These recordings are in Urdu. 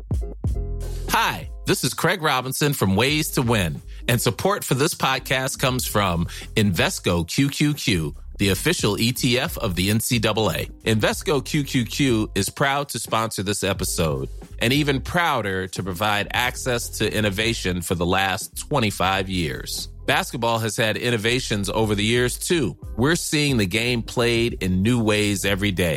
Last فائیویشنس game played every day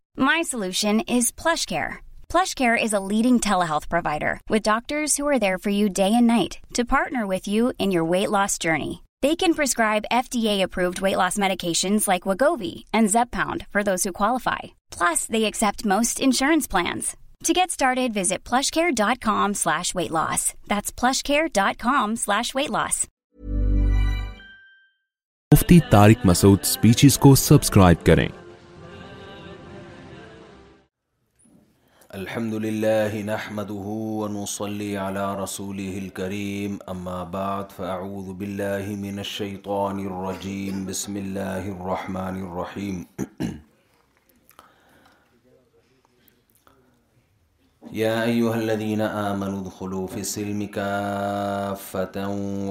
My solution is PlushCare plush care is a leading virtual health provider with doctors who are there for you day and night to partner with you in your weight loss journey they can prescribe F D A approved weight loss medications like Wegovy and Zepbound for those who qualify plus they accept most insurance plans to get started visit PlushCare dot com slash weight loss that's PlushCare dot com slash weight loss Mufti Tariq Masood speeches کو سبسکرائب کریں الحمد لله نحمده ونصلي على رسوله الكريم أما بعد فأعوذ بالله من الشيطان الرجيم بسم الله الرحمن الرحيم يا أيها الذين آمنوا ادخلوا في السلم كافة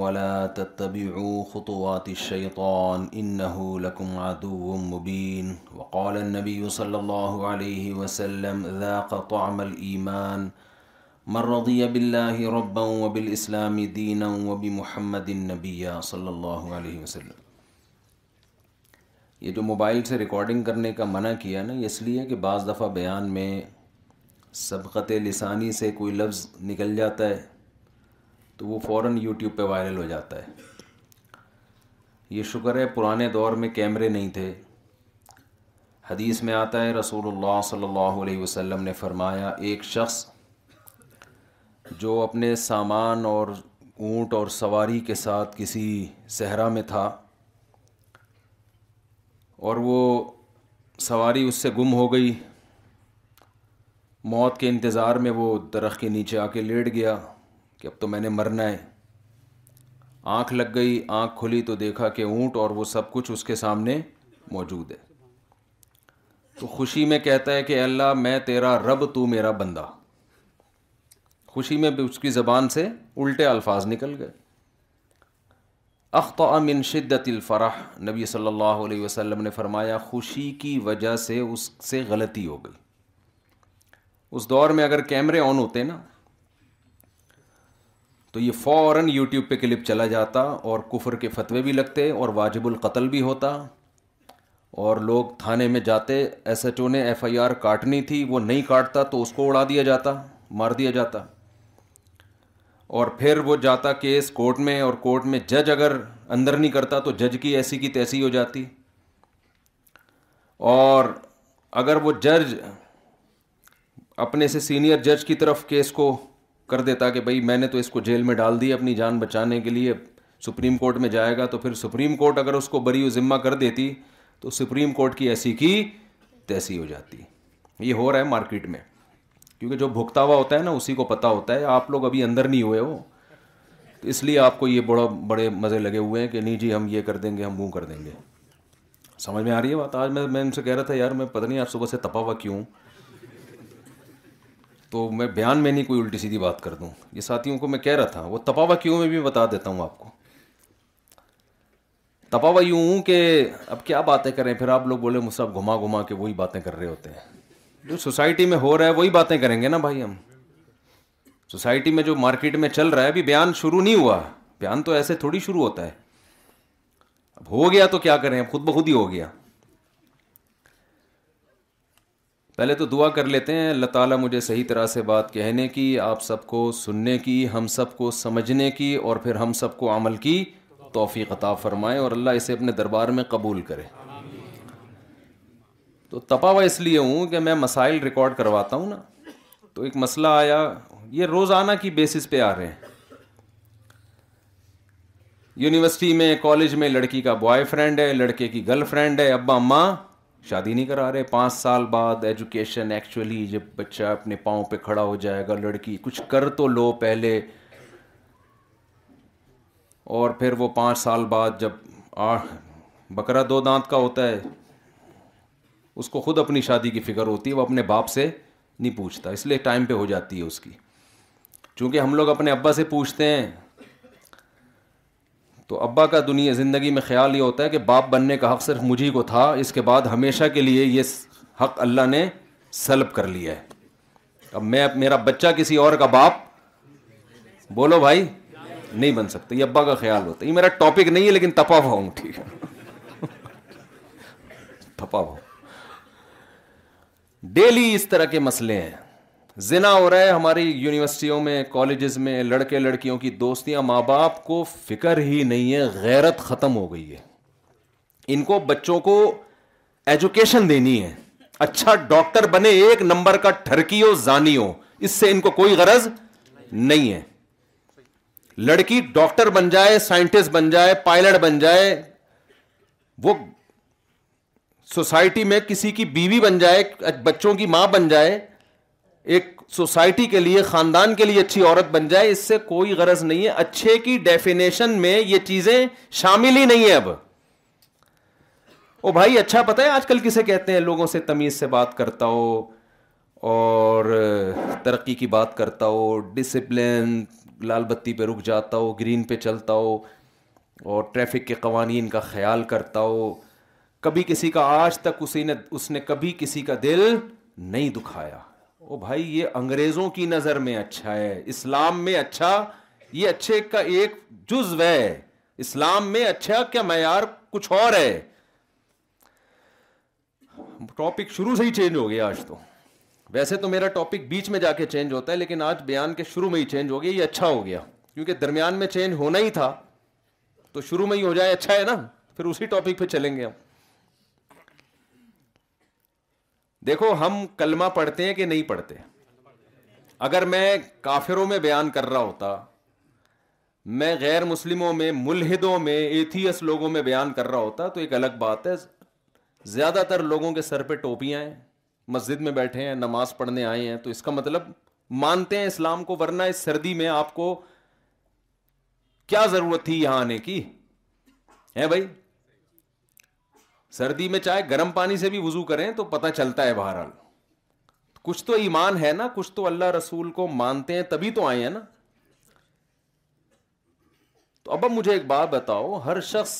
ولا تتبعوا خطوات الشيطان إنه لكم عدو مبين وقال النبي صلى الله عليه وسلم ذاق طعم الإيمان من رضي بالله ربا وبالإسلام دينا وبمحمد النبي صلى الله عليه وسلم یہ جو موبائل سے ریکارڈنگ کرنے کا منع کیا نا اس لیے کہ بعض دفعہ بیان میں سبقت لسانی سے کوئی لفظ نکل جاتا ہے تو وہ فوراً یوٹیوب پہ وائرل ہو جاتا ہے یہ شکر ہے پرانے دور میں کیمرے نہیں تھے حدیث میں آتا ہے رسول اللہ صلی اللہ علیہ وسلم نے فرمایا ایک شخص جو اپنے سامان اور اونٹ اور سواری کے ساتھ کسی صحرا میں تھا اور وہ سواری اس سے گم ہو گئی موت کے انتظار میں وہ درخت کے نیچے آ کے لیٹ گیا کہ اب تو میں نے مرنا ہے آنکھ لگ گئی آنکھ کھلی تو دیکھا کہ اونٹ اور وہ سب کچھ اس کے سامنے موجود ہے تو خوشی میں کہتا ہے کہ اللہ میں تیرا رب تو میرا بندہ خوشی میں اس کی زبان سے الٹے الفاظ نکل گئے اخت من شدت الفرح نبی صلی اللہ علیہ وسلم نے فرمایا خوشی کی وجہ سے اس سے غلطی ہو گئی اس دور میں اگر کیمرے آن ہوتے نا تو یہ فوراً یوٹیوب پہ کلپ چلا جاتا اور کفر کے فتوے بھی لگتے اور واجب القتل بھی ہوتا اور لوگ تھانے میں جاتے ایس ایچ او نے ایف آئی آر کاٹنی تھی وہ نہیں کاٹتا تو اس کو اڑا دیا جاتا مار دیا جاتا اور پھر وہ جاتا کیس کورٹ میں اور کورٹ میں جج اگر اندر نہیں کرتا تو جج کی ایسی کی تیسی ہو جاتی اور اگر وہ جج اپنے سے سینئر جج کی طرف کیس کو کر دیتا کہ بھائی میں نے تو اس کو جیل میں ڈال دی اپنی جان بچانے کے لیے سپریم کورٹ میں جائے گا تو پھر سپریم کورٹ اگر اس کو بری و ذمہ کر دیتی تو سپریم کورٹ کی ایسی کی تیسی ہو جاتی یہ ہو رہا ہے مارکیٹ میں کیونکہ جو بھگتا ہوا ہوتا ہے نا اسی کو پتہ ہوتا ہے آپ لوگ ابھی اندر نہیں ہوئے ہو تو اس لیے آپ کو یہ بڑا بڑے مزے لگے ہوئے ہیں کہ نہیں جی ہم یہ کر دیں گے ہم وہ کر دیں گے سمجھ میں آ رہی ہے بات آج میں میں ان سے کہہ رہا تھا یار میں پتہ نہیں آپ صبح سے ہوا کیوں تو میں بیان میں نہیں کوئی الٹی سیدھی بات کر دوں یہ ساتھیوں کو میں کہہ رہا تھا وہ تپاوا کیوں میں بھی بتا دیتا ہوں آپ کو تپاوا یوں ہوں کہ اب کیا باتیں کریں پھر آپ لوگ بولے مساف گھما گھما کے وہی باتیں کر رہے ہوتے ہیں جو سوسائٹی میں ہو رہا ہے وہی باتیں کریں گے نا بھائی ہم سوسائٹی میں جو مارکیٹ میں چل رہا ہے ابھی بیان شروع نہیں ہوا بیان تو ایسے تھوڑی شروع ہوتا ہے اب ہو گیا تو کیا کریں خود بخود ہی ہو گیا پہلے تو دعا کر لیتے ہیں اللہ تعالیٰ مجھے صحیح طرح سے بات کہنے کی آپ سب کو سننے کی ہم سب کو سمجھنے کی اور پھر ہم سب کو عمل کی توفیق عطا فرمائے اور اللہ اسے اپنے دربار میں قبول کرے تو تپاوا اس لیے ہوں کہ میں مسائل ریکارڈ کرواتا ہوں نا تو ایک مسئلہ آیا یہ روزانہ کی بیسس پہ آ رہے ہیں یونیورسٹی میں کالج میں لڑکی کا بوائے فرینڈ ہے لڑکے کی گرل فرینڈ ہے ابا اماں شادی نہیں کرا رہے پانچ سال بعد ایجوکیشن ایکچولی جب بچہ اپنے پاؤں پہ کھڑا ہو جائے گا لڑکی کچھ کر تو لو پہلے اور پھر وہ پانچ سال بعد جب آ بکرا دو دانت کا ہوتا ہے اس کو خود اپنی شادی کی فکر ہوتی ہے وہ اپنے باپ سے نہیں پوچھتا اس لیے ٹائم پہ ہو جاتی ہے اس کی چونکہ ہم لوگ اپنے ابا سے پوچھتے ہیں تو ابا کا دنیا زندگی میں خیال یہ ہوتا ہے کہ باپ بننے کا حق صرف مجھے کو تھا اس کے بعد ہمیشہ کے لیے یہ حق اللہ نے سلب کر لیا ہے اب میں میرا بچہ کسی اور کا باپ بولو بھائی نہیں بن سکتا یہ ابا کا خیال ہوتا ہے یہ میرا ٹاپک نہیں ہے لیکن ہوا ہوں ٹھیک ہے تپا ہوا ڈیلی اس طرح کے مسئلے ہیں زنا ہو رہا ہے ہماری یونیورسٹیوں میں کالجز میں لڑکے لڑکیوں کی دوستیاں ماں باپ کو فکر ہی نہیں ہے غیرت ختم ہو گئی ہے ان کو بچوں کو ایجوکیشن دینی ہے اچھا ڈاکٹر بنے ایک نمبر کا ٹھرکی ہو زانی ہو اس سے ان کو کوئی غرض نہیں ہے لڑکی ڈاکٹر بن جائے سائنٹسٹ بن جائے پائلٹ بن جائے وہ سوسائٹی میں کسی کی بیوی بن جائے بچوں کی ماں بن جائے ایک سوسائٹی کے لیے خاندان کے لیے اچھی عورت بن جائے اس سے کوئی غرض نہیں ہے اچھے کی ڈیفینیشن میں یہ چیزیں شامل ہی نہیں ہیں اب او بھائی اچھا پتہ ہے آج کل کسے کہتے ہیں لوگوں سے تمیز سے بات کرتا ہو اور ترقی کی بات کرتا ہو ڈسپلن لال بتی پہ رک جاتا ہو گرین پہ چلتا ہو اور ٹریفک کے قوانین کا خیال کرتا ہو کبھی کسی کا آج تک اسی نے اس نے کبھی کسی کا دل نہیں دکھایا بھائی یہ انگریزوں کی نظر میں اچھا ہے اسلام میں اچھا یہ اچھے کا ایک جزو ہے اسلام میں اچھا کیا معیار کچھ اور ہے ٹاپک شروع سے ہی چینج ہو گیا آج تو ویسے تو میرا ٹاپک بیچ میں جا کے چینج ہوتا ہے لیکن آج بیان کے شروع میں ہی چینج ہو گیا یہ اچھا ہو گیا کیونکہ درمیان میں چینج ہونا ہی تھا تو شروع میں ہی ہو جائے اچھا ہے نا پھر اسی ٹاپک پہ چلیں گے ہم دیکھو ہم کلمہ پڑھتے ہیں کہ نہیں پڑھتے اگر میں کافروں میں بیان کر رہا ہوتا میں غیر مسلموں میں ملحدوں میں ایتھیس لوگوں میں بیان کر رہا ہوتا تو ایک الگ بات ہے زیادہ تر لوگوں کے سر پہ ٹوپیاں ہیں مسجد میں بیٹھے ہیں نماز پڑھنے آئے ہیں تو اس کا مطلب مانتے ہیں اسلام کو ورنہ اس سردی میں آپ کو کیا ضرورت تھی یہاں آنے کی ہے بھائی سردی میں چاہے گرم پانی سے بھی وضو کریں تو پتہ چلتا ہے بہرحال کچھ تو ایمان ہے نا کچھ تو اللہ رسول کو مانتے ہیں تبھی ہی تو آئے ہیں نا تو اب اب مجھے ایک بات بتاؤ ہر شخص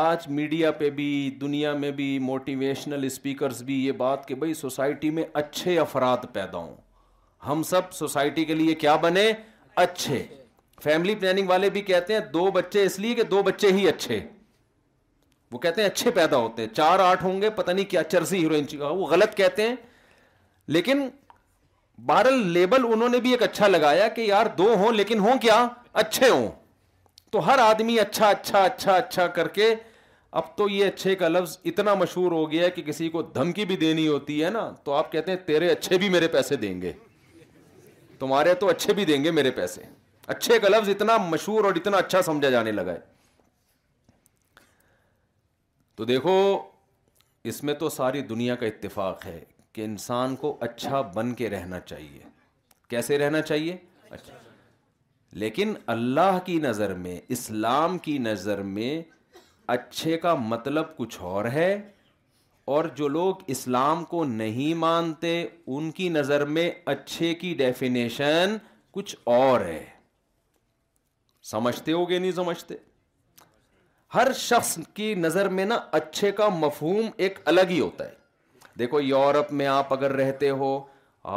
آج میڈیا پہ بھی دنیا میں بھی موٹیویشنل اسپیکرز بھی یہ بات کہ بھائی سوسائٹی میں اچھے افراد پیدا ہوں ہم سب سوسائٹی کے لیے کیا بنے اچھے فیملی پلاننگ والے بھی کہتے ہیں دو بچے اس لیے کہ دو بچے ہی اچھے وہ کہتے ہیں اچھے پیدا ہوتے ہیں چار آٹھ ہوں گے پتہ نہیں کیا چرسی ہیروئن چیز وہ غلط کہتے ہیں لیکن بہارل لیبل انہوں نے بھی ایک اچھا لگایا کہ یار دو ہوں لیکن ہوں کیا اچھے ہوں تو ہر آدمی اچھا اچھا اچھا اچھا کر کے اب تو یہ اچھے کا لفظ اتنا مشہور ہو گیا کہ کسی کو دھمکی بھی دینی ہوتی ہے نا تو آپ کہتے ہیں تیرے اچھے بھی میرے پیسے دیں گے تمہارے تو اچھے بھی دیں گے میرے پیسے اچھے کا لفظ اتنا مشہور اور اتنا اچھا سمجھا جانے لگا ہے تو دیکھو اس میں تو ساری دنیا کا اتفاق ہے کہ انسان کو اچھا بن کے رہنا چاہیے کیسے رہنا چاہیے اچھا لیکن اللہ کی نظر میں اسلام کی نظر میں اچھے کا مطلب کچھ اور ہے اور جو لوگ اسلام کو نہیں مانتے ان کی نظر میں اچھے کی ڈیفینیشن کچھ اور ہے سمجھتے ہو گے نہیں سمجھتے ہر شخص کی نظر میں نا اچھے کا مفہوم ایک الگ ہی ہوتا ہے دیکھو یورپ میں آپ اگر رہتے ہو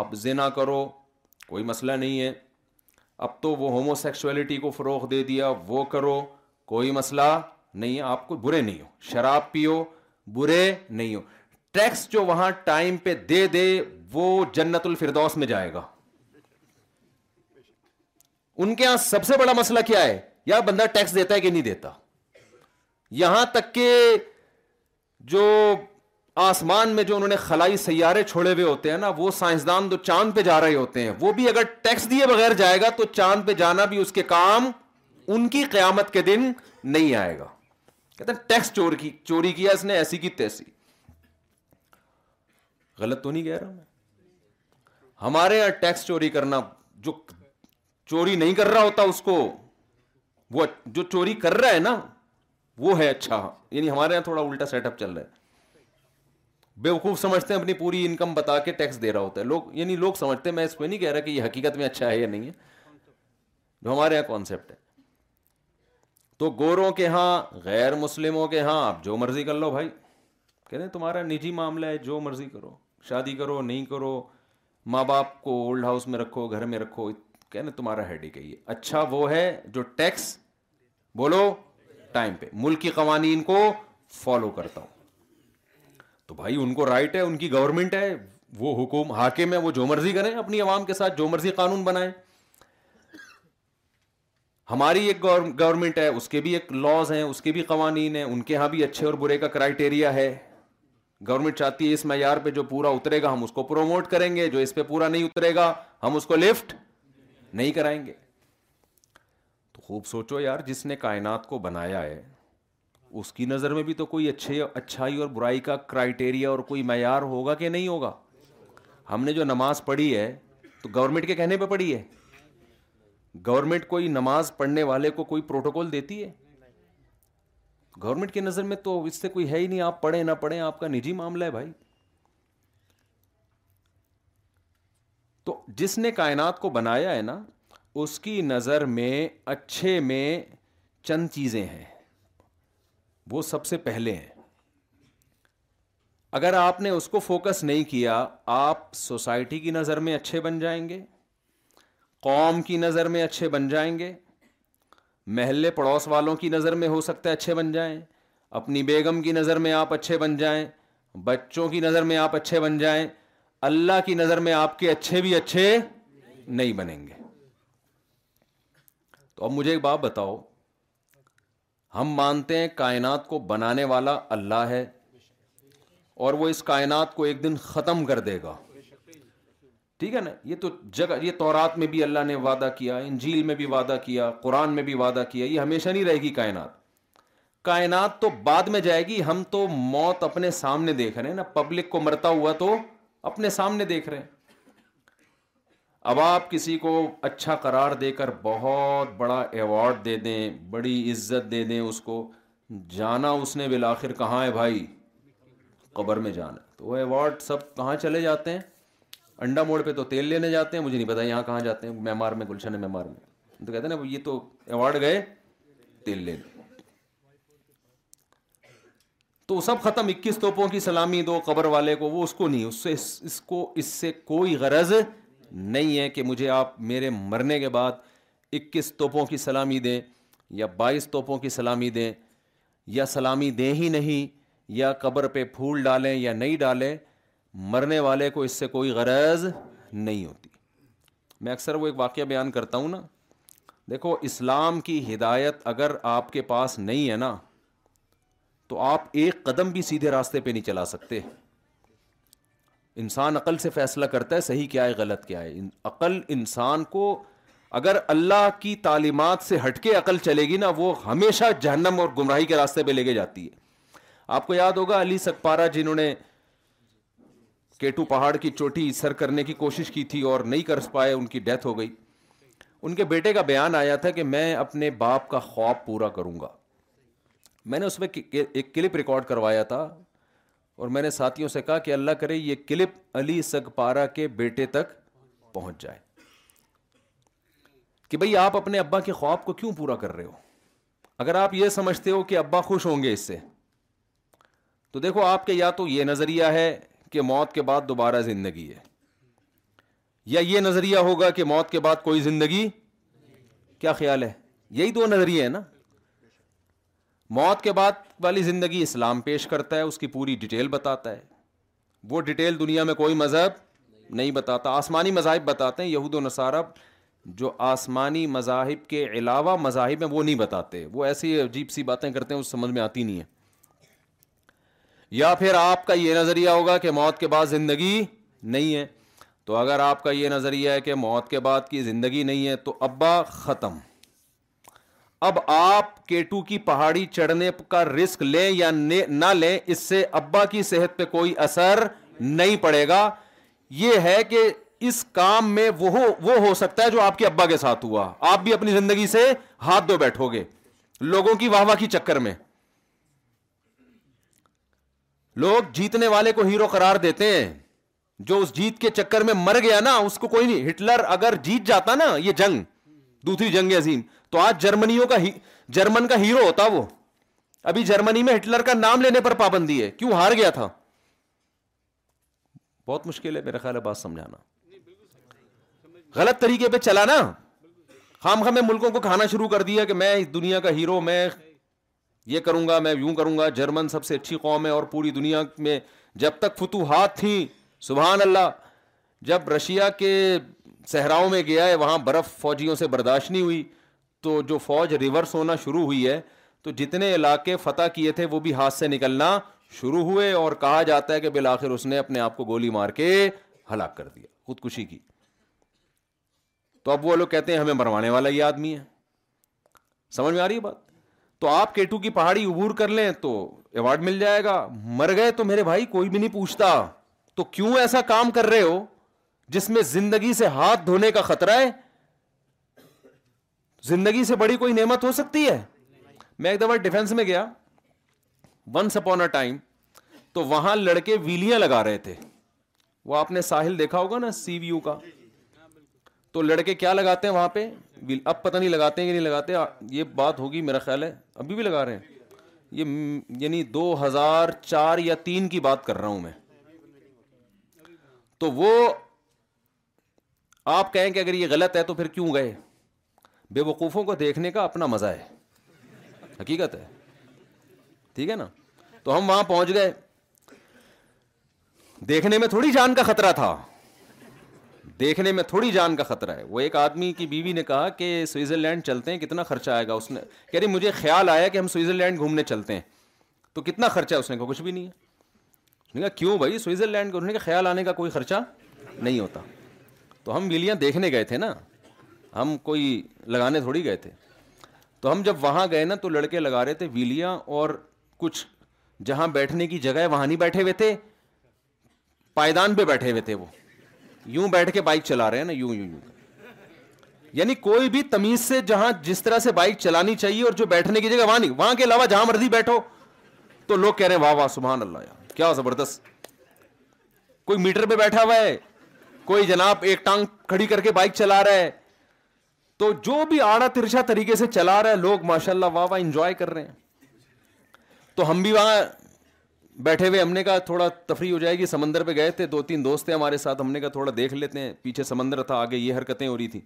آپ زنا کرو کوئی مسئلہ نہیں ہے اب تو وہ ہومو سیکشولیٹی کو فروغ دے دیا وہ کرو کوئی مسئلہ نہیں ہے آپ کو برے نہیں ہو شراب پیو برے نہیں ہو ٹیکس جو وہاں ٹائم پہ دے دے وہ جنت الفردوس میں جائے گا ان کے یہاں سب سے بڑا مسئلہ کیا ہے یا بندہ ٹیکس دیتا ہے کہ نہیں دیتا یہاں تک کہ جو آسمان میں جو انہوں نے خلائی سیارے چھوڑے ہوئے ہوتے ہیں نا وہ سائنسدان تو چاند پہ جا رہے ہوتے ہیں وہ بھی اگر ٹیکس دیے بغیر جائے گا تو چاند پہ جانا بھی اس کے کام ان کی قیامت کے دن نہیں آئے گا کہتے ہیں ٹیکس چور کی چوری کیا اس نے ایسی کی تیسی غلط تو نہیں کہہ رہا میں ہمارے یہاں ٹیکس چوری کرنا جو چوری نہیں کر رہا ہوتا اس کو وہ جو چوری کر رہا ہے نا وہ ہے اچھا یعنی ہمارے یہاں تھوڑا الٹا سیٹ اپ چل رہا ہے بے وقوف سمجھتے ہیں اپنی پوری انکم بتا کے ٹیکس دے رہا ہوتا ہے لوگ یعنی لوگ سمجھتے ہیں میں اس کو نہیں کہہ رہا کہ یہ حقیقت میں اچھا ہے یا نہیں ہے جو ہمارے یہاں کانسیپٹ ہے تو گوروں کے ہاں غیر مسلموں کے ہاں آپ جو مرضی کر لو بھائی رہے تمہارا نجی معاملہ ہے جو مرضی کرو شادی کرو نہیں کرو ماں باپ کو اولڈ ہاؤس میں رکھو گھر میں رکھو کہنے تمہارا ہیڈ ہی کہیے اچھا وہ ہے جو ٹیکس بولو ٹائم پہ ملک کی قوانین کو فالو کرتا ہوں تو بھائی ان کو رائٹ ہے ان کی گورنمنٹ ہے وہ حکم حاکم ہے وہ جو مرضی کریں اپنی عوام کے ساتھ جو مرضی قانون بنائیں ہماری ایک گورنمنٹ ہے اس کے بھی ایک لاز ہیں اس کے بھی قوانین ہیں ان کے یہاں بھی اچھے اور برے کا کرائٹیریا ہے گورنمنٹ چاہتی ہے اس معیار پہ جو پورا اترے گا ہم اس کو پروموٹ کریں گے جو اس پہ پورا نہیں اترے گا ہم اس کو لفٹ نہیں کرائیں گے خوب سوچو یار جس نے کائنات کو بنایا ہے اس کی نظر میں بھی تو کوئی اچھے اچھائی اور برائی کا کرائٹیریا اور کوئی معیار ہوگا کہ نہیں ہوگا ہم نے جو نماز پڑھی ہے تو گورنمنٹ کے کہنے پہ پڑھی ہے گورنمنٹ کوئی نماز پڑھنے والے کو کوئی پروٹوکول دیتی ہے گورنمنٹ کی نظر میں تو اس سے کوئی ہے ہی نہیں آپ پڑھیں نہ پڑھیں آپ کا نجی معاملہ ہے بھائی تو جس نے کائنات کو بنایا ہے نا اس کی نظر میں اچھے میں چند چیزیں ہیں وہ سب سے پہلے ہیں اگر آپ نے اس کو فوکس نہیں کیا آپ سوسائٹی کی نظر میں اچھے بن جائیں گے قوم کی نظر میں اچھے بن جائیں گے محلے پڑوس والوں کی نظر میں ہو سکتا ہے اچھے بن جائیں اپنی بیگم کی نظر میں آپ اچھے بن جائیں بچوں کی نظر میں آپ اچھے بن جائیں اللہ کی نظر میں آپ کے اچھے بھی اچھے نہیں بنیں گے تو اب مجھے ایک بات بتاؤ ہم مانتے ہیں کائنات کو بنانے والا اللہ ہے اور وہ اس کائنات کو ایک دن ختم کر دے گا ٹھیک ہے نا یہ تو جگہ یہ تورات میں بھی اللہ نے وعدہ کیا انجیل میں بھی وعدہ کیا قرآن میں بھی وعدہ کیا یہ ہمیشہ نہیں رہے گی کائنات کائنات تو بعد میں جائے گی ہم تو موت اپنے سامنے دیکھ رہے ہیں نا پبلک کو مرتا ہوا تو اپنے سامنے دیکھ رہے ہیں اب آپ کسی کو اچھا قرار دے کر بہت بڑا ایوارڈ دے دیں بڑی عزت دے دیں اس کو جانا اس نے بالآخر کہاں ہے بھائی قبر میں جانا تو وہ ایوارڈ سب کہاں چلے جاتے ہیں انڈا موڑ پہ تو تیل لینے جاتے ہیں مجھے نہیں پتا یہاں کہاں جاتے ہیں میمار میں گلشن میمار میں تو کہتے ہیں نا یہ تو ایوارڈ گئے تیل لینے تو سب ختم اکیس توپوں کی سلامی دو قبر والے کو وہ اس کو نہیں اس سے اس کو اس سے کوئی غرض نہیں ہے کہ مجھے آپ میرے مرنے کے بعد اکیس توپوں کی سلامی دیں یا بائیس توپوں کی سلامی دیں یا سلامی دیں ہی نہیں یا قبر پہ پھول ڈالیں یا نہیں ڈالیں مرنے والے کو اس سے کوئی غرض نہیں ہوتی میں اکثر وہ ایک واقعہ بیان کرتا ہوں نا دیکھو اسلام کی ہدایت اگر آپ کے پاس نہیں ہے نا تو آپ ایک قدم بھی سیدھے راستے پہ نہیں چلا سکتے انسان عقل سے فیصلہ کرتا ہے صحیح کیا ہے غلط کیا ہے عقل انسان کو اگر اللہ کی تعلیمات سے ہٹ کے عقل چلے گی نا وہ ہمیشہ جہنم اور گمراہی کے راستے پہ لے کے جاتی ہے آپ کو یاد ہوگا علی سکپارا جنہوں نے کیٹو پہاڑ کی چوٹی سر کرنے کی کوشش کی تھی اور نہیں کر پائے ان کی ڈیتھ ہو گئی ان کے بیٹے کا بیان آیا تھا کہ میں اپنے باپ کا خواب پورا کروں گا میں نے اس میں ایک کلپ ریکارڈ کروایا تھا اور میں نے ساتھیوں سے کہا کہ اللہ کرے یہ کلپ علی سگ پارا کے بیٹے تک پہنچ جائے کہ بھائی آپ اپنے ابا کے خواب کو کیوں پورا کر رہے ہو اگر آپ یہ سمجھتے ہو کہ ابا خوش ہوں گے اس سے تو دیکھو آپ کے یا تو یہ نظریہ ہے کہ موت کے بعد دوبارہ زندگی ہے یا یہ نظریہ ہوگا کہ موت کے بعد کوئی زندگی کیا خیال ہے یہی دو نظریے ہیں نا موت کے بعد والی زندگی اسلام پیش کرتا ہے اس کی پوری ڈیٹیل بتاتا ہے وہ ڈیٹیل دنیا میں کوئی مذہب نہیں بتاتا آسمانی مذاہب بتاتے ہیں یہود و نصارب جو آسمانی مذاہب کے علاوہ مذاہب ہیں وہ نہیں بتاتے وہ ایسی عجیب سی باتیں کرتے ہیں اس سمجھ میں آتی نہیں ہے یا پھر آپ کا یہ نظریہ ہوگا کہ موت کے بعد زندگی نہیں ہے تو اگر آپ کا یہ نظریہ ہے کہ موت کے بعد کی زندگی نہیں ہے تو ابا ختم اب آپ کیٹو کی پہاڑی چڑھنے کا رسک لیں یا نہ لیں اس سے ابا کی صحت پہ کوئی اثر نہیں پڑے گا یہ ہے کہ اس کام میں وہ ہو سکتا ہے جو آپ کے ابا کے ساتھ ہوا آپ بھی اپنی زندگی سے ہاتھ دو بیٹھو گے لوگوں کی واہ واہ کی چکر میں لوگ جیتنے والے کو ہیرو قرار دیتے ہیں جو اس جیت کے چکر میں مر گیا نا اس کو کوئی نہیں ہٹلر اگر جیت جاتا نا یہ جنگ دوسری جنگ عظیم تو آج جرمنیوں کا جرمن کا ہیرو ہوتا وہ ابھی جرمنی میں ہٹلر کا نام لینے پر پابندی ہے کیوں ہار گیا تھا بہت مشکل ہے میرا خیال ہے بات سمجھانا غلط طریقے پہ چلانا خام خام ملکوں کو کھانا شروع کر دیا کہ میں اس دنیا کا ہیرو میں یہ کروں گا میں یوں کروں گا جرمن سب سے اچھی قوم ہے اور پوری دنیا میں جب تک فتوحات تھیں سبحان اللہ جب رشیا کے صحراؤں میں گیا ہے وہاں برف فوجیوں سے برداشت نہیں ہوئی تو جو فوج ریورس ہونا شروع ہوئی ہے تو جتنے علاقے فتح کیے تھے وہ بھی ہاتھ سے نکلنا شروع ہوئے اور کہا جاتا ہے کہ بالآخر اس نے اپنے آپ کو گولی مار کے ہلاک کر دیا خودکشی کی تو اب وہ لوگ کہتے ہیں ہمیں مروانے والا یہ آدمی ہے سمجھ میں آ رہی ہے بات تو آپ کیٹو کی پہاڑی عبور کر لیں تو ایوارڈ مل جائے گا مر گئے تو میرے بھائی کوئی بھی نہیں پوچھتا تو کیوں ایسا کام کر رہے ہو جس میں زندگی سے ہاتھ دھونے کا خطرہ ہے زندگی سے بڑی کوئی نعمت ہو سکتی ہے میں ایک دفعہ ڈیفینس میں گیا ونس اپون اے ٹائم تو وہاں لڑکے ویلیاں لگا رہے تھے وہ آپ نے ساحل دیکھا ہوگا نا سی ویو کا تو لڑکے کیا لگاتے ہیں وہاں پہ اب پتہ نہیں لگاتے ہیں کہ نہیں لگاتے یہ بات ہوگی میرا خیال ہے ابھی بھی لگا رہے ہیں یہ یعنی دو ہزار چار یا تین کی بات کر رہا ہوں میں تو وہ آپ کہیں کہ اگر یہ غلط ہے تو پھر کیوں گئے بے وقوفوں کو دیکھنے کا اپنا مزہ ہے حقیقت ہے ٹھیک ہے نا تو ہم وہاں پہنچ گئے دیکھنے میں تھوڑی جان کا خطرہ تھا دیکھنے میں تھوڑی جان کا خطرہ ہے وہ ایک آدمی کی بیوی نے کہا کہ سوئٹزرلینڈ چلتے ہیں کتنا خرچہ آئے گا اس نے کہہ رہی مجھے خیال آیا کہ ہم سوئٹزرلینڈ گھومنے چلتے ہیں تو کتنا خرچہ ہے اس نے کہا کچھ بھی نہیں ہے اس نے کہا کیوں بھائی سوئٹزرلینڈ کو خیال آنے کا کوئی خرچہ نہیں ہوتا تو ہم ویلیاں دیکھنے گئے تھے نا ہم کوئی لگانے تھوڑی گئے تھے تو ہم جب وہاں گئے نا تو لڑکے لگا رہے تھے اور کچھ جہاں بیٹھنے کی جگہ ہے وہاں نہیں بیٹھے ہوئے تھے پائدان پہ بیٹھے ہوئے تھے وہ یوں بیٹھ کے بائک چلا رہے ہیں نا یوں یوں یوں یعنی کوئی بھی تمیز سے جہاں جس طرح سے بائک چلانی چاہیے اور جو بیٹھنے کی جگہ وہاں نہیں وہاں کے علاوہ جہاں مرضی بیٹھو تو لوگ کہہ رہے ہیں واہ واہ سبحان اللہ کیا زبردست کوئی میٹر پہ بیٹھا ہوا ہے کوئی جناب ایک ٹانگ کھڑی کر کے بائک چلا رہا ہے تو جو بھی آڑا ترچا طریقے سے چلا رہا ہے لوگ ماشاء اللہ واہ واہ انجوائے کر رہے ہیں تو ہم بھی وہاں بیٹھے ہوئے ہم نے کہا تھوڑا تفریح ہو جائے گی سمندر پہ گئے تھے دو تین دوست تھے ہمارے ساتھ ہم نے کہا تھوڑا دیکھ لیتے ہیں پیچھے سمندر تھا آگے یہ حرکتیں ہو رہی تھی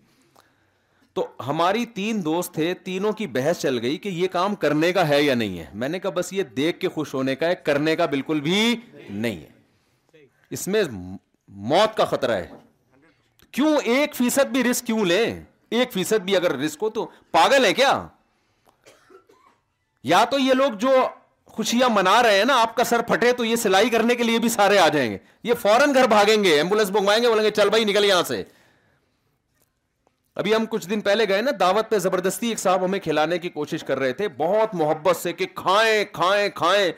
تو ہماری تین دوست تھے تینوں کی بحث چل گئی کہ یہ کام کرنے کا ہے یا نہیں ہے میں نے کہا بس یہ دیکھ کے خوش ہونے کا ہے کرنے کا بالکل بھی نہیں ہے اس میں موت کا خطرہ ہے کیوں ایک فیصد بھی رسک کیوں لیں ایک فیصد بھی اگر رسک ہو تو پاگل ہے کیا یا تو یہ لوگ جو خوشیاں منا رہے ہیں نا آپ کا سر پھٹے تو یہ سلائی کرنے کے لیے بھی سارے آ جائیں گے یہ فوراً گھر بھاگیں گے ایمبولینس گے گے بولیں چل بھائی نکل یہاں سے ابھی ہم کچھ دن پہلے گئے نا دعوت پہ زبردستی ایک صاحب ہمیں کھلانے کی کوشش کر رہے تھے بہت محبت سے کہ کھائیں کھائیں کھائیں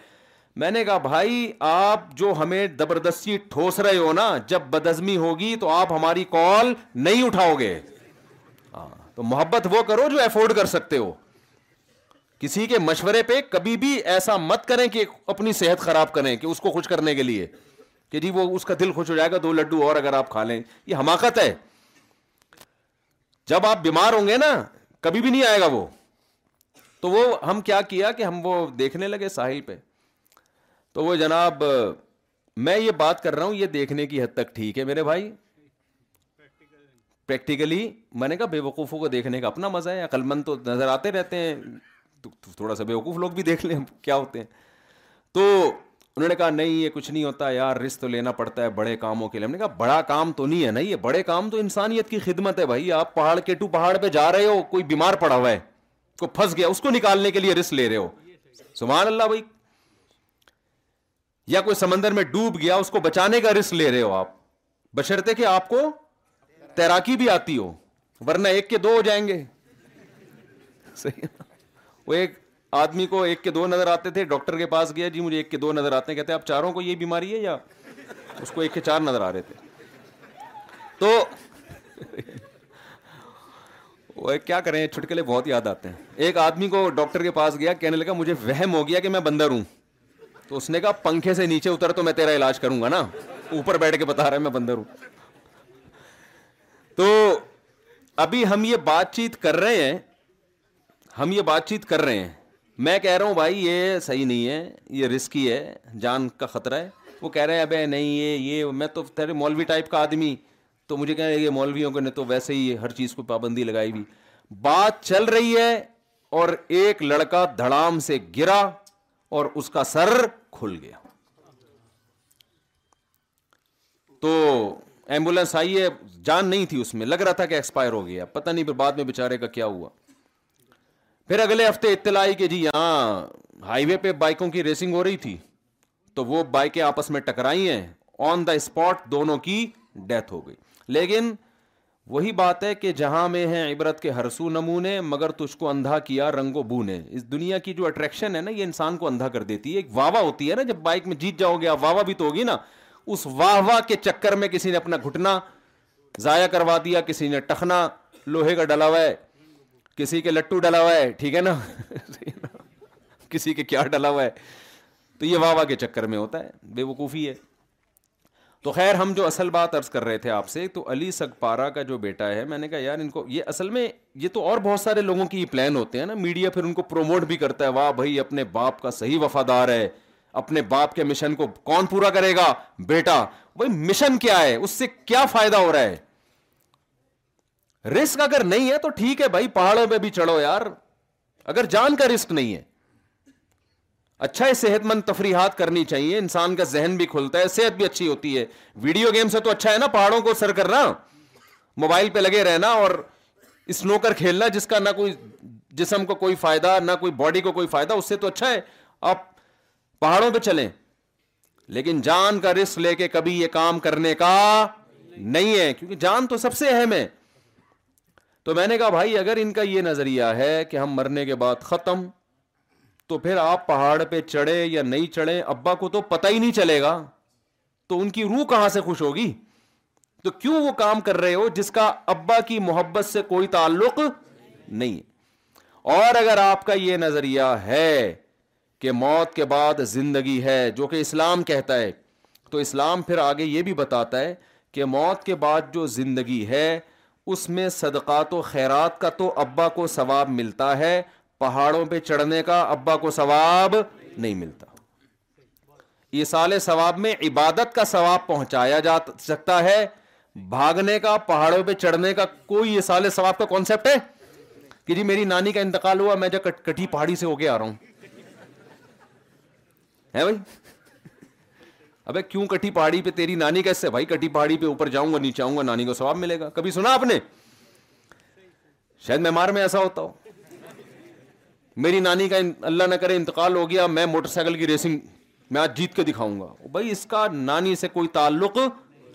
میں نے کہا بھائی آپ جو ہمیں زبردستی ٹھوس رہے ہو نا جب بدزمی ہوگی تو آپ ہماری کال نہیں اٹھاؤ گے تو محبت وہ کرو جو افورڈ کر سکتے ہو کسی کے مشورے پہ کبھی بھی ایسا مت کریں کہ اپنی صحت خراب کریں کہ اس کو خوش کرنے کے لیے کہ جی وہ اس کا دل خوش ہو جائے گا دو لڈو اور اگر آپ کھا لیں یہ حماقت ہے جب آپ بیمار ہوں گے نا کبھی بھی نہیں آئے گا وہ تو وہ ہم کیا کیا کہ ہم وہ دیکھنے لگے ساحل پہ تو وہ جناب میں یہ بات کر رہا ہوں یہ دیکھنے کی حد تک ٹھیک ہے میرے بھائی پریکٹیکلی میں نے کہا بے وقوفوں کو دیکھنے کا اپنا مزہ ہے عقلمند تو نظر آتے رہتے ہیں تھوڑا سا بے وقوف لوگ بھی دیکھ لیں کیا ہوتے ہیں تو انہوں نے کہا نہیں یہ کچھ نہیں ہوتا یار رسک تو لینا پڑتا ہے بڑے کاموں کے لیے ہم نے کہا بڑا کام تو نہیں ہے نا یہ بڑے کام تو انسانیت کی خدمت ہے بھائی آپ پہاڑ کے ٹو پہاڑ پہ جا رہے ہو کوئی بیمار پڑا ہوا ہے کوئی پھنس گیا اس کو نکالنے کے لیے رسک لے رہے ہو سبحان اللہ بھائی یا کوئی سمندر میں ڈوب گیا اس کو بچانے کا رسک لے رہے ہو آپ بشرتے کہ آپ کو تیراکی بھی آتی ہو ورنہ ایک کے دو ہو جائیں گے صحیح وہ ایک آدمی کو ایک کے دو نظر آتے تھے ڈاکٹر کے پاس گیا جی مجھے ایک کے دو نظر آتے ہیں کہتے ہیں آپ چاروں کو یہ بیماری ہے یا اس کو ایک کے چار نظر آ رہے تھے تو کیا کریں چھٹکے لے بہت یاد آتے ہیں ایک آدمی کو ڈاکٹر کے پاس گیا کہنے لگا مجھے وہم ہو گیا کہ میں بندر ہوں تو اس نے کہا پنکھے سے نیچے اتر تو میں تیرا علاج کروں گا نا اوپر بیٹھ کے بتا رہا ہے میں بندر ہوں تو ابھی ہم یہ بات چیت کر رہے ہیں ہم یہ بات چیت کر رہے ہیں میں کہہ رہا ہوں بھائی یہ صحیح نہیں ہے یہ رسکی ہے جان کا خطرہ ہے وہ کہہ رہے ہیں ابے نہیں یہ یہ میں تو تیرے مولوی ٹائپ کا آدمی تو مجھے کہہ رہے ہیں یہ مولویوں کے نے تو ویسے ہی ہر چیز کو پابندی لگائی ہوئی بات چل رہی ہے اور ایک لڑکا دھڑام سے گرا اور اس کا سر کھل گیا تو ایمبولینس آئی ہے جان نہیں تھی اس میں لگ رہا تھا کہ ایکسپائر ہو گیا پتہ نہیں پھر بعد میں بےچارے کا کیا ہوا پھر اگلے ہفتے اطلاع آئی کہ جی یہاں ہائی وے پہ بائکوں کی ریسنگ ہو رہی تھی تو وہ بائکیں آپس میں ٹکرائی ہیں آن دا اسپاٹ دونوں کی ڈیتھ ہو گئی لیکن وہی بات ہے کہ جہاں میں ہیں عبرت کے ہرسو نمونے مگر تجھ کو اندھا کیا رنگ و بو نے اس دنیا کی جو اٹریکشن ہے نا یہ انسان کو اندھا کر دیتی ہے ایک واوا ہوتی ہے نا جب بائک میں جیت جاؤ گے آپ واوا بھی تو ہوگی نا اس واہ واہ کے چکر میں کسی نے اپنا گھٹنا ضائع کروا دیا کسی نے ٹخنا لوہے کا ڈلا ہوا ہے کسی کے لٹو ڈلا ہوا ہے ٹھیک ہے نا کسی کے کیا ڈلا ہوا ہے تو یہ واہ واہ کے چکر میں ہوتا ہے بے وقوفی ہے تو خیر ہم جو اصل بات عرض کر رہے تھے آپ سے تو علی سگ پارا کا جو بیٹا ہے میں نے کہا یار ان کو یہ اصل میں یہ تو اور بہت سارے لوگوں کی پلان ہوتے ہیں نا میڈیا پھر ان کو پروموٹ بھی کرتا ہے واہ بھائی اپنے باپ کا صحیح وفادار ہے اپنے باپ کے مشن کو کون پورا کرے گا بیٹا بھائی مشن کیا ہے اس سے کیا فائدہ ہو رہا ہے رسک اگر نہیں ہے تو ٹھیک ہے بھائی پہاڑوں پہ بھی چڑھو یار اگر جان کا رسک نہیں ہے اچھا ہے صحت مند تفریحات کرنی چاہیے انسان کا ذہن بھی کھلتا ہے صحت بھی اچھی ہوتی ہے ویڈیو گیم سے تو اچھا ہے نا پہاڑوں کو سر کرنا موبائل پہ لگے رہنا اور اسنوکر کھیلنا جس کا نہ کوئی جسم کو کوئی فائدہ نہ کوئی باڈی کو کوئی فائدہ اس سے تو اچھا ہے آپ پہاڑوں پہ چلیں لیکن جان کا رسک لے کے کبھی یہ کام کرنے کا نہیں ہے کیونکہ جان تو سب سے اہم ہے تو میں نے کہا بھائی اگر ان کا یہ نظریہ ہے کہ ہم مرنے کے بعد ختم تو پھر آپ پہاڑ پہ چڑھے یا نہیں چڑھے ابا کو تو پتہ ہی نہیں چلے گا تو ان کی روح کہاں سے خوش ہوگی تو کیوں وہ کام کر رہے ہو جس کا ابا کی محبت سے کوئی تعلق نہیں اور اگر آپ کا یہ نظریہ ہے کہ موت کے بعد زندگی ہے جو کہ اسلام کہتا ہے تو اسلام پھر آگے یہ بھی بتاتا ہے کہ موت کے بعد جو زندگی ہے اس میں صدقات و خیرات کا تو ابا کو ثواب ملتا ہے پہاڑوں پہ چڑھنے کا ابا کو ثواب نہیں ملتا یہ سال ثواب میں عبادت کا ثواب پہنچایا جا سکتا ہے بھاگنے کا پہاڑوں پہ چڑھنے کا کوئی یہ سال ثواب کا کانسیپٹ ہے کہ جی میری نانی کا انتقال ہوا میں جب کٹھی پہاڑی سے ہو کے آ رہا ہوں ہے بھائی ابے کیوں کٹی پہاڑی پہ تیری نانی کیسے بھائی کٹی پہاڑی پہ اوپر جاؤں گا نیچے آؤں گا نانی کو سواب ملے گا کبھی سنا آپ نے شاید میں مار میں ایسا ہوتا ہوں میری نانی کا اللہ نہ کرے انتقال ہو گیا میں موٹر سائیکل کی ریسنگ میں آج جیت کے دکھاؤں گا بھائی اس کا نانی سے کوئی تعلق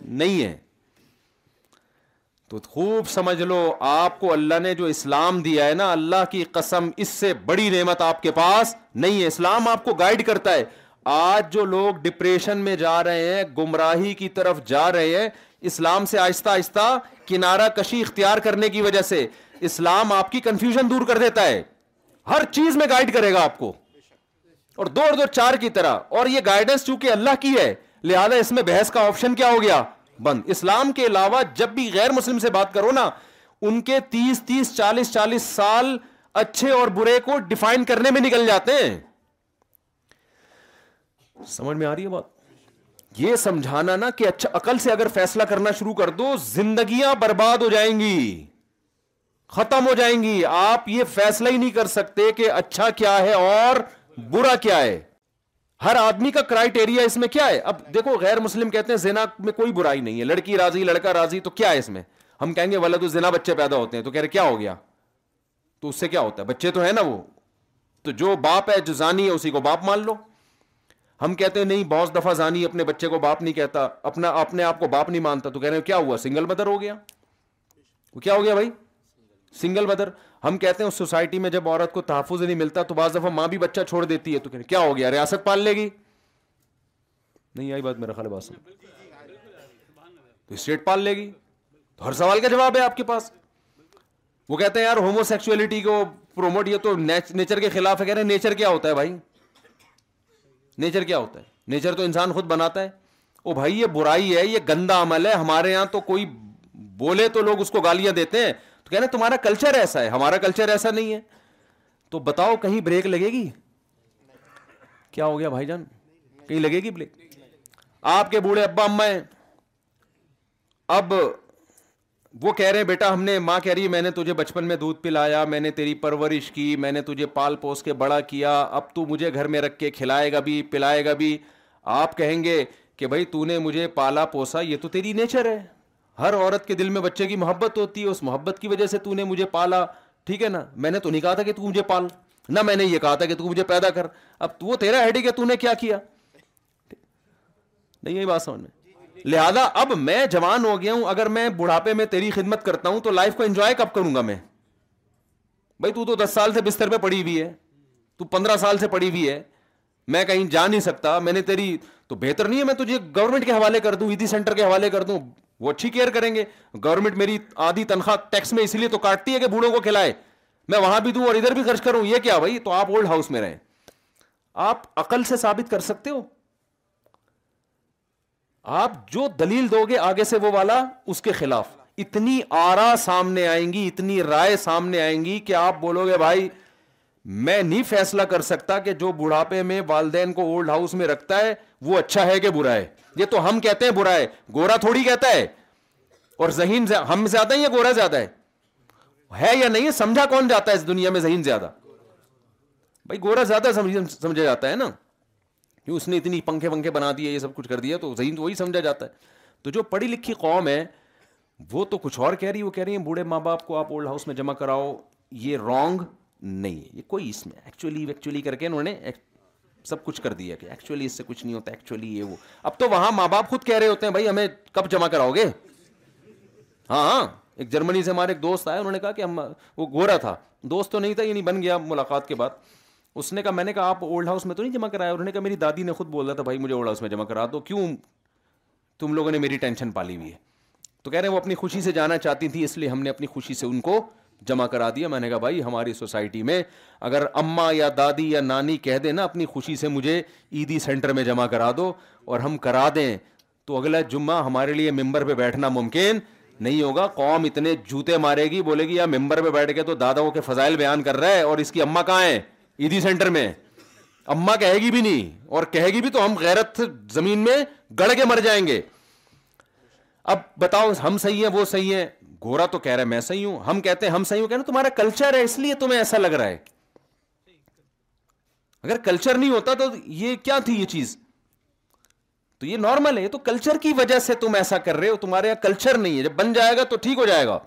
نہیں ہے تو خوب سمجھ لو آپ کو اللہ نے جو اسلام دیا ہے نا اللہ کی قسم اس سے بڑی نعمت آپ کے پاس نہیں ہے اسلام آپ کو گائیڈ کرتا ہے آج جو لوگ ڈپریشن میں جا رہے ہیں گمراہی کی طرف جا رہے ہیں اسلام سے آہستہ آہستہ کنارہ کشی اختیار کرنے کی وجہ سے اسلام آپ کی کنفیوژن دور کر دیتا ہے ہر چیز میں گائیڈ کرے گا آپ کو اور دو اور دو چار کی طرح اور یہ گائیڈنس چونکہ اللہ کی ہے لہذا اس میں بحث کا آپشن کیا ہو گیا بند اسلام کے علاوہ جب بھی غیر مسلم سے بات کرو نا ان کے تیس تیس چالیس چالیس سال اچھے اور برے کو ڈیفائن کرنے میں نکل جاتے ہیں سمجھ میں آ رہی ہے بات یہ سمجھانا نا کہ اچھا عقل سے اگر فیصلہ کرنا شروع کر دو زندگیاں برباد ہو جائیں گی ختم ہو جائیں گی آپ یہ فیصلہ ہی نہیں کر سکتے کہ اچھا کیا ہے اور برا کیا ہے ہر آدمی کا کرائٹیریا اس میں کیا ہے اب دیکھو غیر مسلم کہتے ہیں زینا میں کوئی برائی نہیں ہے لڑکی راضی لڑکا راضی تو کیا ہے اس میں ہم کہیں گے والدین بچے پیدا ہوتے ہیں تو کہہ رہے کیا ہو گیا تو اس سے کیا ہوتا ہے بچے تو ہے نا وہ تو جو باپ ہے جو زانی ہے اسی کو باپ مان لو ہم کہتے ہیں نہیں بہت دفعہ زانی اپنے بچے کو باپ نہیں کہتا اپنا اپنے آپ کو باپ نہیں مانتا تو کہہ رہے ہیں کیا ہوا سنگل مدر ہو گیا وہ کیا ہو گیا بھائی سنگل مدر ہم کہتے ہیں اس سوسائٹی میں جب عورت کو تحفظ نہیں ملتا تو بعض دفعہ ماں بھی بچہ چھوڑ دیتی ہے تو کیا ہو گیا ریاست پال لے گی نہیں آئی بات میرا بات تو اسٹیٹ پال لے گی تو ہر سوال کا جواب ہے آپ کے پاس وہ کہتے ہیں یار ہومو سیکچولیٹی کو پروموٹ یہ تو نیچر کے خلاف ہے کہہ رہے ہیں نیچر کیا ہوتا ہے بھائی نیچر کیا ہوتا ہے نیچر تو انسان خود بناتا ہے او بھائی یہ برائی ہے یہ گندا عمل ہے ہمارے یہاں تو کوئی بولے تو لوگ اس کو گالیاں دیتے ہیں تو کہنا تمہارا کلچر ایسا ہے ہمارا کلچر ایسا نہیں ہے تو بتاؤ کہیں بریک لگے گی کیا ہو گیا بھائی جان کہیں لگے گی بریک آپ کے بوڑھے ابا اما ہیں اب وہ کہہ رہے ہیں بیٹا ہم نے ماں کہہ رہی ہے میں نے تجھے بچپن میں دودھ پلایا میں نے تیری پرورش کی میں نے تجھے پال پوس کے بڑا کیا اب تو مجھے گھر میں رکھ کے کھلائے گا بھی پلائے گا بھی آپ کہیں گے کہ بھائی تو نے مجھے پالا پوسا یہ تو تیری نیچر ہے ہر عورت کے دل میں بچے کی محبت ہوتی ہے اس محبت کی وجہ سے تو نے مجھے پالا ٹھیک ہے نا میں نے تو نہیں کہا تھا کہ مجھے پال نہ میں نے یہ کہا تھا کہ مجھے پیدا کر اب وہ تیرا ہیڈی ہے تو نے کیا کیا نہیں بات سمجھ میں لہذا اب میں جوان ہو گیا ہوں اگر میں بڑھاپے میں تیری خدمت کرتا ہوں تو لائف کو انجوائے کب کروں گا میں بھائی تو تو دس سال سے بستر پہ پڑی ہوئی ہے تو پندرہ سال سے پڑی ہوئی ہے میں کہیں جا نہیں سکتا میں نے تیری تو بہتر نہیں ہے میں تجھے گورنمنٹ کے حوالے کر دوں ایدی سینٹر کے حوالے کر دوں وہ اچھی کیئر کریں گے گورنمنٹ میری آدھی تنخواہ ٹیکس میں اس لیے تو کاٹتی ہے کہ بوڑھوں کو کھلائے میں وہاں بھی دوں اور ادھر بھی خرچ کروں یہ کیا بھائی تو آپ اولڈ ہاؤس میں رہیں آپ عقل سے ثابت کر سکتے ہو آپ جو دلیل دو گے آگے سے وہ والا اس کے خلاف اتنی آرا سامنے آئیں گی اتنی رائے سامنے آئیں گی کہ آپ بولو گے بھائی میں نہیں فیصلہ کر سکتا کہ جو بڑھاپے میں والدین کو اولڈ ہاؤس میں رکھتا ہے وہ اچھا ہے کہ برا ہے یہ تو ہم کہتے ہیں برا ہے گورا تھوڑی کہتا ہے اور ذہین ہم زیادہ ہیں یا گورا زیادہ ہے یا نہیں سمجھا کون جاتا ہے اس دنیا میں ذہین زیادہ بھائی گورا زیادہ سمجھا جاتا ہے نا کہ اس نے اتنی پنکھے ونکھے بنا دیے یہ سب کچھ کر دیا تو ذہین تو وہی سمجھا جاتا ہے تو جو پڑھی لکھی قوم ہے وہ تو کچھ اور کہہ رہی ہے وہ کہہ رہی ہیں بوڑھے ماں باپ کو آپ اولڈ ہاؤس میں جمع کراؤ یہ رانگ نہیں ہے یہ کوئی اس میں ایکچولی ویکچولی کر کے انہوں نے سب کچھ کر دیا کہ ایکچولی اس سے کچھ نہیں ہوتا ایکچولی یہ وہ اب تو وہاں ماں باپ خود کہہ رہے ہوتے ہیں بھائی ہمیں کب جمع کراؤ گے ہاں،, ہاں ایک جرمنی سے ہمارے ایک دوست آئے انہوں نے کہا کہ ہم وہ گورا تھا دوست تو نہیں تھا یعنی بن گیا ملاقات کے بعد اس نے کہا میں نے کہا آپ اولڈ ہاؤس میں تو نہیں جمع کرایا انہوں نے کہا میری دادی نے خود بولا تھا بھائی مجھے اولڈ ہاؤس میں جمع کرا دو کیوں تم لوگوں نے میری ٹینشن پالی ہوئی ہے تو کہہ رہے ہیں وہ اپنی خوشی سے جانا چاہتی تھی اس لیے ہم نے اپنی خوشی سے ان کو جمع کرا دیا میں نے کہا بھائی ہماری سوسائٹی میں اگر اماں یا دادی یا نانی کہہ دیں نا اپنی خوشی سے مجھے عیدی سینٹر میں جمع کرا دو اور ہم کرا دیں تو اگلا جمعہ ہمارے لیے ممبر پہ بیٹھنا ممکن نہیں ہوگا قوم اتنے جوتے مارے گی بولے گی یا ممبر پہ بیٹھ کے تو داداؤں کے فضائل بیان کر رہا ہے اور اس کی اما کہاں ہیں عیدی سینٹر میں اما بھی نہیں اور کہے گی بھی تو ہم غیرت زمین میں گڑ کے مر جائیں گے اب بتاؤ ہم صحیح ہیں وہ صحیح ہیں گورا تو کہہ رہا ہے میں صحیح ہوں ہم کہتے ہیں ہم صحیح ہوں کہنا تمہارا کلچر ہے اس لیے تمہیں ایسا لگ رہا ہے اگر کلچر نہیں ہوتا تو یہ کیا تھی یہ چیز تو یہ نارمل ہے تو کلچر کی وجہ سے تم ایسا کر رہے ہو تمہارے یہاں کلچر نہیں ہے جب بن جائے گا تو ٹھیک ہو جائے گا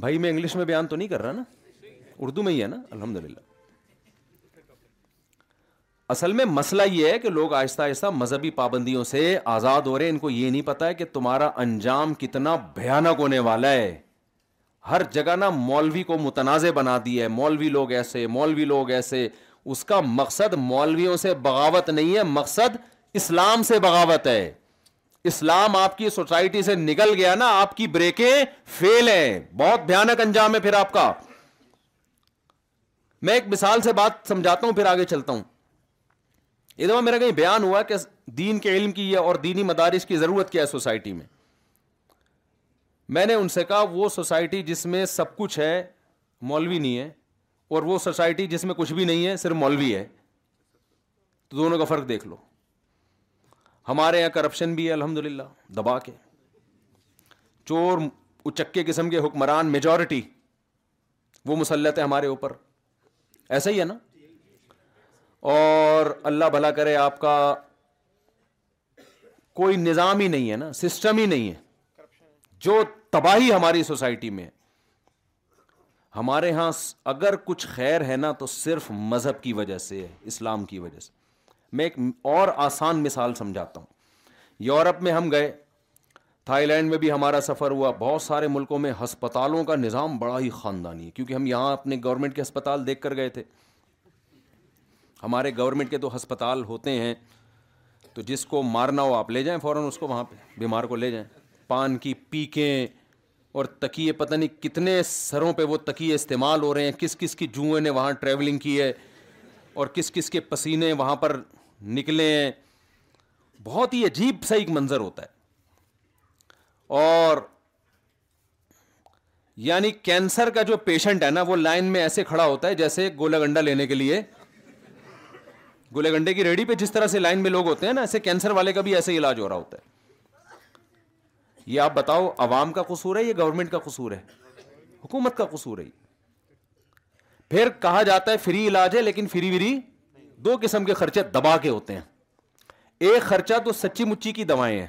بھائی میں انگلش میں بیان تو نہیں کر رہا نا اردو میں ہی ہے نا الحمد للہ اصل میں مسئلہ یہ ہے کہ لوگ آہستہ آہستہ مذہبی پابندیوں سے آزاد ہو رہے ہیں ان کو یہ نہیں پتا ہے کہ تمہارا انجام کتنا بھیانک ہونے والا ہے ہر جگہ نا مولوی کو متنازع بنا دی ہے مولوی لوگ ایسے مولوی لوگ ایسے اس کا مقصد مولویوں سے بغاوت نہیں ہے مقصد اسلام سے بغاوت ہے اسلام آپ کی سوسائٹی سے نکل گیا نا آپ کی بریکیں فیل ہیں بہت بھیانک انجام ہے پھر آپ کا میں ایک مثال سے بات سمجھاتا ہوں پھر آگے چلتا ہوں یہ دفعہ میرا کہیں بیان ہوا کہ دین کے علم کی ہے اور دینی مدارس کی ضرورت کیا ہے سوسائٹی میں میں نے ان سے کہا وہ سوسائٹی جس میں سب کچھ ہے مولوی نہیں ہے اور وہ سوسائٹی جس میں کچھ بھی نہیں ہے صرف مولوی ہے تو دونوں کا فرق دیکھ لو ہمارے یہاں کرپشن بھی ہے الحمد للہ دبا کے چور اچکے قسم کے حکمران میجورٹی وہ مسلط ہے ہمارے اوپر ایسا ہی ہے نا اور اللہ بھلا کرے آپ کا کوئی نظام ہی نہیں ہے نا سسٹم ہی نہیں ہے جو تباہی ہماری سوسائٹی میں ہے ہمارے ہاں اگر کچھ خیر ہے نا تو صرف مذہب کی وجہ سے ہے اسلام کی وجہ سے میں ایک اور آسان مثال سمجھاتا ہوں یورپ میں ہم گئے تھائی لینڈ میں بھی ہمارا سفر ہوا بہت سارے ملکوں میں ہسپتالوں کا نظام بڑا ہی خاندانی ہے کیونکہ ہم یہاں اپنے گورنمنٹ کے ہسپتال دیکھ کر گئے تھے ہمارے گورنمنٹ کے تو ہسپتال ہوتے ہیں تو جس کو مارنا ہو آپ لے جائیں فوراً اس کو وہاں پہ بیمار کو لے جائیں پان کی پیکیں اور تکیے پتہ نہیں کتنے سروں پہ وہ تکیے استعمال ہو رہے ہیں کس کس کی جوئیں نے وہاں ٹریولنگ کی ہے اور کس کس کے پسینے وہاں پر نکلے ہیں بہت ہی عجیب سا ایک منظر ہوتا ہے اور یعنی کینسر کا جو پیشنٹ ہے نا وہ لائن میں ایسے کھڑا ہوتا ہے جیسے گولا گنڈا لینے کے لیے گولے گنڈے کی ریڈی پہ جس طرح سے لائن میں لوگ ہوتے ہیں نا ایسے کینسر والے کا بھی ایسے علاج ہو رہا ہوتا ہے یہ آپ بتاؤ عوام کا قصور ہے یا گورنمنٹ کا قصور ہے حکومت کا قصور ہے پھر کہا جاتا ہے فری علاج ہے لیکن فری وری دو قسم کے خرچے دبا کے ہوتے ہیں ایک خرچہ تو سچی مچی کی دوائیں ہیں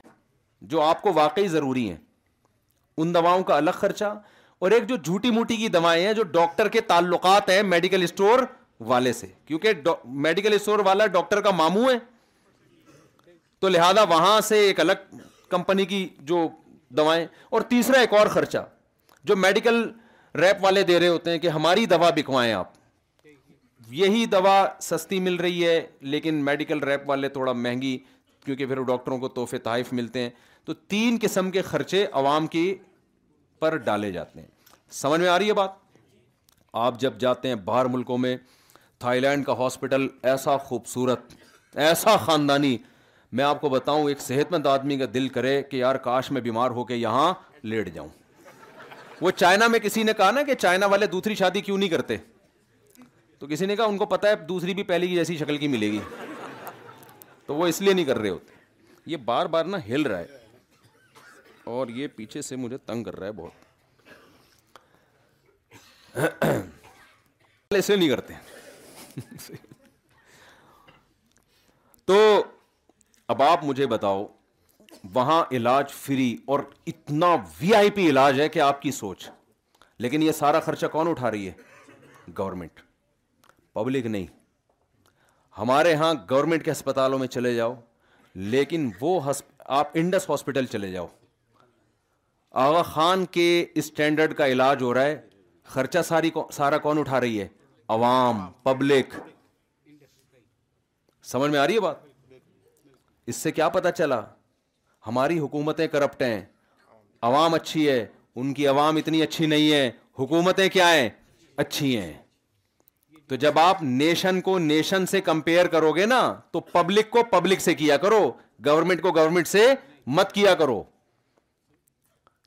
جو آپ کو واقعی ضروری ہیں ان دواؤں کا الگ خرچہ اور ایک جو جھوٹی موٹی کی دوائیں ہیں جو ڈاکٹر کے تعلقات ہیں میڈیکل اسٹور والے سے کیونکہ میڈیکل اسٹور والا ڈاکٹر کا مامو ہے تو لہذا وہاں سے ایک الگ کمپنی کی جو دوائیں اور تیسرا ایک اور خرچہ جو میڈیکل ریپ والے دے رہے ہوتے ہیں کہ ہماری دوا بکوائیں آپ یہی دوا سستی مل رہی ہے لیکن میڈیکل ریپ والے تھوڑا مہنگی کیونکہ پھر ڈاکٹروں کو تحفے تحائف ملتے ہیں تو تین قسم کے خرچے عوام کی پر ڈالے جاتے ہیں سمجھ میں آ رہی ہے بات آپ جب جاتے ہیں باہر ملکوں میں تھائی لینڈ کا ہاسپٹل ایسا خوبصورت ایسا خاندانی میں آپ کو بتاؤں ایک صحت مند آدمی کا دل کرے کہ یار کاش میں بیمار ہو کے یہاں لیٹ جاؤں وہ چائنا میں کسی نے کہا نا کہ چائنا والے دوسری شادی کیوں نہیں کرتے تو کسی نے کہا ان کو پتا ہے دوسری بھی پہلی کی جیسی شکل کی ملے گی تو وہ اس لیے نہیں کر رہے ہوتے یہ بار بار نہ ہل رہا ہے اور یہ پیچھے سے مجھے تنگ کر رہا ہے بہت اس لیے نہیں کرتے تو اب آپ مجھے بتاؤ وہاں علاج فری اور اتنا وی آئی پی علاج ہے کہ آپ کی سوچ لیکن یہ سارا خرچہ کون اٹھا رہی ہے گورنمنٹ پبلک نہیں ہمارے ہاں گورنمنٹ کے ہسپتالوں میں چلے جاؤ لیکن وہ آپ انڈس ہاسپٹل چلے جاؤ آغا خان کے اسٹینڈرڈ کا علاج ہو رہا ہے خرچہ ساری سارا کون اٹھا رہی ہے عوام پبلک سمجھ میں آ رہی ہے بات اس سے کیا پتا چلا ہماری حکومتیں کرپٹ ہیں عوام اچھی ہے ان کی عوام اتنی اچھی نہیں ہے حکومتیں کیا ہیں اچھی ہیں تو جب آپ نیشن کو نیشن سے کمپیئر کرو گے نا تو پبلک کو پبلک سے کیا کرو گورنمنٹ کو گورنمنٹ سے مت کیا کرو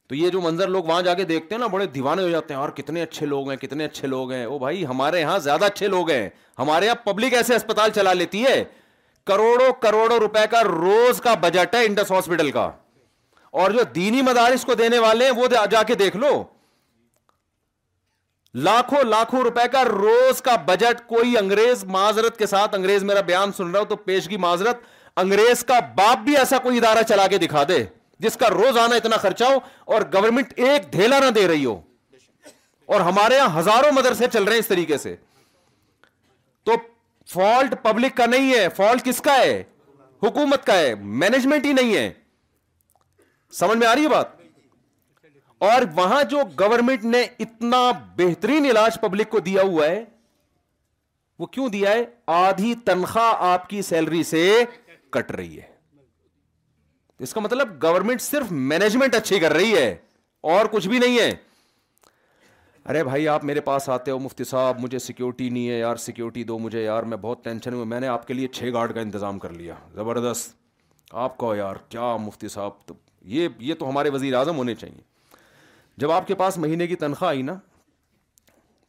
تو یہ جو منظر لوگ وہاں جا کے دیکھتے ہیں نا بڑے دیوانے ہو جاتے ہیں اور کتنے اچھے لوگ ہیں کتنے اچھے لوگ ہیں وہ بھائی ہمارے یہاں زیادہ اچھے لوگ ہیں ہمارے یہاں پبلک ایسے اسپتال چلا لیتی ہے کروڑوں کروڑوں روپے کا روز کا بجٹ ہے انڈس ہاسپٹل کا اور جو دینی مدارس کو دینے والے ہیں وہ جا کے دیکھ لو لاکھوں لاکھوں روپے کا روز کا بجٹ کوئی انگریز معذرت کے ساتھ انگریز میرا بیان سن رہا ہو تو پیشگی معذرت انگریز کا باپ بھی ایسا کوئی ادارہ چلا کے دکھا دے جس کا روز آنا اتنا خرچہ ہو اور گورنمنٹ ایک دھیلا نہ دے رہی ہو اور ہمارے یہاں ہزاروں مدرسے چل رہے ہیں اس طریقے سے تو فالٹ پبلک کا نہیں ہے فالٹ کس کا ہے حکومت کا ہے مینجمنٹ ہی نہیں ہے سمجھ میں آ رہی ہے بات اور وہاں جو گورنمنٹ نے اتنا بہترین علاج پبلک کو دیا ہوا ہے وہ کیوں دیا ہے آدھی تنخواہ آپ کی سیلری سے کٹ رہی ہے اس کا مطلب گورنمنٹ صرف مینجمنٹ اچھی کر رہی ہے اور کچھ بھی نہیں ہے ارے بھائی آپ میرے پاس آتے ہو مفتی صاحب مجھے سیکیورٹی نہیں ہے یار سیکیورٹی دو مجھے یار میں بہت ٹینشن ہوں میں نے آپ کے لیے چھ گارڈ کا انتظام کر لیا زبردست آپ کو یار کیا مفتی صاحب تو یہ تو ہمارے وزیر اعظم ہونے چاہیے جب آپ کے پاس مہینے کی تنخواہ آئی نا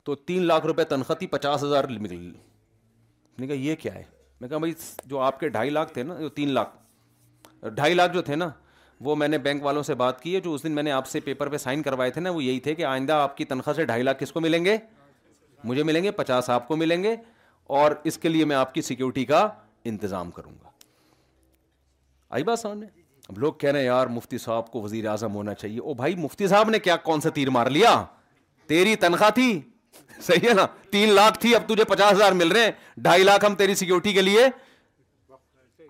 تو تین لاکھ روپے تنخواہ تھی پچاس ہزار مک میں نے کہا یہ کیا ہے میں کہا بھائی جو آپ کے ڈھائی لاکھ تھے نا جو تین لاکھ ڈھائی لاکھ جو تھے نا وہ میں نے بینک والوں سے بات کی ہے جو اس دن میں نے آپ سے پیپر پہ سائن کروائے تھے نا وہ یہی تھے کہ آئندہ آپ کی تنخواہ سے ڈھائی لاکھ کس کو ملیں گے مجھے ملیں گے پچاس آپ کو ملیں گے اور اس کے لیے میں آپ کی سیکیورٹی کا انتظام کروں گا آئی بات سامنے اب لوگ کہہ رہے ہیں یار مفتی صاحب کو وزیر اعظم ہونا چاہیے او بھائی مفتی صاحب نے کیا کون سا تیر مار لیا تیری تنخواہ تھی صحیح ہے نا تین لاکھ تھی اب تجھے پچاس ہزار مل رہے ہیں ڈھائی لاکھ ہم تیری سیکیورٹی کے لیے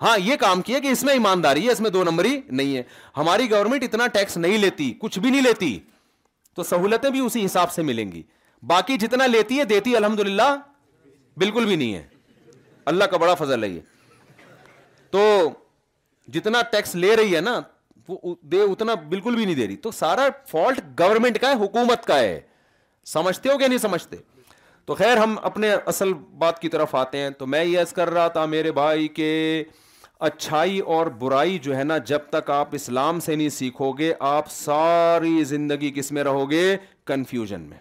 ہاں یہ کام کیا کہ اس میں ایمانداری ہے اس میں دو نمبر ہی نہیں ہے ہماری گورنمنٹ اتنا ٹیکس نہیں لیتی کچھ بھی نہیں لیتی تو سہولتیں بھی اسی حساب سے ملیں گی باقی جتنا لیتی ہے دیتی الحمد للہ بالکل بھی نہیں ہے اللہ کا بڑا فضل ہے یہ تو جتنا ٹیکس لے رہی ہے نا وہ دے اتنا بالکل بھی نہیں دے رہی تو سارا فالٹ گورنمنٹ کا ہے حکومت کا ہے سمجھتے ہو کہ نہیں سمجھتے تو خیر ہم اپنے اصل بات کی طرف آتے ہیں تو میں یہ عرض کر رہا تھا میرے بھائی کے اچھائی اور برائی جو ہے نا جب تک آپ اسلام سے نہیں سیکھو گے آپ ساری زندگی کس میں رہو گے کنفیوژن میں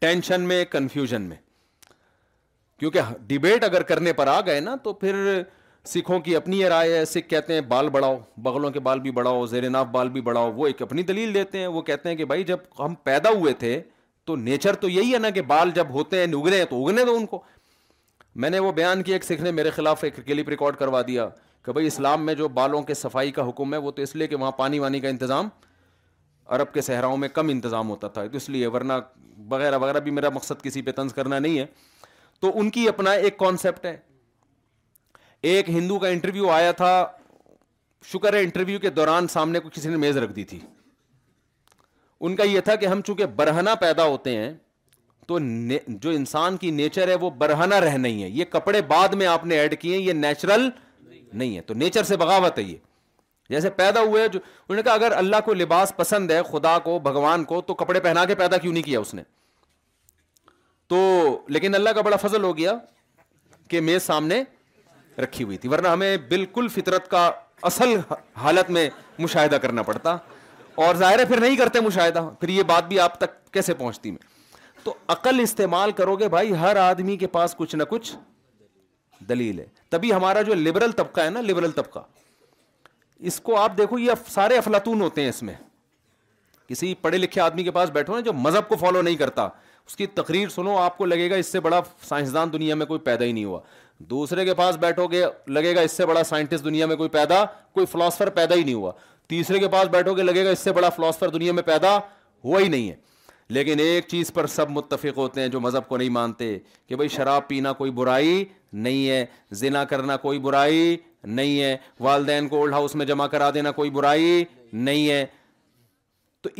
ٹینشن میں کنفیوژن میں کیونکہ ڈبیٹ اگر کرنے پر آ گئے نا تو پھر سکھوں کی اپنی یہ رائے ہے سکھ کہتے ہیں بال بڑھاؤ بغلوں کے بال بھی بڑھاؤ زیر ناف بال بھی بڑھاؤ وہ ایک اپنی دلیل دیتے ہیں وہ کہتے ہیں کہ بھائی جب ہم پیدا ہوئے تھے تو نیچر تو یہی ہے نا کہ بال جب ہوتے ہیں اگنے ہیں تو اگنے دو ان کو میں نے وہ بیان کیا ایک سکھ نے میرے خلاف ایک کلپ ریکارڈ کروا دیا کہ بھائی اسلام میں جو بالوں کے صفائی کا حکم ہے وہ تو اس لیے کہ وہاں پانی وانی کا انتظام عرب کے صحراؤں میں کم انتظام ہوتا تھا تو اس لیے ورنہ وغیرہ وغیرہ بھی میرا مقصد کسی پہ طنز کرنا نہیں ہے تو ان کی اپنا ایک کانسیپٹ ہے ایک ہندو کا انٹرویو آیا تھا شکر ہے انٹرویو کے دوران سامنے کو کسی نے میز رکھ دی تھی ان کا یہ تھا کہ ہم چونکہ برہنا پیدا ہوتے ہیں تو جو انسان کی نیچر ہے وہ برہنا رہ نہیں ہے یہ کپڑے بعد میں آپ نے ایڈ کیے یہ نیچرل نہیں ہے تو نیچر سے بغاوت ہے یہ جیسے پیدا ہوئے جو انہوں نے کہا اگر اللہ کو لباس پسند ہے خدا کو بھگوان کو تو کپڑے پہنا کے پیدا کیوں نہیں کیا اس نے تو لیکن اللہ کا بڑا فضل ہو گیا کہ میز سامنے رکھی ہوئی تھی ورنہ ہمیں بالکل فطرت کا اصل حالت میں مشاہدہ کرنا پڑتا اور ظاہر ہے پھر نہیں کرتے مشاہدہ پھر یہ بات بھی آپ تک کیسے پہنچتی میں تو عقل استعمال کرو گے بھائی ہر آدمی کے پاس کچھ نہ کچھ دلیل ہے تبھی ہمارا جو لبرل طبقہ ہے نا لبرل طبقہ اس کو آپ دیکھو یہ سارے افلاطون ہوتے ہیں اس میں کسی پڑھے لکھے آدمی کے پاس بیٹھو نا جو مذہب کو فالو نہیں کرتا اس کی تقریر سنو آپ کو لگے گا اس سے بڑا سائنسدان دنیا میں کوئی پیدا ہی نہیں ہوا دوسرے کے پاس بیٹھو گے لگے گا اس سے بڑا سائنٹسٹ دنیا میں کوئی پیدا کوئی فلاسفر پیدا ہی نہیں ہوا تیسرے کے پاس بیٹھو گے لگے گا اس سے بڑا فلاسفر دنیا میں پیدا ہوا ہی نہیں ہے لیکن ایک چیز پر سب متفق ہوتے ہیں جو مذہب کو نہیں مانتے کہ بھائی شراب پینا کوئی برائی نہیں ہے زنا کرنا کوئی برائی نہیں ہے والدین کو اولڈ ہاؤس میں جمع کرا دینا کوئی برائی نہیں ہے تو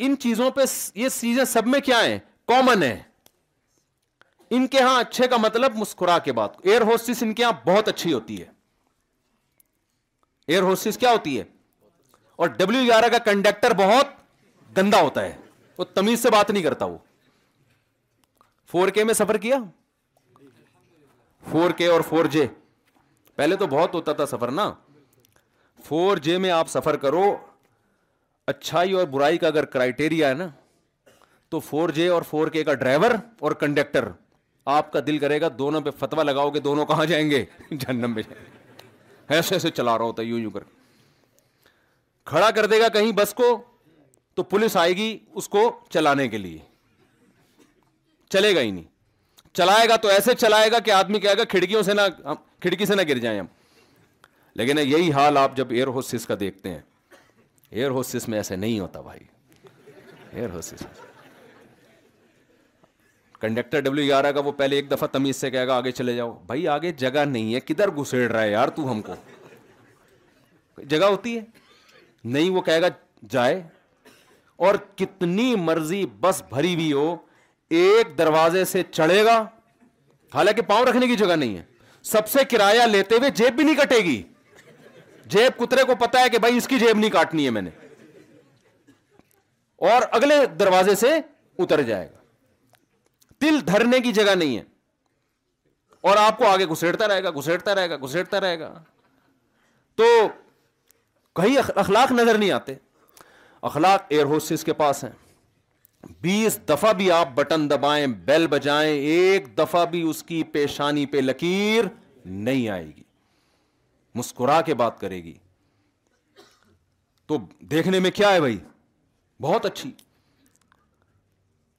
ان چیزوں پہ یہ چیزیں سب میں کیا ہیں کامن ہیں ان کے ہاں اچھے کا مطلب مسکرا کے بعد ایئر ہوسٹس ان کے یہاں بہت اچھی ہوتی ہے ایئر کیا ہوتی ہے اور ڈبلو گیارہ کا کنڈکٹر بہت گندا ہوتا ہے وہ تمیز سے بات نہیں کرتا وہ فور کے میں سفر کیا فور کے اور فور جے پہلے تو بہت ہوتا تھا سفر نا فور جے میں آپ سفر کرو اچھائی اور برائی کا اگر کرائٹیریا ہے نا تو فور جے اور فور کے کا ڈرائیور اور کنڈکٹر آپ کا دل کرے گا دونوں پہ فتوا لگاؤ گے دونوں کہاں جائیں گے جہنم میں جائیں گے ایسے ایسے چلا رہا ہوتا ہے یوں یوں کر کھڑا کر دے گا کہیں بس کو تو پولیس آئے گی اس کو چلانے کے لیے چلے گا ہی نہیں چلائے گا تو ایسے چلائے گا کہ آدمی کہے گا کھڑکیوں سے نہ کھڑکی سے نہ گر جائیں ہم لیکن یہی حال آپ جب ایئر ہوسس کا دیکھتے ہیں ایئر ہوسس میں ایسے نہیں ہوتا بھائی ایئر ہوسس کنڈکٹر ڈبلو یار کا وہ پہلے ایک دفعہ تمیز سے گا آگے چلے جاؤ بھائی آگے جگہ نہیں ہے کدھر گھسیڑ رہا ہے یار تو ہم کو جگہ ہوتی ہے نہیں وہ کہے گا جائے اور کتنی مرضی بس بھری بھی ہو ایک دروازے سے چڑھے گا حالانکہ پاؤں رکھنے کی جگہ نہیں ہے سب سے کرایہ لیتے ہوئے جیب بھی نہیں کٹے گی جیب کترے کو پتا ہے کہ بھائی اس کی جیب نہیں کاٹنی ہے میں نے اور اگلے دروازے سے اتر جائے گا دل دھرنے کی جگہ نہیں ہے اور آپ کو آگے گھسیٹتا رہے گا گھسیٹتا رہے گا گھسیٹتا رہے گا تو کہیں اخلاق نظر نہیں آتے اخلاق ایئر ہوسٹس کے پاس ہیں بیس دفعہ بھی آپ بٹن دبائیں بیل بجائیں ایک دفعہ بھی اس کی پیشانی پہ لکیر نہیں آئے گی مسکرا کے بات کرے گی تو دیکھنے میں کیا ہے بھائی بہت اچھی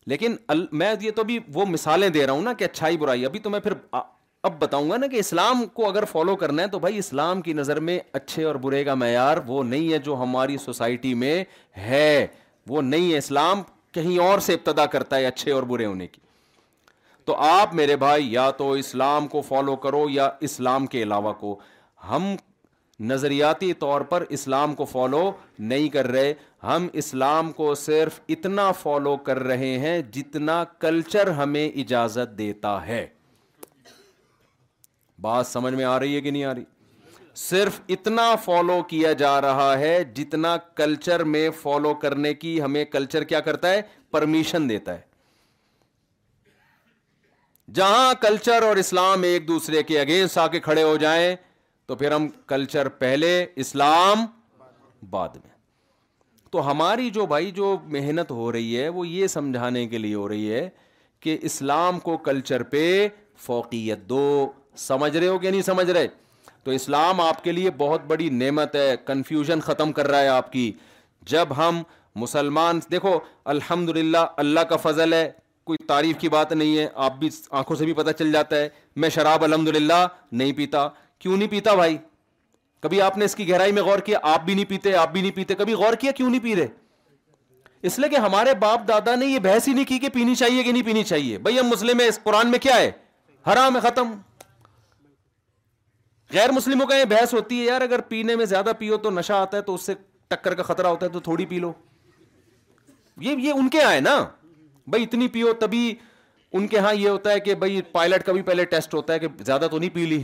لیکن ال میں یہ تو وہ مثالیں دے رہا ہوں نا کہ اچھائی برائی ابھی تو میں پھر اب بتاؤں گا نا کہ اسلام کو اگر فالو کرنا ہے تو بھائی اسلام کی نظر میں اچھے اور برے کا معیار وہ نہیں ہے جو ہماری سوسائٹی میں ہے وہ نہیں ہے اسلام کہیں اور سے ابتدا کرتا ہے اچھے اور برے ہونے کی تو آپ میرے بھائی یا تو اسلام کو فالو کرو یا اسلام کے علاوہ کو ہم نظریاتی طور پر اسلام کو فالو نہیں کر رہے ہم اسلام کو صرف اتنا فالو کر رہے ہیں جتنا کلچر ہمیں اجازت دیتا ہے بات سمجھ میں آ رہی ہے کہ نہیں آ رہی صرف اتنا فالو کیا جا رہا ہے جتنا کلچر میں فالو کرنے کی ہمیں کلچر کیا کرتا ہے پرمیشن دیتا ہے جہاں کلچر اور اسلام ایک دوسرے کے اگینسٹ آ کے کھڑے ہو جائیں تو پھر ہم کلچر پہلے اسلام بعد میں تو ہماری جو بھائی جو محنت ہو رہی ہے وہ یہ سمجھانے کے لیے ہو رہی ہے کہ اسلام کو کلچر پہ فوقیت دو سمجھ رہے ہو کہ نہیں سمجھ رہے تو اسلام آپ کے لیے بہت بڑی نعمت ہے کنفیوژن ختم کر رہا ہے آپ کی جب ہم مسلمان دیکھو الحمد للہ اللہ کا فضل ہے کوئی تعریف کی بات نہیں ہے آپ بھی آنکھوں سے بھی پتہ چل جاتا ہے میں شراب الحمد للہ نہیں پیتا کیوں نہیں پیتا بھائی کبھی آپ نے اس کی گہرائی میں غور کیا آپ بھی نہیں پیتے آپ بھی نہیں پیتے کبھی غور کیا کیوں نہیں پی رہے اس لیے کہ ہمارے باپ دادا نے یہ بحث ہی نہیں کی کہ پینی چاہیے کہ نہیں پینی چاہیے بھائی ہم مسلم ہیں اس قرآن میں کیا ہے ہے ختم غیر مسلموں کا یہ بحث ہوتی ہے یار اگر پینے میں زیادہ پیو تو نشہ آتا ہے تو اس سے ٹکر کا خطرہ ہوتا ہے تو تھوڑی پی لو یہ ان کے یہاں ہے نا بھائی اتنی پیو تبھی ان کے ہاں یہ ہوتا ہے کہ بھائی پائلٹ کبھی پہلے ٹیسٹ ہوتا ہے کہ زیادہ تو نہیں پی لی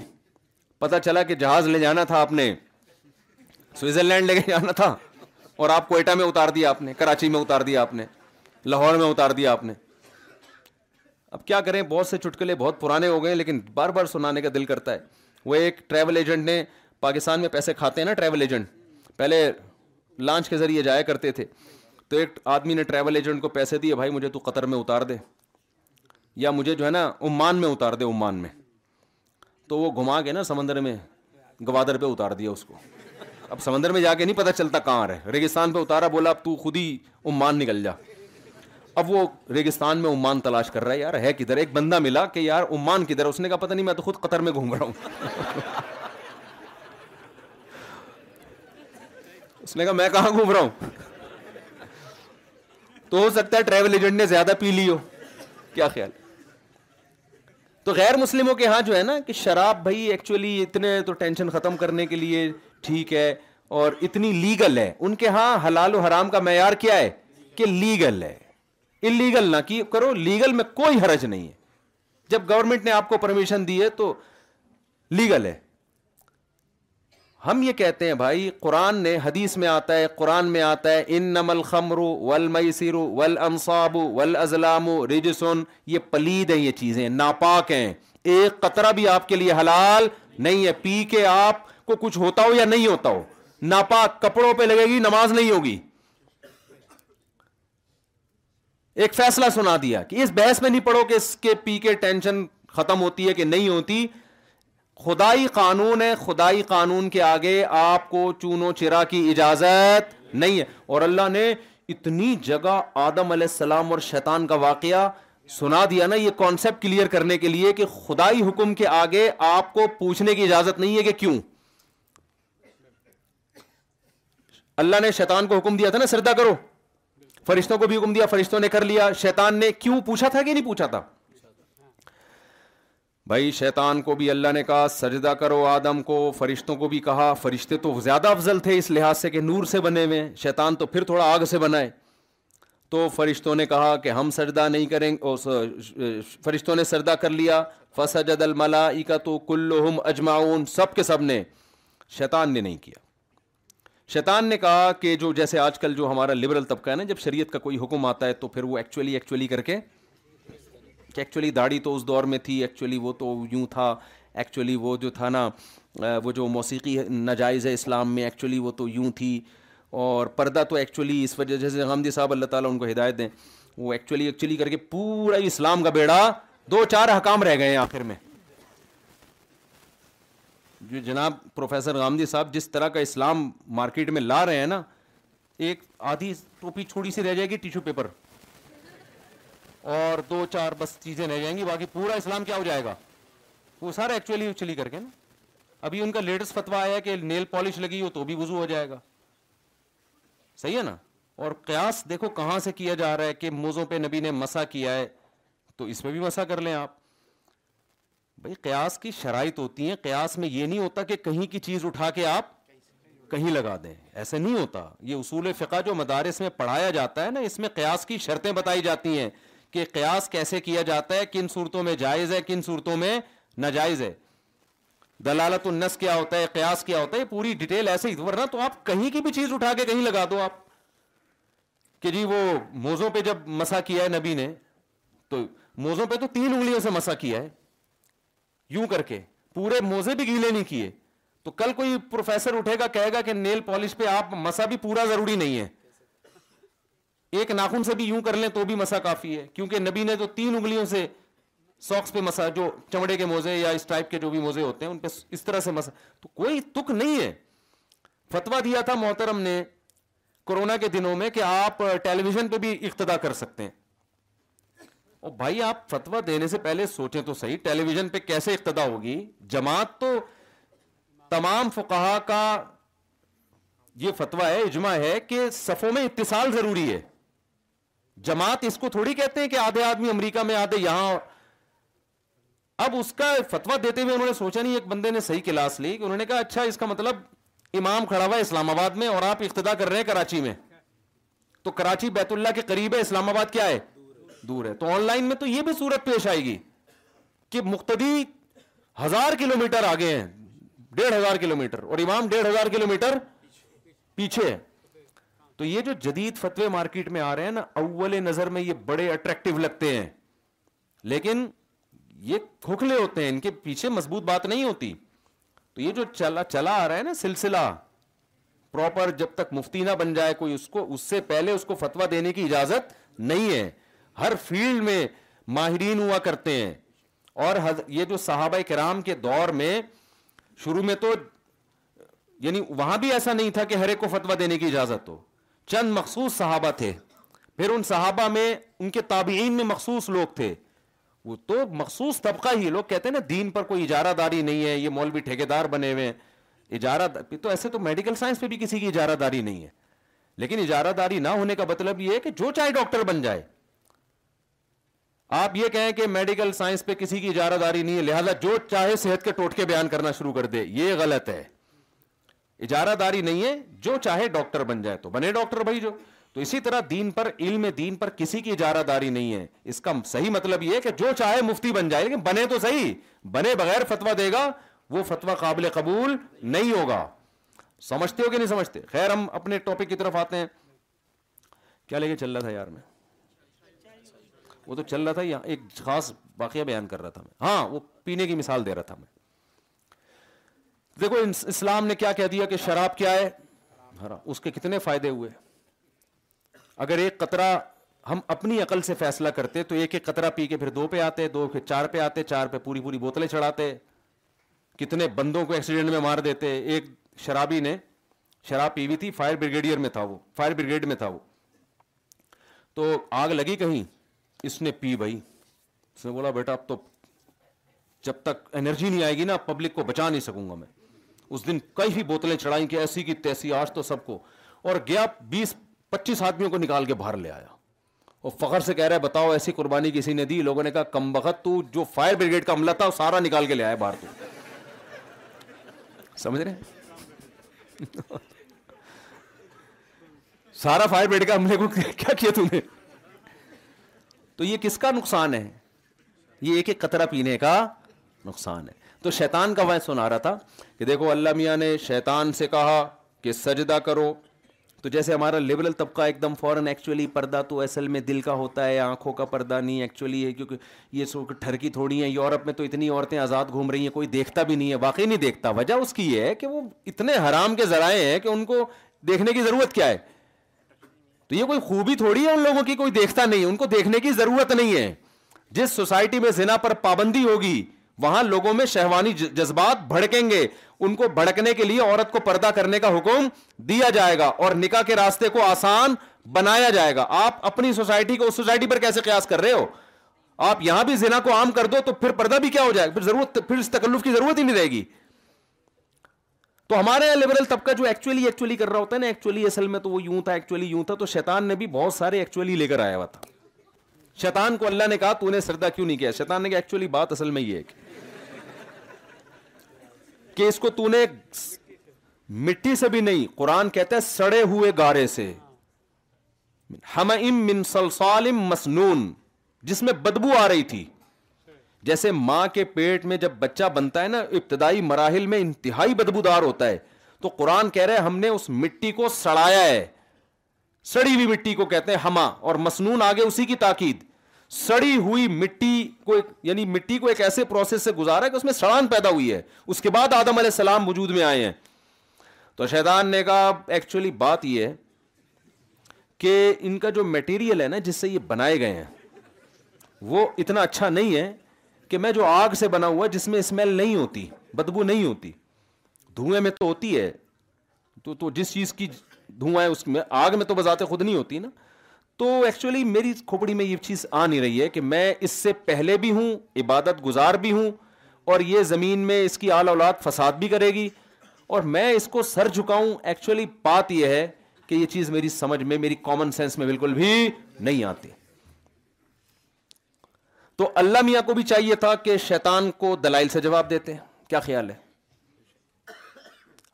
پتہ چلا کہ جہاز لے جانا تھا آپ نے سوئٹزرلینڈ لے جانا تھا اور آپ کوئٹہ میں اتار دیا آپ نے کراچی میں اتار دیا آپ نے لاہور میں اتار دیا آپ نے اب کیا کریں بہت سے چٹکلے بہت پرانے ہو گئے لیکن بار بار سنانے کا دل کرتا ہے وہ ایک ٹریول ایجنٹ نے پاکستان میں پیسے کھاتے ہیں نا ٹریول ایجنٹ پہلے لانچ کے ذریعے جایا کرتے تھے تو ایک آدمی نے ٹریول ایجنٹ کو پیسے دیے بھائی مجھے تو قطر میں اتار دے یا مجھے جو ہے نا عمان میں اتار دے عمان میں تو وہ گھما کے نا سمندر میں گوادر پہ اتار دیا اس کو اب سمندر میں جا کے نہیں پتا چلتا کہاں رہے ریگستان پہ اتارا بولا اب تو خود ہی عمان نکل جا اب وہ ریگستان میں عمان تلاش کر رہا ہے یار ہے کدھر ایک بندہ ملا کہ یار عمان کدھر اس نے کہا پتہ نہیں میں تو خود قطر میں گھوم رہا ہوں اس نے کہا میں کہاں گھوم رہا ہوں تو ہو سکتا ہے ٹریول ایجنٹ نے زیادہ پی لی ہو کیا خیال تو غیر مسلموں کے ہاں جو ہے نا کہ شراب بھائی ایکچولی اتنے تو ٹینشن ختم کرنے کے لیے ٹھیک ہے اور اتنی لیگل ہے ان کے ہاں حلال و حرام کا معیار کیا ہے کہ لیگل ہے انلیگل نہ کی کرو لیگل میں کوئی حرج نہیں ہے جب گورنمنٹ نے آپ کو پرمیشن دی ہے تو لیگل ہے ہم یہ کہتے ہیں بھائی قرآن نے حدیث میں آتا ہے قرآن میں آتا ہے ان نمل چیزیں ناپاک ہیں ایک قطرہ بھی آپ کے لیے حلال نہیں ہے پی کے آپ کو کچھ ہوتا ہو یا نہیں ہوتا ہو ناپاک کپڑوں پہ لگے گی نماز نہیں ہوگی ایک فیصلہ سنا دیا کہ اس بحث میں نہیں پڑھو کہ اس کے پی کے ٹینشن ختم ہوتی ہے کہ نہیں ہوتی خدائی قانون ہے خدائی قانون کے آگے آپ کو چونو چرا کی اجازت نہیں ہے اور اللہ نے اتنی جگہ آدم علیہ السلام اور شیطان کا واقعہ سنا دیا نا یہ کانسیپٹ کلیئر کرنے کے لیے کہ خدائی حکم کے آگے آپ کو پوچھنے کی اجازت نہیں ہے کہ کیوں اللہ نے شیطان کو حکم دیا تھا نا سردا کرو فرشتوں کو بھی حکم دیا فرشتوں نے کر لیا شیطان نے کیوں پوچھا تھا کہ نہیں پوچھا تھا بھائی شیطان کو بھی اللہ نے کہا سجدہ کرو آدم کو فرشتوں کو بھی کہا فرشتے تو زیادہ افضل تھے اس لحاظ سے کہ نور سے بنے ہوئے شیطان تو پھر تھوڑا آگ سے بنائے تو فرشتوں نے کہا کہ ہم سجدہ نہیں کریں فرشتوں نے سجدہ کر لیا فص الملا تو کلو اجماؤن سب کے سب نے شیطان نے نہیں کیا شیطان نے کہا کہ جو جیسے آج کل جو ہمارا لبرل طبقہ ہے نا جب شریعت کا کوئی حکم آتا ہے تو پھر وہ ایکچولی ایکچولی کر کے کہ ایکچولی داڑھی تو اس دور میں تھی ایکچولی وہ تو یوں تھا ایکچولی وہ جو تھا نا وہ جو موسیقی ناجائز ہے اسلام میں ایکچولی وہ تو یوں تھی اور پردہ تو ایکچولی اس وجہ سے اللہ تعالیٰ ان کو ہدایت دیں وہ ایکچولی ایکچولی کر کے پورا اسلام کا بیڑا دو چار حکام رہ گئے ہیں آخر میں جو جناب پروفیسر غامدی صاحب جس طرح کا اسلام مارکیٹ میں لا رہے ہیں نا ایک آدھی ٹوپی چھوڑی سی رہ جائے گی ٹیشو پیپر اور دو چار بس چیزیں رہ جائیں گی باقی پورا اسلام کیا ہو جائے گا وہ سارا ایکچولی چلی کر کے نا ابھی ان کا لیٹسٹ فتوا کہ نیل پالش لگی ہو تو بھی ہو جائے گا صحیح ہے نا اور قیاس دیکھو کہاں سے کیا جا رہا ہے کہ موزوں پہ نبی نے مسا کیا ہے تو اس پہ بھی مسا کر لیں آپ بھائی قیاس کی شرائط ہوتی ہیں قیاس میں یہ نہیں ہوتا کہ کہیں کی چیز اٹھا کے آپ کہیں لگا دیں ایسے نہیں ہوتا یہ اصول فقہ جو مدارس میں پڑھایا جاتا ہے نا اس میں قیاس کی شرطیں بتائی جاتی ہیں کہ قیاس کیسے کیا جاتا ہے کن صورتوں میں جائز ہے کن صورتوں میں ناجائز ہے دلالت النس کیا ہوتا ہے قیاس کیا ہوتا ہے پوری ڈیٹیل ایسے ہی ورنہ تو آپ کہیں کی بھی چیز اٹھا کے کہیں لگا دو آپ کہ جی وہ موزوں پہ جب مسا کیا ہے نبی نے تو موزوں پہ تو تین انگلیوں سے مسا کیا ہے یوں کر کے پورے موزے بھی گیلے نہیں کیے تو کل کوئی پروفیسر اٹھے گا کہے گا کہ نیل پالش پہ آپ مسا بھی پورا ضروری نہیں ہے ایک ناخن سے بھی یوں کر لیں تو بھی مسا کافی ہے کیونکہ نبی نے تو تین انگلیوں سے ساکس پہ مسا جو چمڑے کے موزے یا اس ٹائپ کے جو بھی موزے ہوتے ہیں ان پہ اس طرح سے مسا تو کوئی تک نہیں ہے فتویٰ دیا تھا محترم نے کورونا کے دنوں میں کہ آپ ٹیلی ویژن پہ بھی اقتدا کر سکتے ہیں اور بھائی آپ فتوا دینے سے پہلے سوچیں تو صحیح ٹیلی ویژن پہ کیسے اقتدا ہوگی جماعت تو تمام فقہا کا یہ فتویٰ ہے اجماع ہے کہ صفوں میں اتصال ضروری ہے جماعت اس کو تھوڑی کہتے ہیں کہ آدھے آدمی امریکہ میں آدھے یہاں اب اس کا فتوا دیتے ہوئے انہوں نے سوچا نہیں ایک بندے نے صحیح کلاس لی کہ انہوں نے کہا اچھا اس کا مطلب امام کھڑا ہوا ہے اسلام آباد میں اور آپ اقتدا کر رہے ہیں کراچی میں تو کراچی بیت اللہ کے قریب ہے اسلام آباد کیا ہے دور ہے تو آن لائن میں تو یہ بھی صورت پیش آئے گی کہ مختدی ہزار کلو میٹر آگے ہیں ڈیڑھ ہزار کلو میٹر اور امام ڈیڑھ ہزار کلو میٹر پیچھے ہے تو یہ جو جدید فتوے مارکیٹ میں آ رہے ہیں نا اول نظر میں یہ بڑے اٹریکٹو لگتے ہیں لیکن یہ کھوکھلے ہوتے ہیں ان کے پیچھے مضبوط بات نہیں ہوتی تو یہ جو چلا چلا آ رہا ہے نا سلسلہ پراپر جب تک مفتی نہ بن جائے کوئی اس کو اس سے پہلے اس کو فتوا دینے کی اجازت نہیں ہے ہر فیلڈ میں ماہرین ہوا کرتے ہیں اور یہ جو صحابہ کرام کے دور میں شروع میں تو یعنی وہاں بھی ایسا نہیں تھا کہ ہر ایک کو فتوا دینے کی اجازت ہو چند مخصوص صحابہ تھے پھر ان صحابہ میں ان کے تابعین میں مخصوص لوگ تھے وہ تو مخصوص طبقہ ہی لوگ کہتے ہیں نا دین پر کوئی اجارہ داری نہیں ہے یہ مولوی ٹھیکے دار بنے ہوئے ہیں اجارہ تو ایسے تو میڈیکل سائنس پہ بھی کسی کی اجارہ داری نہیں ہے لیکن اجارہ داری نہ ہونے کا مطلب یہ ہے کہ جو چاہے ڈاکٹر بن جائے آپ یہ کہیں کہ میڈیکل سائنس پہ کسی کی اجارہ داری نہیں ہے لہذا جو چاہے صحت کے ٹوٹکے بیان کرنا شروع کر دے یہ غلط ہے اجارہ داری نہیں ہے جو چاہے ڈاکٹر بن جائے تو بنے ڈاکٹر بھائی جو تو اسی طرح دین دین پر پر علم کسی کی اجارہ داری نہیں ہے اس کا صحیح مطلب یہ ہے کہ جو چاہے مفتی بن جائے لیکن بنے تو صحیح بنے بغیر توتوا دے گا وہ فتوا قابل قبول نہیں ہوگا سمجھتے ہو کہ نہیں سمجھتے خیر ہم اپنے ٹاپک کی طرف آتے ہیں کیا لے کے چل رہا تھا یار میں وہ تو چل رہا تھا ایک خاص واقعہ بیان کر رہا تھا ہاں وہ پینے کی مثال دے رہا تھا میں دیکھو اسلام نے کیا کہہ دیا کہ شراب کیا ہے اس کے کتنے فائدے ہوئے اگر ایک قطرہ ہم اپنی عقل سے فیصلہ کرتے تو ایک ایک قطرہ پی کے پھر دو پہ آتے دو پھر چار پہ آتے چار پہ پوری پوری بوتلیں چڑھاتے کتنے بندوں کو ایکسیڈنٹ میں مار دیتے ایک شرابی نے شراب پی ہوئی تھی فائر بریگیڈیئر میں تھا وہ فائر بریگیڈ میں تھا وہ تو آگ لگی کہیں اس نے پی بھائی اس نے بولا بیٹا اب تو جب تک انرجی نہیں آئے گی نا پبلک کو بچا نہیں سکوں گا میں اس دن کئی ہی بوتلیں چڑھائیں کہ ایسی کی تیسی آج تو سب کو اور گیا بیس پچیس آدمیوں کو نکال کے باہر لے آیا اور فخر سے کہہ رہے بتاؤ ایسی قربانی کسی نے دی لوگوں نے کہا کم بخت تو جو فائر بریگیڈ کا عملہ تھا وہ سارا نکال کے لے آیا باہر تو سمجھ رہے سارا فائر بریگیڈ کا عملے کو کیا کیا تم نے تو یہ کس کا نقصان ہے یہ ایک ایک قطرہ پینے کا نقصان ہے تو شیطان کا وائس سنا رہا تھا کہ دیکھو اللہ میاں نے شیطان سے کہا کہ سجدہ کرو تو جیسے ہمارا لبرل طبقہ ایک دم فوراً ایکچولی پردہ تو اصل میں دل کا ہوتا ہے آنکھوں کا پردہ نہیں ایکچولی ہے کیونکہ یہ سو ٹھرکی تھوڑی ہیں یورپ میں تو اتنی عورتیں آزاد گھوم رہی ہیں کوئی دیکھتا بھی نہیں ہے واقعی نہیں دیکھتا وجہ اس کی یہ ہے کہ وہ اتنے حرام کے ذرائع ہیں کہ ان کو دیکھنے کی ضرورت کیا ہے تو یہ کوئی خوبی تھوڑی ہے ان لوگوں کی کوئی دیکھتا نہیں ان کو دیکھنے کی ضرورت نہیں ہے جس سوسائٹی میں زنا پر پابندی ہوگی وہاں لوگوں میں شہوانی جذبات بھڑکیں گے ان کو بھڑکنے کے لیے عورت کو پردہ کرنے کا حکم دیا جائے گا اور نکاح کے راستے کو آسان بنایا جائے گا آپ اپنی سوسائٹی کو اس سوسائٹی پر کیسے قیاس کر رہے ہو آپ یہاں بھی زنا کو عام کر دو تو پھر پردہ بھی کیا ہو جائے پھر پھر ضرورت اس تکلف کی ضرورت ہی نہیں رہے گی تو ہمارے یہاں لبرل طبقہ جو ایکچولی ایکچولی کر رہا ہوتا ہے نا ایکچولی اصل میں تو وہ یوں تھا ایکچولی یوں تھا تو شیطان نے بھی بہت سارے ایکچولی لے کر آیا ہوا تھا شیطان کو اللہ نے کہا تو سردا کیوں نہیں کیا شیطان نے کہا ایکچولی بات اصل میں یہ ہے کہ کہ اس کو تو نے مٹی سے بھی نہیں قرآن کہتا ہے سڑے ہوئے گارے سے ہم من سلسال مسنون جس میں بدبو آ رہی تھی جیسے ماں کے پیٹ میں جب بچہ بنتا ہے نا ابتدائی مراحل میں انتہائی بدبو دار ہوتا ہے تو قرآن کہہ رہے ہم نے اس مٹی کو سڑایا ہے سڑی ہوئی مٹی کو کہتے ہیں ہما اور مسنون آگے اسی کی تاکید سڑی ہوئی مٹی کو یعنی مٹی کو ایک ایسے پروسیس سے گزارا کہ اس میں سڑان پیدا ہوئی ہے اس کے بعد آدم علیہ السلام وجود میں آئے ہیں تو شیطان نے کہا ایکچولی بات یہ کہ ان کا جو میٹیریل ہے نا جس سے یہ بنائے گئے ہیں وہ اتنا اچھا نہیں ہے کہ میں جو آگ سے بنا ہوا جس میں اسمیل نہیں ہوتی بدبو نہیں ہوتی دھوئے میں تو ہوتی ہے تو تو جس چیز کی دھواں ہے اس میں آگ میں تو بذات خود نہیں ہوتی نا تو ایکچولی میری کھوپڑی میں یہ چیز آ نہیں رہی ہے کہ میں اس سے پہلے بھی ہوں عبادت گزار بھی ہوں اور یہ زمین میں اس کی آل اولاد فساد بھی کرے گی اور میں اس کو سر جھکاؤں ایکچولی بات یہ ہے کہ یہ چیز میری سمجھ میں میری کامن سینس میں بالکل بھی نہیں آتی تو اللہ میاں کو بھی چاہیے تھا کہ شیطان کو دلائل سے جواب دیتے ہیں کیا خیال ہے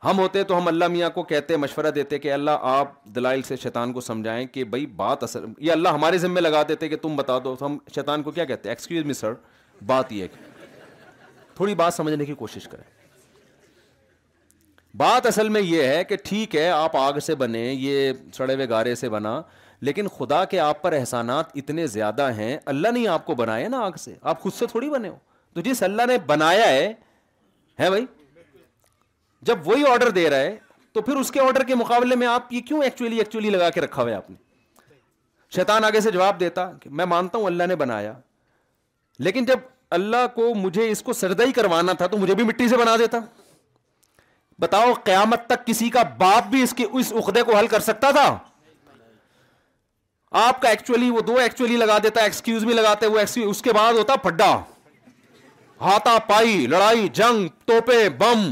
ہم ہوتے تو ہم اللہ میاں کو کہتے مشورہ دیتے کہ اللہ آپ دلائل سے شیطان کو سمجھائیں کہ بھائی بات اثر یہ اللہ ہمارے ذمے لگا دیتے کہ تم بتا دو تو ہم شیطان کو کیا کہتے ہیں ایکسکیوز می سر بات یہ کہ تھوڑی بات سمجھنے کی کوشش کریں بات اصل میں یہ ہے کہ ٹھیک ہے آپ آگ سے بنے یہ سڑے ہوئے گارے سے بنا لیکن خدا کے آپ پر احسانات اتنے زیادہ ہیں اللہ نے آپ کو بنایا نا آگ سے آپ خود سے تھوڑی بنے ہو تو جس اللہ نے بنایا ہے ہے بھائی جب وہی آرڈر دے رہا ہے تو پھر اس کے آرڈر کے مقابلے میں آپ یہ کیوں ایکچولی ایکچولی لگا کے رکھا ہوا ہے آپ نے شیطان آگے سے جواب دیتا کہ میں مانتا ہوں اللہ نے بنایا لیکن جب اللہ کو مجھے اس کو سردہ ہی کروانا تھا تو مجھے بھی مٹی سے بنا دیتا بتاؤ قیامت تک کسی کا باپ بھی اس کے اس عقدے کو حل کر سکتا تھا آپ کا ایکچولی وہ دو ایکچولی لگا دیتا ایکسکیوز بھی لگاتے وہ اس کے بعد ہوتا پڈا ہاتھا پائی لڑائی جنگ توپے بم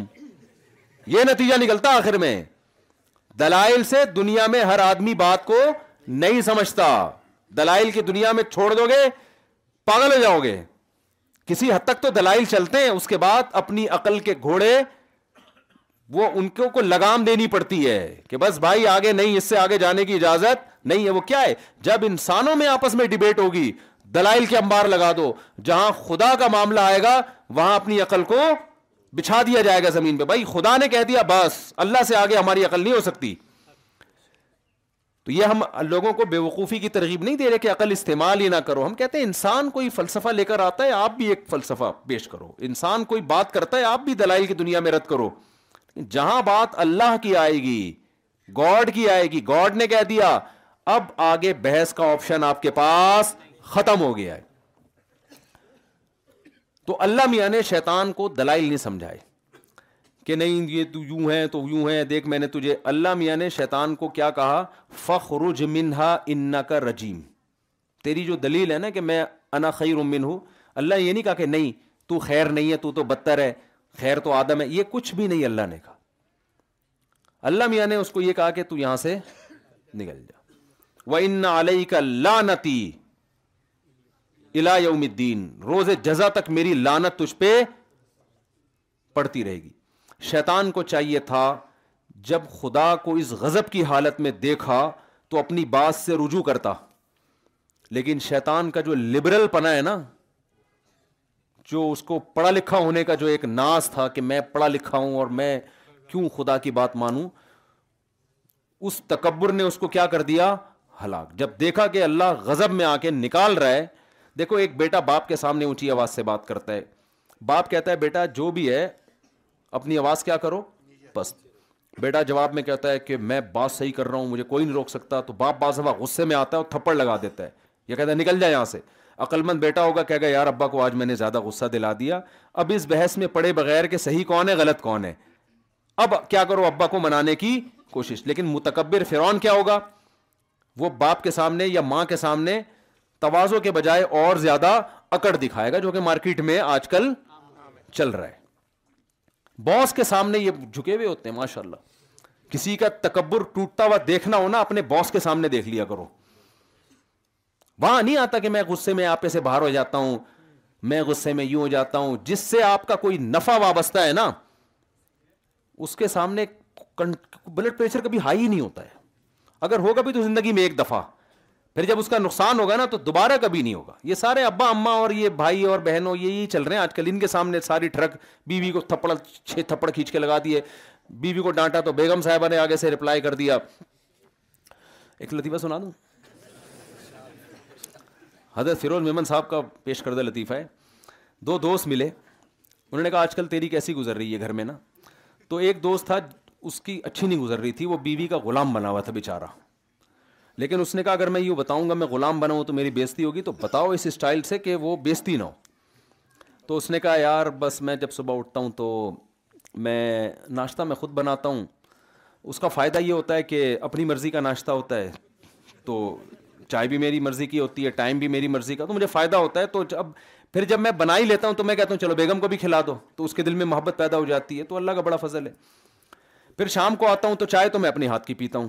یہ نتیجہ نکلتا آخر میں دلائل سے دنیا میں ہر آدمی بات کو نہیں سمجھتا دلائل کی دنیا میں چھوڑ دو گے پاگل ہو جاؤ گے کسی حد تک تو دلائل چلتے ہیں اس کے بعد اپنی عقل کے گھوڑے وہ ان کو لگام دینی پڑتی ہے کہ بس بھائی آگے نہیں اس سے آگے جانے کی اجازت نہیں ہے وہ کیا ہے جب انسانوں میں آپس میں ڈبیٹ ہوگی دلائل کے انبار لگا دو جہاں خدا کا معاملہ آئے گا وہاں اپنی عقل کو بچھا دیا جائے گا زمین پہ بھائی خدا نے کہہ دیا بس اللہ سے آگے ہماری عقل نہیں ہو سکتی تو یہ ہم لوگوں کو بے وقوفی کی ترغیب نہیں دے رہے کہ عقل استعمال ہی نہ کرو ہم کہتے ہیں انسان کوئی فلسفہ لے کر آتا ہے آپ بھی ایک فلسفہ پیش کرو انسان کوئی بات کرتا ہے آپ بھی دلائل کی دنیا میں رد کرو جہاں بات اللہ کی آئے گی گاڈ کی آئے گی گاڈ نے کہہ دیا اب آگے بحث کا آپشن آپ کے پاس ختم ہو گیا ہے تو اللہ میاں نے شیطان کو دلائل نہیں سمجھائے کہ نہیں یہ تو یوں ہے تو یوں ہے دیکھ میں نے تجھے اللہ میاں نے شیطان کو کیا کہا منہا انا کا رجیم تیری جو دلیل ہے نا کہ میں انا خیر امن ہوں اللہ یہ نہیں کہا کہ نہیں تو خیر نہیں ہے تو تو بدتر ہے خیر تو آدم ہے یہ کچھ بھی نہیں اللہ نے کہا اللہ میاں نے اس کو یہ کہا کہ تو یہاں سے نکل جا وہ ان علیہ کا لانتی الا یوم الدین روز جزا تک میری لانت تجھ پہ پڑتی رہے گی شیطان کو چاہیے تھا جب خدا کو اس غضب کی حالت میں دیکھا تو اپنی بات سے رجوع کرتا لیکن شیطان کا جو لبرل پنا ہے نا جو اس کو پڑھا لکھا ہونے کا جو ایک ناز تھا کہ میں پڑھا لکھا ہوں اور میں کیوں خدا کی بات مانوں اس تکبر نے اس کو کیا کر دیا ہلاک جب دیکھا کہ اللہ غضب میں آ کے نکال رہا ہے دیکھو ایک بیٹا باپ کے سامنے اونچی آواز سے بات کرتا ہے باپ کہتا ہے بیٹا جو بھی ہے اپنی آواز کیا کرو بس بیٹا جواب میں کہتا ہے کہ میں بات صحیح کر رہا ہوں مجھے کوئی نہیں روک سکتا تو باپ باز غصے میں آتا ہے اور تھپڑ لگا دیتا ہے یا کہتا ہے نکل جائے یہاں سے عقل مند بیٹا ہوگا گا یار ابا کو آج میں نے زیادہ غصہ دلا دیا اب اس بحث میں پڑے بغیر کہ صحیح کون ہے غلط کون ہے اب کیا کرو ابا کو منانے کی کوشش لیکن متکبر فرون کیا ہوگا وہ باپ کے سامنے یا ماں کے سامنے توازوں کے بجائے اور زیادہ اکڑ دکھائے گا جو کہ مارکیٹ میں آج کل چل رہا ہے باس کے سامنے یہ جھکے ہوئے ہوتے ہیں ماشاء اللہ کسی کا تکبر ٹوٹتا ہوا دیکھنا ہونا اپنے باس کے سامنے دیکھ لیا کرو وہاں نہیں آتا کہ میں غصے میں آپ سے باہر ہو جاتا ہوں میں غصے میں یوں ہو جاتا ہوں جس سے آپ کا کوئی نفع وابستہ ہے نا اس کے سامنے بلڈ پریشر کبھی ہائی ہی نہیں ہوتا ہے اگر ہوگا بھی تو زندگی میں ایک دفعہ پھر جب اس کا نقصان ہوگا نا تو دوبارہ کبھی نہیں ہوگا یہ سارے ابا اما اور یہ بھائی اور بہنوں یہ یہی چل رہے ہیں آج کل ان کے سامنے ساری ٹرک بیوی کو تھپڑ چھ تھپڑ کھینچ کے لگا دیے بیوی کو ڈانٹا تو بیگم صاحبہ نے آگے سے رپلائی کر دیا ایک لطیفہ سنا دوں حضرت فیروز میمن صاحب کا پیش کردہ لطیفہ ہے دو دوست ملے انہوں نے کہا آج کل تیری کیسی گزر رہی ہے گھر میں نا تو ایک دوست تھا اس کی اچھی نہیں گزر رہی تھی وہ بیوی کا غلام بنا ہوا تھا بیچارہ لیکن اس نے کہا اگر میں یوں بتاؤں گا میں غلام بناؤں تو میری بیزتی ہوگی تو بتاؤ اس اسٹائل سے کہ وہ بیزتی نہ ہو تو اس نے کہا یار بس میں جب صبح اٹھتا ہوں تو میں ناشتہ میں خود بناتا ہوں اس کا فائدہ یہ ہوتا ہے کہ اپنی مرضی کا ناشتہ ہوتا ہے تو چائے بھی میری مرضی کی ہوتی ہے ٹائم بھی میری مرضی کا تو مجھے فائدہ ہوتا ہے تو جب پھر جب میں بنا ہی لیتا ہوں تو میں کہتا ہوں چلو بیگم کو بھی کھلا دو تو اس کے دل میں محبت پیدا ہو جاتی ہے تو اللہ کا بڑا فضل ہے پھر شام کو آتا ہوں تو چائے تو میں اپنے ہاتھ کی پیتا ہوں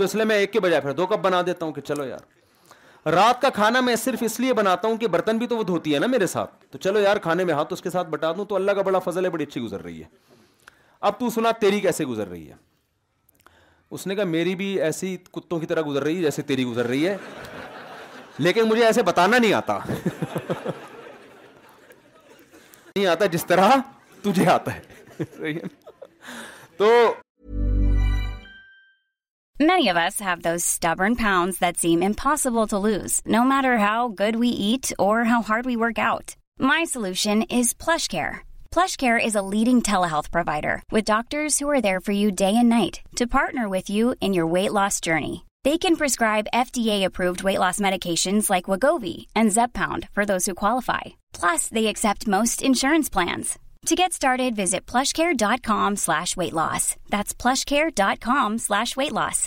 تو اس لیے میں ایک کے بجائے پھر دو کپ بنا دیتا ہوں کہ چلو یار رات کا کھانا میں صرف اس لیے بناتا ہوں کہ برتن بھی تو وہ دھوتی ہے نا میرے ساتھ تو چلو یار کھانے میں ہاتھ اس کے ساتھ بٹا دوں تو اللہ کا بڑا فضل ہے بڑی اچھی گزر رہی ہے اب تو سنا تیری کیسے گزر رہی ہے اس نے کہا میری بھی ایسی کتوں کی طرح گزر رہی ہے جیسے تیری گزر رہی ہے لیکن مجھے ایسے بتانا نہیں آتا نہیں آتا جس طرح تجھے آتا ہے تو Many of us have those stubborn pounds that seem impossible to lose, no matter how good we eat or how hard we work out. My solution is PlushCare. PlushCare is a leading telehealth provider with doctors who are there for you day and night to partner with you in your weight loss journey. They can prescribe FDA-approved weight loss medications like Wegovy and Zepbound for those who qualify. Plus, they accept most insurance plans. To get started add visit PlushCare dot com slash loss that PlushCare dot com slash weight loss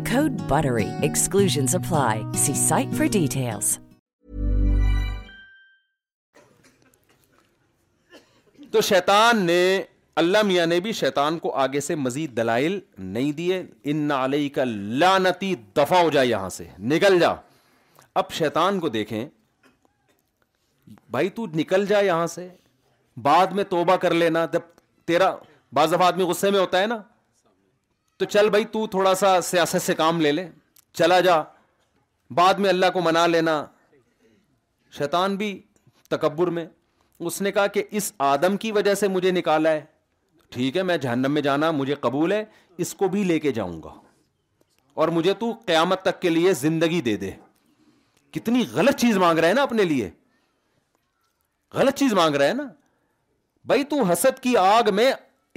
Code BUTTERY. Exclusions apply. See site for details. تو شیطان نے اللہ میاں نے بھی شیطان کو آگے سے مزید دلائل نہیں دیے ان علیہ کا لانتی دفاع ہو جائے یہاں سے نکل جا اب شیطان کو دیکھیں بھائی تو نکل جا یہاں سے بعد میں توبہ کر لینا جب تیرا بعض آدمی غصے میں ہوتا ہے نا تو چل بھائی تو تھوڑا سا سیاست سے کام لے لے چلا جا بعد میں اللہ کو منا لینا شیطان بھی تکبر میں اس نے کہا کہ اس آدم کی وجہ سے مجھے نکالا ہے ٹھیک ہے میں جہنم میں جانا مجھے قبول ہے اس کو بھی لے کے جاؤں گا اور مجھے تو قیامت تک کے لیے زندگی دے دے کتنی غلط چیز مانگ رہے ہیں نا اپنے لیے غلط چیز مانگ رہا ہے نا بھائی تو حسد کی آگ میں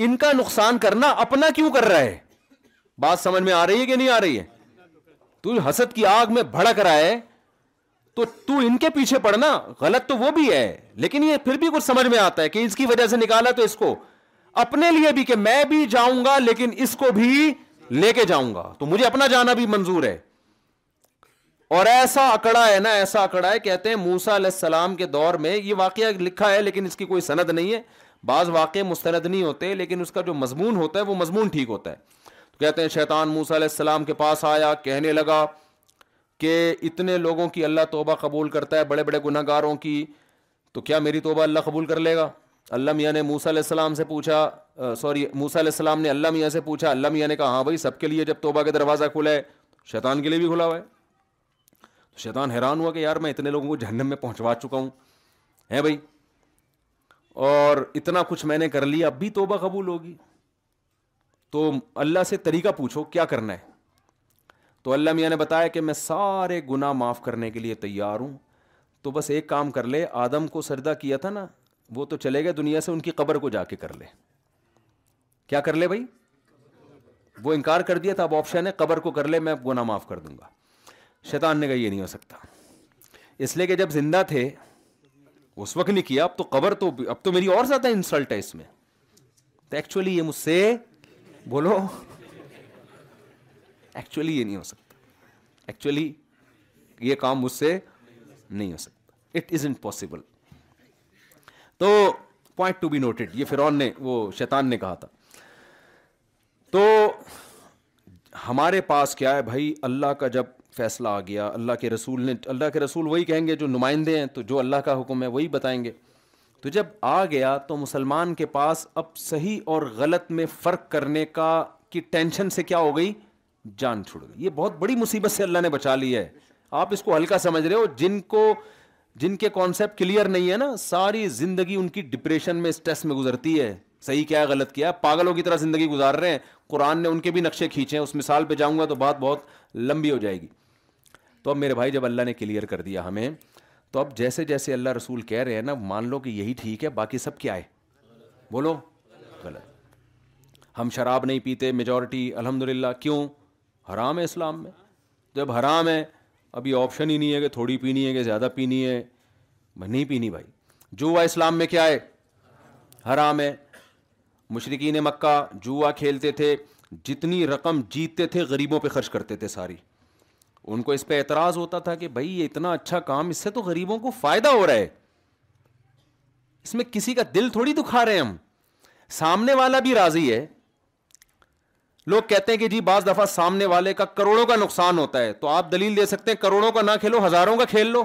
ان کا نقصان کرنا اپنا کیوں کر رہا ہے بات سمجھ میں آ رہی ہے کہ نہیں آ رہی ہے تو حسد کی آگ میں بھڑک رہا ہے تو تو ان کے پیچھے پڑنا غلط تو وہ بھی ہے لیکن یہ پھر بھی کچھ سمجھ میں آتا ہے کہ اس کی وجہ سے نکالا تو اس کو اپنے لیے بھی کہ میں بھی جاؤں گا لیکن اس کو بھی لے کے جاؤں گا تو مجھے اپنا جانا بھی منظور ہے اور ایسا اکڑا ہے نا ایسا اکڑا ہے کہتے ہیں موسا علیہ السلام کے دور میں یہ واقعہ لکھا ہے لیکن اس کی کوئی سند نہیں ہے بعض واقع مستند نہیں ہوتے لیکن اس کا جو مضمون ہوتا ہے وہ مضمون ٹھیک ہوتا ہے تو کہتے ہیں شیطان موسیٰ علیہ السلام کے پاس آیا کہنے لگا کہ اتنے لوگوں کی اللہ توبہ قبول کرتا ہے بڑے بڑے گناہ گاروں کی تو کیا میری توبہ اللہ قبول کر لے گا اللہ میاں نے موسیٰ علیہ السلام سے پوچھا سوری موسیٰ علیہ السلام نے اللہ میاں سے پوچھا اللہ میاں نے کہا ہاں بھائی سب کے لیے جب توبہ کے دروازہ کھلا ہے شیطان کے لیے بھی کھلا ہوا ہے تو شیطان حیران ہوا کہ یار میں اتنے لوگوں کو جہنم میں پہنچوا چکا ہوں ہیں بھائی اور اتنا کچھ میں نے کر لیا اب بھی توبہ قبول ہوگی تو اللہ سے طریقہ پوچھو کیا کرنا ہے تو اللہ میاں نے بتایا کہ میں سارے گنا معاف کرنے کے لیے تیار ہوں تو بس ایک کام کر لے آدم کو سردا کیا تھا نا وہ تو چلے گئے دنیا سے ان کی قبر کو جا کے کر لے کیا کر لے بھائی وہ انکار کر دیا تھا اب آپشن ہے قبر کو کر لے میں گنا معاف کر دوں گا شیطان نے کہا یہ نہیں ہو سکتا اس لیے کہ جب زندہ تھے اس وقت نہیں کیا اب تو قبر تو اب تو میری اور زیادہ انسلٹ ہے اس میں تو ایکچولی یہ مجھ سے بولو ایکچولی یہ نہیں ہو سکتا ایکچولی یہ کام مجھ سے نہیں ہو سکتا اٹ از پاسبل تو پوائنٹ ٹو بی نوٹڈ یہ فرون نے وہ شیطان نے کہا تھا تو ہمارے پاس کیا ہے بھائی اللہ کا جب فیصلہ آ گیا اللہ کے رسول نے اللہ کے رسول وہی کہیں گے جو نمائندے ہیں تو جو اللہ کا حکم ہے وہی بتائیں گے تو جب آ گیا تو مسلمان کے پاس اب صحیح اور غلط میں فرق کرنے کا کی ٹینشن سے کیا ہو گئی جان چھوڑ گئی یہ بہت بڑی مصیبت سے اللہ نے بچا لی ہے آپ اس کو ہلکا سمجھ رہے ہو جن کو جن کے کانسیپٹ کلیئر نہیں ہے نا ساری زندگی ان کی ڈپریشن میں اسٹریس میں گزرتی ہے صحیح کیا ہے غلط کیا ہے پاگلوں کی طرح زندگی گزار رہے ہیں قرآن نے ان کے بھی نقشے کھینچے ہیں اس مثال پہ جاؤں گا تو بات بہت لمبی ہو جائے گی تو اب میرے بھائی جب اللہ نے کلیئر کر دیا ہمیں تو اب جیسے جیسے اللہ رسول کہہ رہے ہیں نا مان لو کہ یہی ٹھیک ہے باقی سب کیا ہے بولو غلط ہم شراب نہیں پیتے میجورٹی الحمد للہ کیوں حرام ہے اسلام میں جب حرام ہے ابھی آپشن ہی نہیں ہے کہ تھوڑی پینی ہے کہ زیادہ پینی ہے نہیں پینی بھائی جوا اسلام میں کیا ہے حرام ہے مشرقین مکہ جوا کھیلتے تھے جتنی رقم جیتتے تھے غریبوں پہ خرچ کرتے تھے ساری ان کو اس پہ اعتراض ہوتا تھا کہ بھائی یہ اتنا اچھا کام اس سے تو غریبوں کو فائدہ ہو رہا ہے اس میں کسی کا دل تھوڑی دکھا رہے ہیں ہم سامنے والا بھی راضی ہے لوگ کہتے ہیں کہ جی بعض دفعہ سامنے والے کا کروڑوں کا نقصان ہوتا ہے تو آپ دلیل دے سکتے ہیں کروڑوں کا نہ کھیلو ہزاروں کا کھیل لو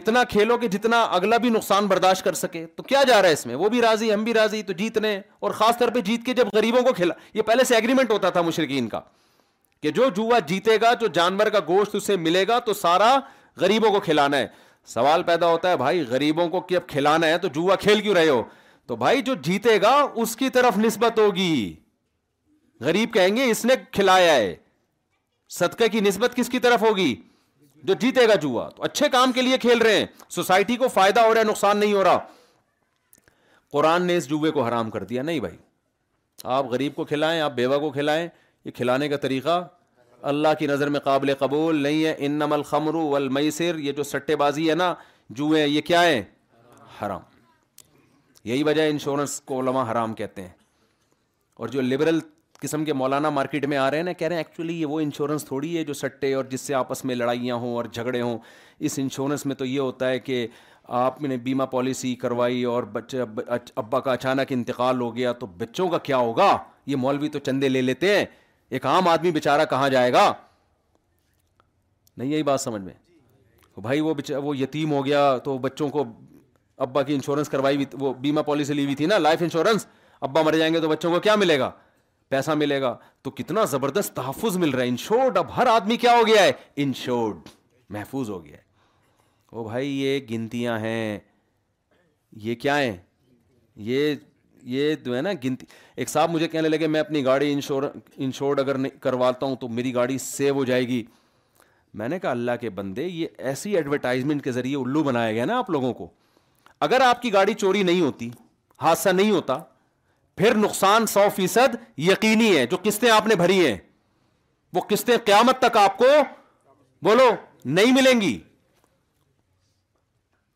اتنا کھیلو کہ جتنا اگلا بھی نقصان برداشت کر سکے تو کیا جا رہا ہے اس میں وہ بھی راضی ہم بھی راضی تو جیتنے اور خاص طور پہ جیت کے جب غریبوں کو کھیلا یہ پہلے سے ایگریمنٹ ہوتا تھا مشرقین کا کہ جو جوا جیتے گا جو جانور کا گوشت اسے ملے گا تو سارا غریبوں کو کھلانا ہے سوال پیدا ہوتا ہے بھائی غریبوں کو کہ اب کھلانا ہے تو جوا کھیل کیوں رہے ہو تو بھائی جو جیتے گا اس کی طرف نسبت ہوگی غریب کہیں گے اس نے کھلایا ہے صدقے کی نسبت کس کی طرف ہوگی جو جیتے گا جوا تو اچھے کام کے لیے کھیل رہے ہیں سوسائٹی کو فائدہ ہو رہا ہے نقصان نہیں ہو رہا قرآن نے اس جوے کو حرام کر دیا نہیں بھائی آپ غریب کو کھلائیں آپ بیوہ کو کھلائیں یہ کھلانے کا طریقہ اللہ کی نظر میں قابل قبول نہیں ہے ان الخمر والمیسر یہ جو سٹے بازی ہے نا جو ہیں یہ کیا ہیں حرام یہی وجہ انشورنس کو علماء حرام کہتے ہیں اور جو لبرل قسم کے مولانا مارکیٹ میں آ رہے ہیں نا کہہ رہے ہیں ایکچولی یہ وہ انشورنس تھوڑی ہے جو سٹے اور جس سے آپس میں لڑائیاں ہوں اور جھگڑے ہوں اس انشورنس میں تو یہ ہوتا ہے کہ آپ نے بیمہ پالیسی کروائی اور بچہ ابا کا اچانک انتقال ہو گیا تو بچوں کا کیا ہوگا یہ مولوی تو چندے لے لیتے ہیں ایک عام آدمی بیچارہ کہاں جائے گا نہیں یہی بات سمجھ میں بھائی وہ وہ یتیم ہو گیا تو بچوں کو ابا کی انشورنس کروائی وہ بیمہ پالیسی لی ہوئی تھی نا لائف انشورنس ابا مر جائیں گے تو بچوں کو کیا ملے گا پیسہ ملے گا تو کتنا زبردست تحفظ مل رہا ہے انشورڈ اب ہر آدمی کیا ہو گیا ہے انشورڈ محفوظ ہو گیا ہے وہ بھائی یہ گنتیاں ہیں یہ کیا ہیں یہ یہ جو ہے نا گنتی ایک صاحب مجھے کہنے لگے میں اپنی گاڑی انشور انشورڈ اگر کرواتا ہوں تو میری گاڑی سیو ہو جائے گی میں نے کہا اللہ کے بندے یہ ایسی ایڈورٹائزمنٹ کے ذریعے الو بنایا گیا نا آپ لوگوں کو اگر آپ کی گاڑی چوری نہیں ہوتی حادثہ نہیں ہوتا پھر نقصان سو فیصد یقینی ہے جو قسطیں آپ نے بھری ہیں وہ قسطیں قیامت تک آپ کو بولو نہیں ملیں گی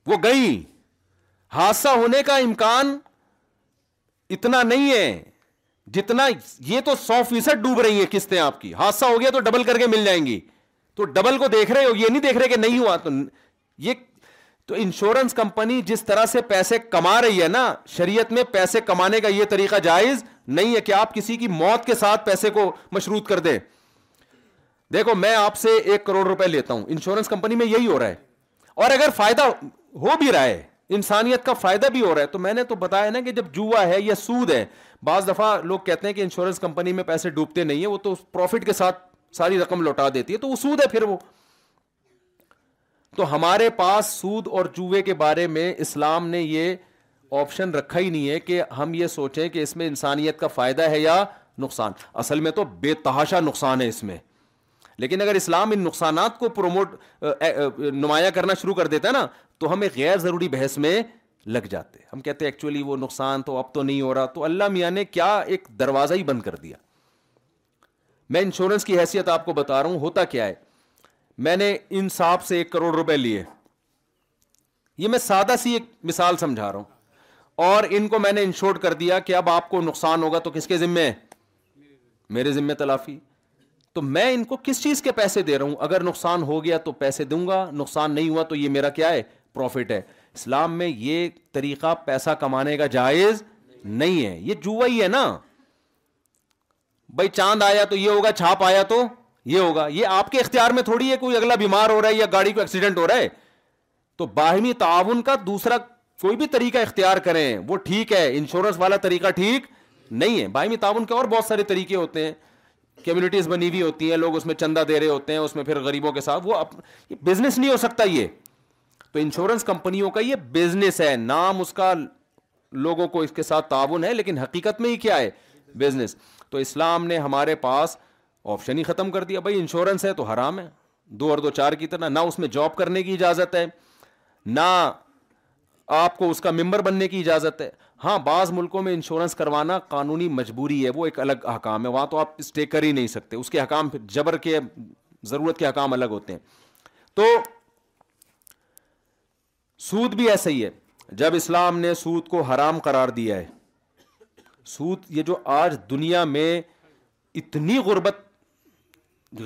وہ گئی حادثہ ہونے کا امکان اتنا نہیں ہے جتنا یہ تو سو فیصد ڈوب رہی ہیں قسطیں آپ کی حادثہ ہو گیا تو ڈبل کر کے مل جائیں گی تو ڈبل کو دیکھ رہے ہو یہ نہیں دیکھ رہے کہ نہیں ہوا تو یہ تو انشورنس کمپنی جس طرح سے پیسے کما رہی ہے نا شریعت میں پیسے کمانے کا یہ طریقہ جائز نہیں ہے کہ آپ کسی کی موت کے ساتھ پیسے کو مشروط کر دیں دیکھو میں آپ سے ایک کروڑ روپے لیتا ہوں انشورنس کمپنی میں یہی ہو رہا ہے اور اگر فائدہ ہو بھی رہا ہے انسانیت کا فائدہ بھی ہو رہا ہے تو میں نے تو بتایا نا کہ جب جوا ہے یا سود ہے بعض دفعہ لوگ کہتے ہیں کہ انشورنس کمپنی میں پیسے ڈوبتے نہیں ہیں وہ تو پروفٹ کے ساتھ ساری رقم لوٹا دیتی ہے تو وہ سود ہے پھر وہ تو ہمارے پاس سود اور جوئے کے بارے میں اسلام نے یہ آپشن رکھا ہی نہیں ہے کہ ہم یہ سوچیں کہ اس میں انسانیت کا فائدہ ہے یا نقصان اصل میں تو بے تحاشا نقصان ہے اس میں لیکن اگر اسلام ان نقصانات کو پروموٹ نمایاں کرنا شروع کر دیتا نا تو ہم ایک غیر ضروری بحث میں لگ جاتے ہم کہتے ہیں ایکچولی وہ نقصان تو اب تو نہیں ہو رہا تو اللہ میاں نے کیا ایک دروازہ ہی بند کر دیا میں انشورنس کی حیثیت آپ کو بتا رہا ہوں ہوتا کیا ہے میں نے ان صاحب سے ایک کروڑ روپے لیے یہ میں سادہ سی ایک مثال سمجھا رہا ہوں اور ان کو میں نے انشور کر دیا کہ اب آپ کو نقصان ہوگا تو کس کے ذمے میرے ذمے تلافی تو میں ان کو کس چیز کے پیسے دے رہا ہوں اگر نقصان ہو گیا تو پیسے دوں گا نقصان نہیں ہوا تو یہ میرا کیا ہے پروفٹ ہے اسلام میں یہ طریقہ پیسہ کمانے کا جائز نہیں ہے یہ جوا ہی ہے نا بھائی چاند آیا تو یہ ہوگا چھاپ آیا تو یہ ہوگا یہ آپ کے اختیار میں تھوڑی ہے کوئی اگلا بیمار ہو رہا ہے یا گاڑی کو ایکسیڈنٹ ہو رہا ہے تو باہمی تعاون کا دوسرا کوئی بھی طریقہ اختیار کریں وہ ٹھیک ہے انشورنس والا طریقہ ٹھیک نہیں ہے باہمی تعاون کے اور بہت سارے طریقے ہوتے ہیں کمیونٹیز بنی ہوئی ہوتی ہیں لوگ اس میں چندہ دے رہے ہوتے ہیں اس میں پھر غریبوں کے ساتھ وہ اپ... بزنس نہیں ہو سکتا یہ تو انشورنس کمپنیوں کا یہ بزنس ہے نام اس کا لوگوں کو اس کے ساتھ تعاون ہے لیکن حقیقت میں ہی کیا ہے بزنس تو اسلام نے ہمارے پاس آپشن ہی ختم کر دیا بھائی انشورنس ہے تو حرام ہے دو اور دو چار کی طرح نہ اس میں جاب کرنے کی اجازت ہے نہ آپ کو اس کا ممبر بننے کی اجازت ہے ہاں بعض ملکوں میں انشورنس کروانا قانونی مجبوری ہے وہ ایک الگ احکام ہے وہاں تو آپ اسٹے کر ہی نہیں سکتے اس کے حکام جبر کے ضرورت کے حکام الگ ہوتے ہیں تو سود بھی ایسا ہی ہے جب اسلام نے سود کو حرام قرار دیا ہے سود یہ جو آج دنیا میں اتنی غربت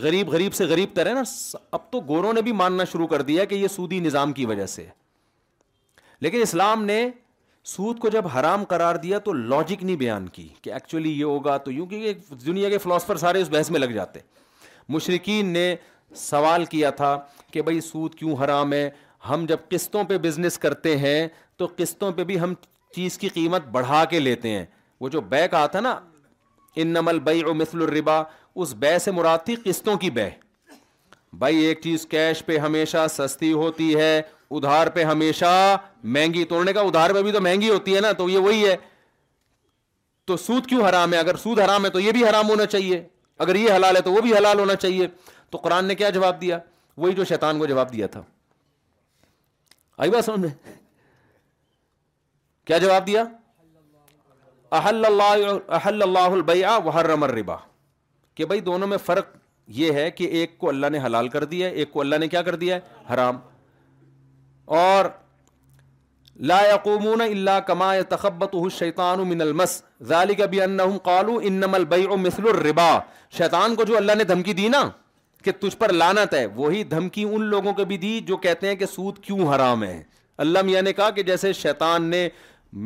غریب غریب سے غریب تر ہے نا اب تو گوروں نے بھی ماننا شروع کر دیا کہ یہ سودی نظام کی وجہ سے لیکن اسلام نے سود کو جب حرام قرار دیا تو لاجک نہیں بیان کی کہ ایکچولی یہ ہوگا تو یوں دنیا کے فلاسفر مشرقین نے سوال کیا تھا کہ بھائی سود کیوں حرام ہے ہم جب قسطوں پہ بزنس کرتے ہیں تو قسطوں پہ بھی ہم چیز کی قیمت بڑھا کے لیتے ہیں وہ جو بے کہا تھا نا ان نمل بے اور مثل الربا اس بے سے مراد تھی قسطوں کی بے بھائی ایک چیز کیش پہ ہمیشہ سستی ہوتی ہے ادھار پہ ہمیشہ مہنگی توڑنے کا ادھار پہ بھی تو مہنگی ہوتی ہے نا تو یہ وہی ہے تو سود کیوں حرام ہے اگر سود حرام ہے تو یہ بھی حرام ہونا چاہیے اگر یہ حلال ہے تو وہ بھی حلال ہونا چاہیے تو قرآن نے کیا جواب دیا وہی جو شیطان کو جواب دیا تھا آئی بات سمجھ میں کیا جواب دیا احل اللہ وحرم الربا کہ بھائی دونوں میں فرق یہ ہے کہ ایک کو اللہ نے حلال کر دیا ہے ایک کو اللہ نے کیا کر دیا ہے حرام اور لا يقومون الا كما يتخبطه من المس بانهم قالوا انما البيع مثل الربا شیطان کو جو اللہ نے دھمکی دی نا کہ تجھ پر لانت ہے وہی دھمکی ان لوگوں کو بھی دی جو کہتے ہیں کہ سود کیوں حرام ہے اللہ میاں نے کہا کہ جیسے شیطان نے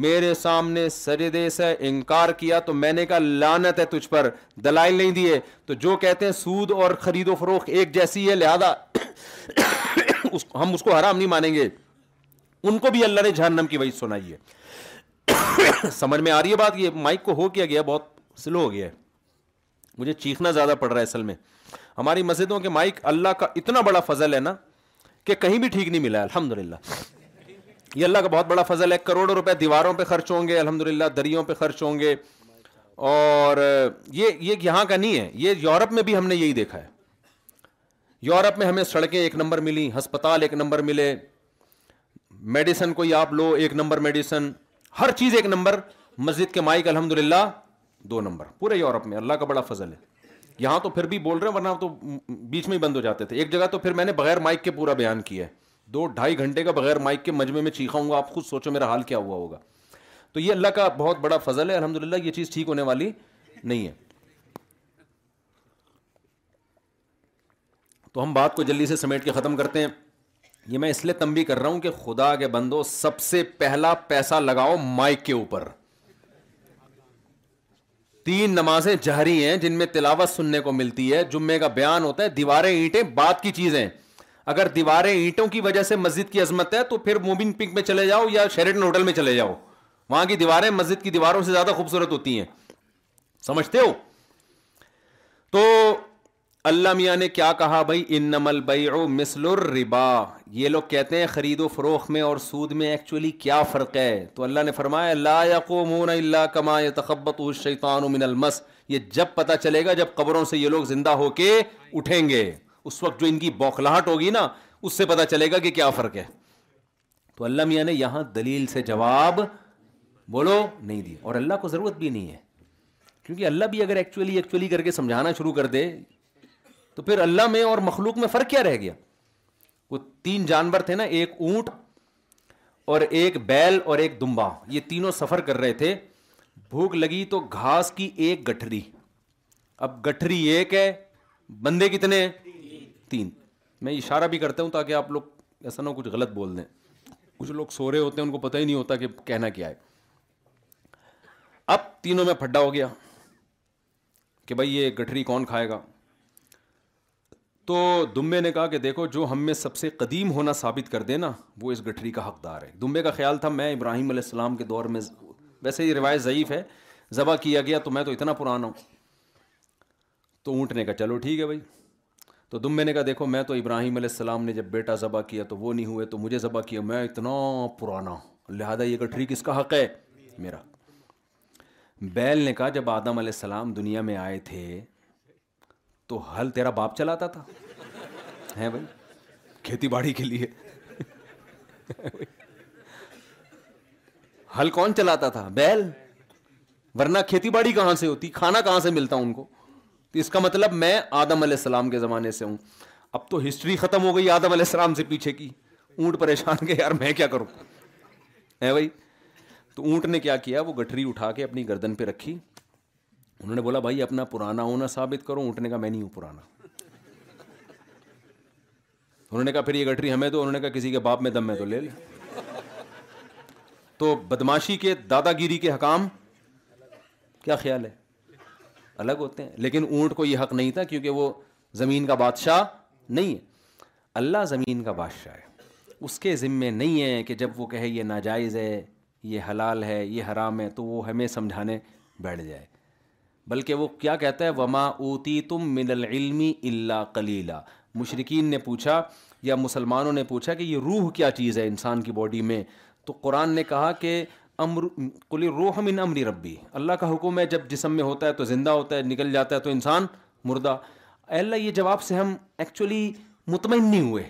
میرے سامنے سجدے سے انکار کیا تو میں نے کہا لانت ہے تجھ پر دلائل نہیں دیے تو جو کہتے ہیں سود اور خرید و فروخت ایک جیسی ہے لہذا ہم اس کو حرام نہیں مانیں گے ان کو بھی اللہ نے جہنم کی وجہ سنائی ہے سمجھ میں آ رہی ہے بات یہ مائک کو ہو کیا گیا بہت سلو ہو گیا ہے مجھے چیخنا زیادہ پڑ رہا ہے اصل میں ہماری مسجدوں کے مائک اللہ کا اتنا بڑا فضل ہے نا کہ کہیں بھی ٹھیک نہیں ملا الحمد للہ یہ اللہ کا بہت بڑا فضل ہے کروڑ کروڑوں دیواروں پہ خرچ ہوں گے الحمد للہ دریوں پہ خرچ ہوں گے اور یہ یہاں کا نہیں ہے یہ یورپ میں بھی ہم نے یہی دیکھا ہے یورپ میں ہمیں سڑکیں ایک نمبر ملی ہسپتال ایک نمبر ملے میڈیسن کوئی آپ لو ایک نمبر میڈیسن ہر چیز ایک نمبر مسجد کے مائک الحمد للہ دو نمبر پورے یورپ میں اللہ کا بڑا فضل ہے یہاں تو پھر بھی بول رہے ہیں ورنہ تو بیچ میں ہی بند ہو جاتے تھے ایک جگہ تو پھر میں نے بغیر مائک کے پورا بیان کیا ہے دو ڈھائی گھنٹے کا بغیر مائک کے مجمے میں چیخا ہوں گا آپ خود سوچو میرا حال کیا ہوا ہوگا تو یہ اللہ کا بہت بڑا فضل ہے الحمد للہ یہ چیز ٹھیک ہونے والی نہیں ہے تو ہم بات کو جلدی سے سمیٹ کے ختم کرتے ہیں یہ میں اس لیے تمبی کر رہا ہوں کہ خدا کے بندو سب سے پہلا پیسہ لگاؤ مائک کے اوپر تین نمازیں جہری ہیں جن میں تلاوت سننے کو ملتی ہے جمعے کا بیان ہوتا ہے دیواریں اینٹیں بات کی چیزیں اگر دیواریں اینٹوں کی وجہ سے مسجد کی عظمت ہے تو پھر موبن پنک میں چلے جاؤ یا شیریٹن ہوٹل میں چلے جاؤ وہاں کی دیواریں مسجد کی دیواروں سے زیادہ خوبصورت ہوتی ہیں سمجھتے ہو تو اللہ میاں نے کیا کہا بھائی ان نمل بائی او ربا یہ لوگ کہتے ہیں خرید و فروخت میں اور سود میں ایکچولی کیا فرق ہے تو اللہ نے فرمایا لا الا کما من المس یہ جب پتہ چلے گا جب قبروں سے یہ لوگ زندہ ہو کے اٹھیں گے اس وقت جو ان کی بوکھلاہٹ ہوگی نا اس سے پتہ چلے گا کہ کیا فرق ہے تو اللہ میاں نے یہاں دلیل سے جواب بولو نہیں دی اور اللہ کو ضرورت بھی نہیں ہے کیونکہ اللہ بھی اگر ایکچولی ایکچولی کر کے سمجھانا شروع کر دے تو پھر اللہ میں اور مخلوق میں فرق کیا رہ گیا وہ تین جانور تھے نا ایک اونٹ اور ایک بیل اور ایک دمبا یہ تینوں سفر کر رہے تھے بھوک لگی تو گھاس کی ایک گٹھری اب گٹھری ایک ہے بندے کتنے ہیں تین میں اشارہ بھی کرتا ہوں تاکہ آپ لوگ ایسا نہ کچھ غلط بول دیں کچھ لوگ سو رہے ہوتے ہیں ان کو پتہ ہی نہیں ہوتا کہ کہنا کیا ہے اب تینوں میں پھڈا ہو گیا کہ بھائی یہ گٹھری کون کھائے گا تو دمبے نے کہا کہ دیکھو جو ہم میں سب سے قدیم ہونا ثابت کر دینا نا وہ اس گٹھری کا حقدار ہے دمبے کا خیال تھا میں ابراہیم علیہ السلام کے دور میں ویسے یہ روایت ضعیف ہے ذبح کیا گیا تو میں تو اتنا پرانا ہوں تو اونٹ نے کہا چلو ٹھیک ہے بھائی تو دمبے نے کہا دیکھو میں تو ابراہیم علیہ السلام نے جب بیٹا ذبح کیا تو وہ نہیں ہوئے تو مجھے ذبح کیا میں اتنا پرانا ہوں لہٰذا یہ گٹھری کس کا حق ہے میرا بیل نے کہا جب آدم علیہ السلام دنیا میں آئے تھے تو ہل تیرا باپ چلاتا تھا ہے بھائی کھیتی باڑی کے لیے ہل کون چلاتا تھا بیل ورنہ کھیتی باڑی کہاں سے ہوتی کھانا کہاں سے ملتا ان کو تو اس کا مطلب میں آدم علیہ السلام کے زمانے سے ہوں اب تو ہسٹری ختم ہو گئی آدم علیہ السلام سے پیچھے کی اونٹ پریشان کے یار میں کیا کروں بھائی تو اونٹ نے کیا کیا وہ گٹری اٹھا کے اپنی گردن پہ رکھی انہوں نے بولا بھائی اپنا پرانا ہونا ثابت کرو اٹھنے کا میں نہیں ہوں پرانا انہوں نے کہا پھر یہ گٹری ہمیں تو انہوں نے کہا کسی کے باپ میں دم میں تو لے لے تو بدماشی کے دادا گیری کے حکام کیا خیال ہے الگ ہوتے ہیں لیکن اونٹ کو یہ حق نہیں تھا کیونکہ وہ زمین کا بادشاہ نہیں ہے اللہ زمین کا بادشاہ ہے اس کے ذمے نہیں ہے کہ جب وہ کہے یہ ناجائز ہے یہ حلال ہے یہ حرام ہے تو وہ ہمیں سمجھانے بیٹھ جائے بلکہ وہ کیا کہتا ہے وما اوتی تم من العلم اللہ کلیلہ مشرقین نے پوچھا یا مسلمانوں نے پوچھا کہ یہ روح کیا چیز ہے انسان کی باڈی میں تو قرآن نے کہا کہ امر کلی روح من امر ربی اللہ کا حکم ہے جب جسم میں ہوتا ہے تو زندہ ہوتا ہے نکل جاتا ہے تو انسان مردہ اللہ یہ جواب سے ہم ایکچولی مطمئن نہیں ہوئے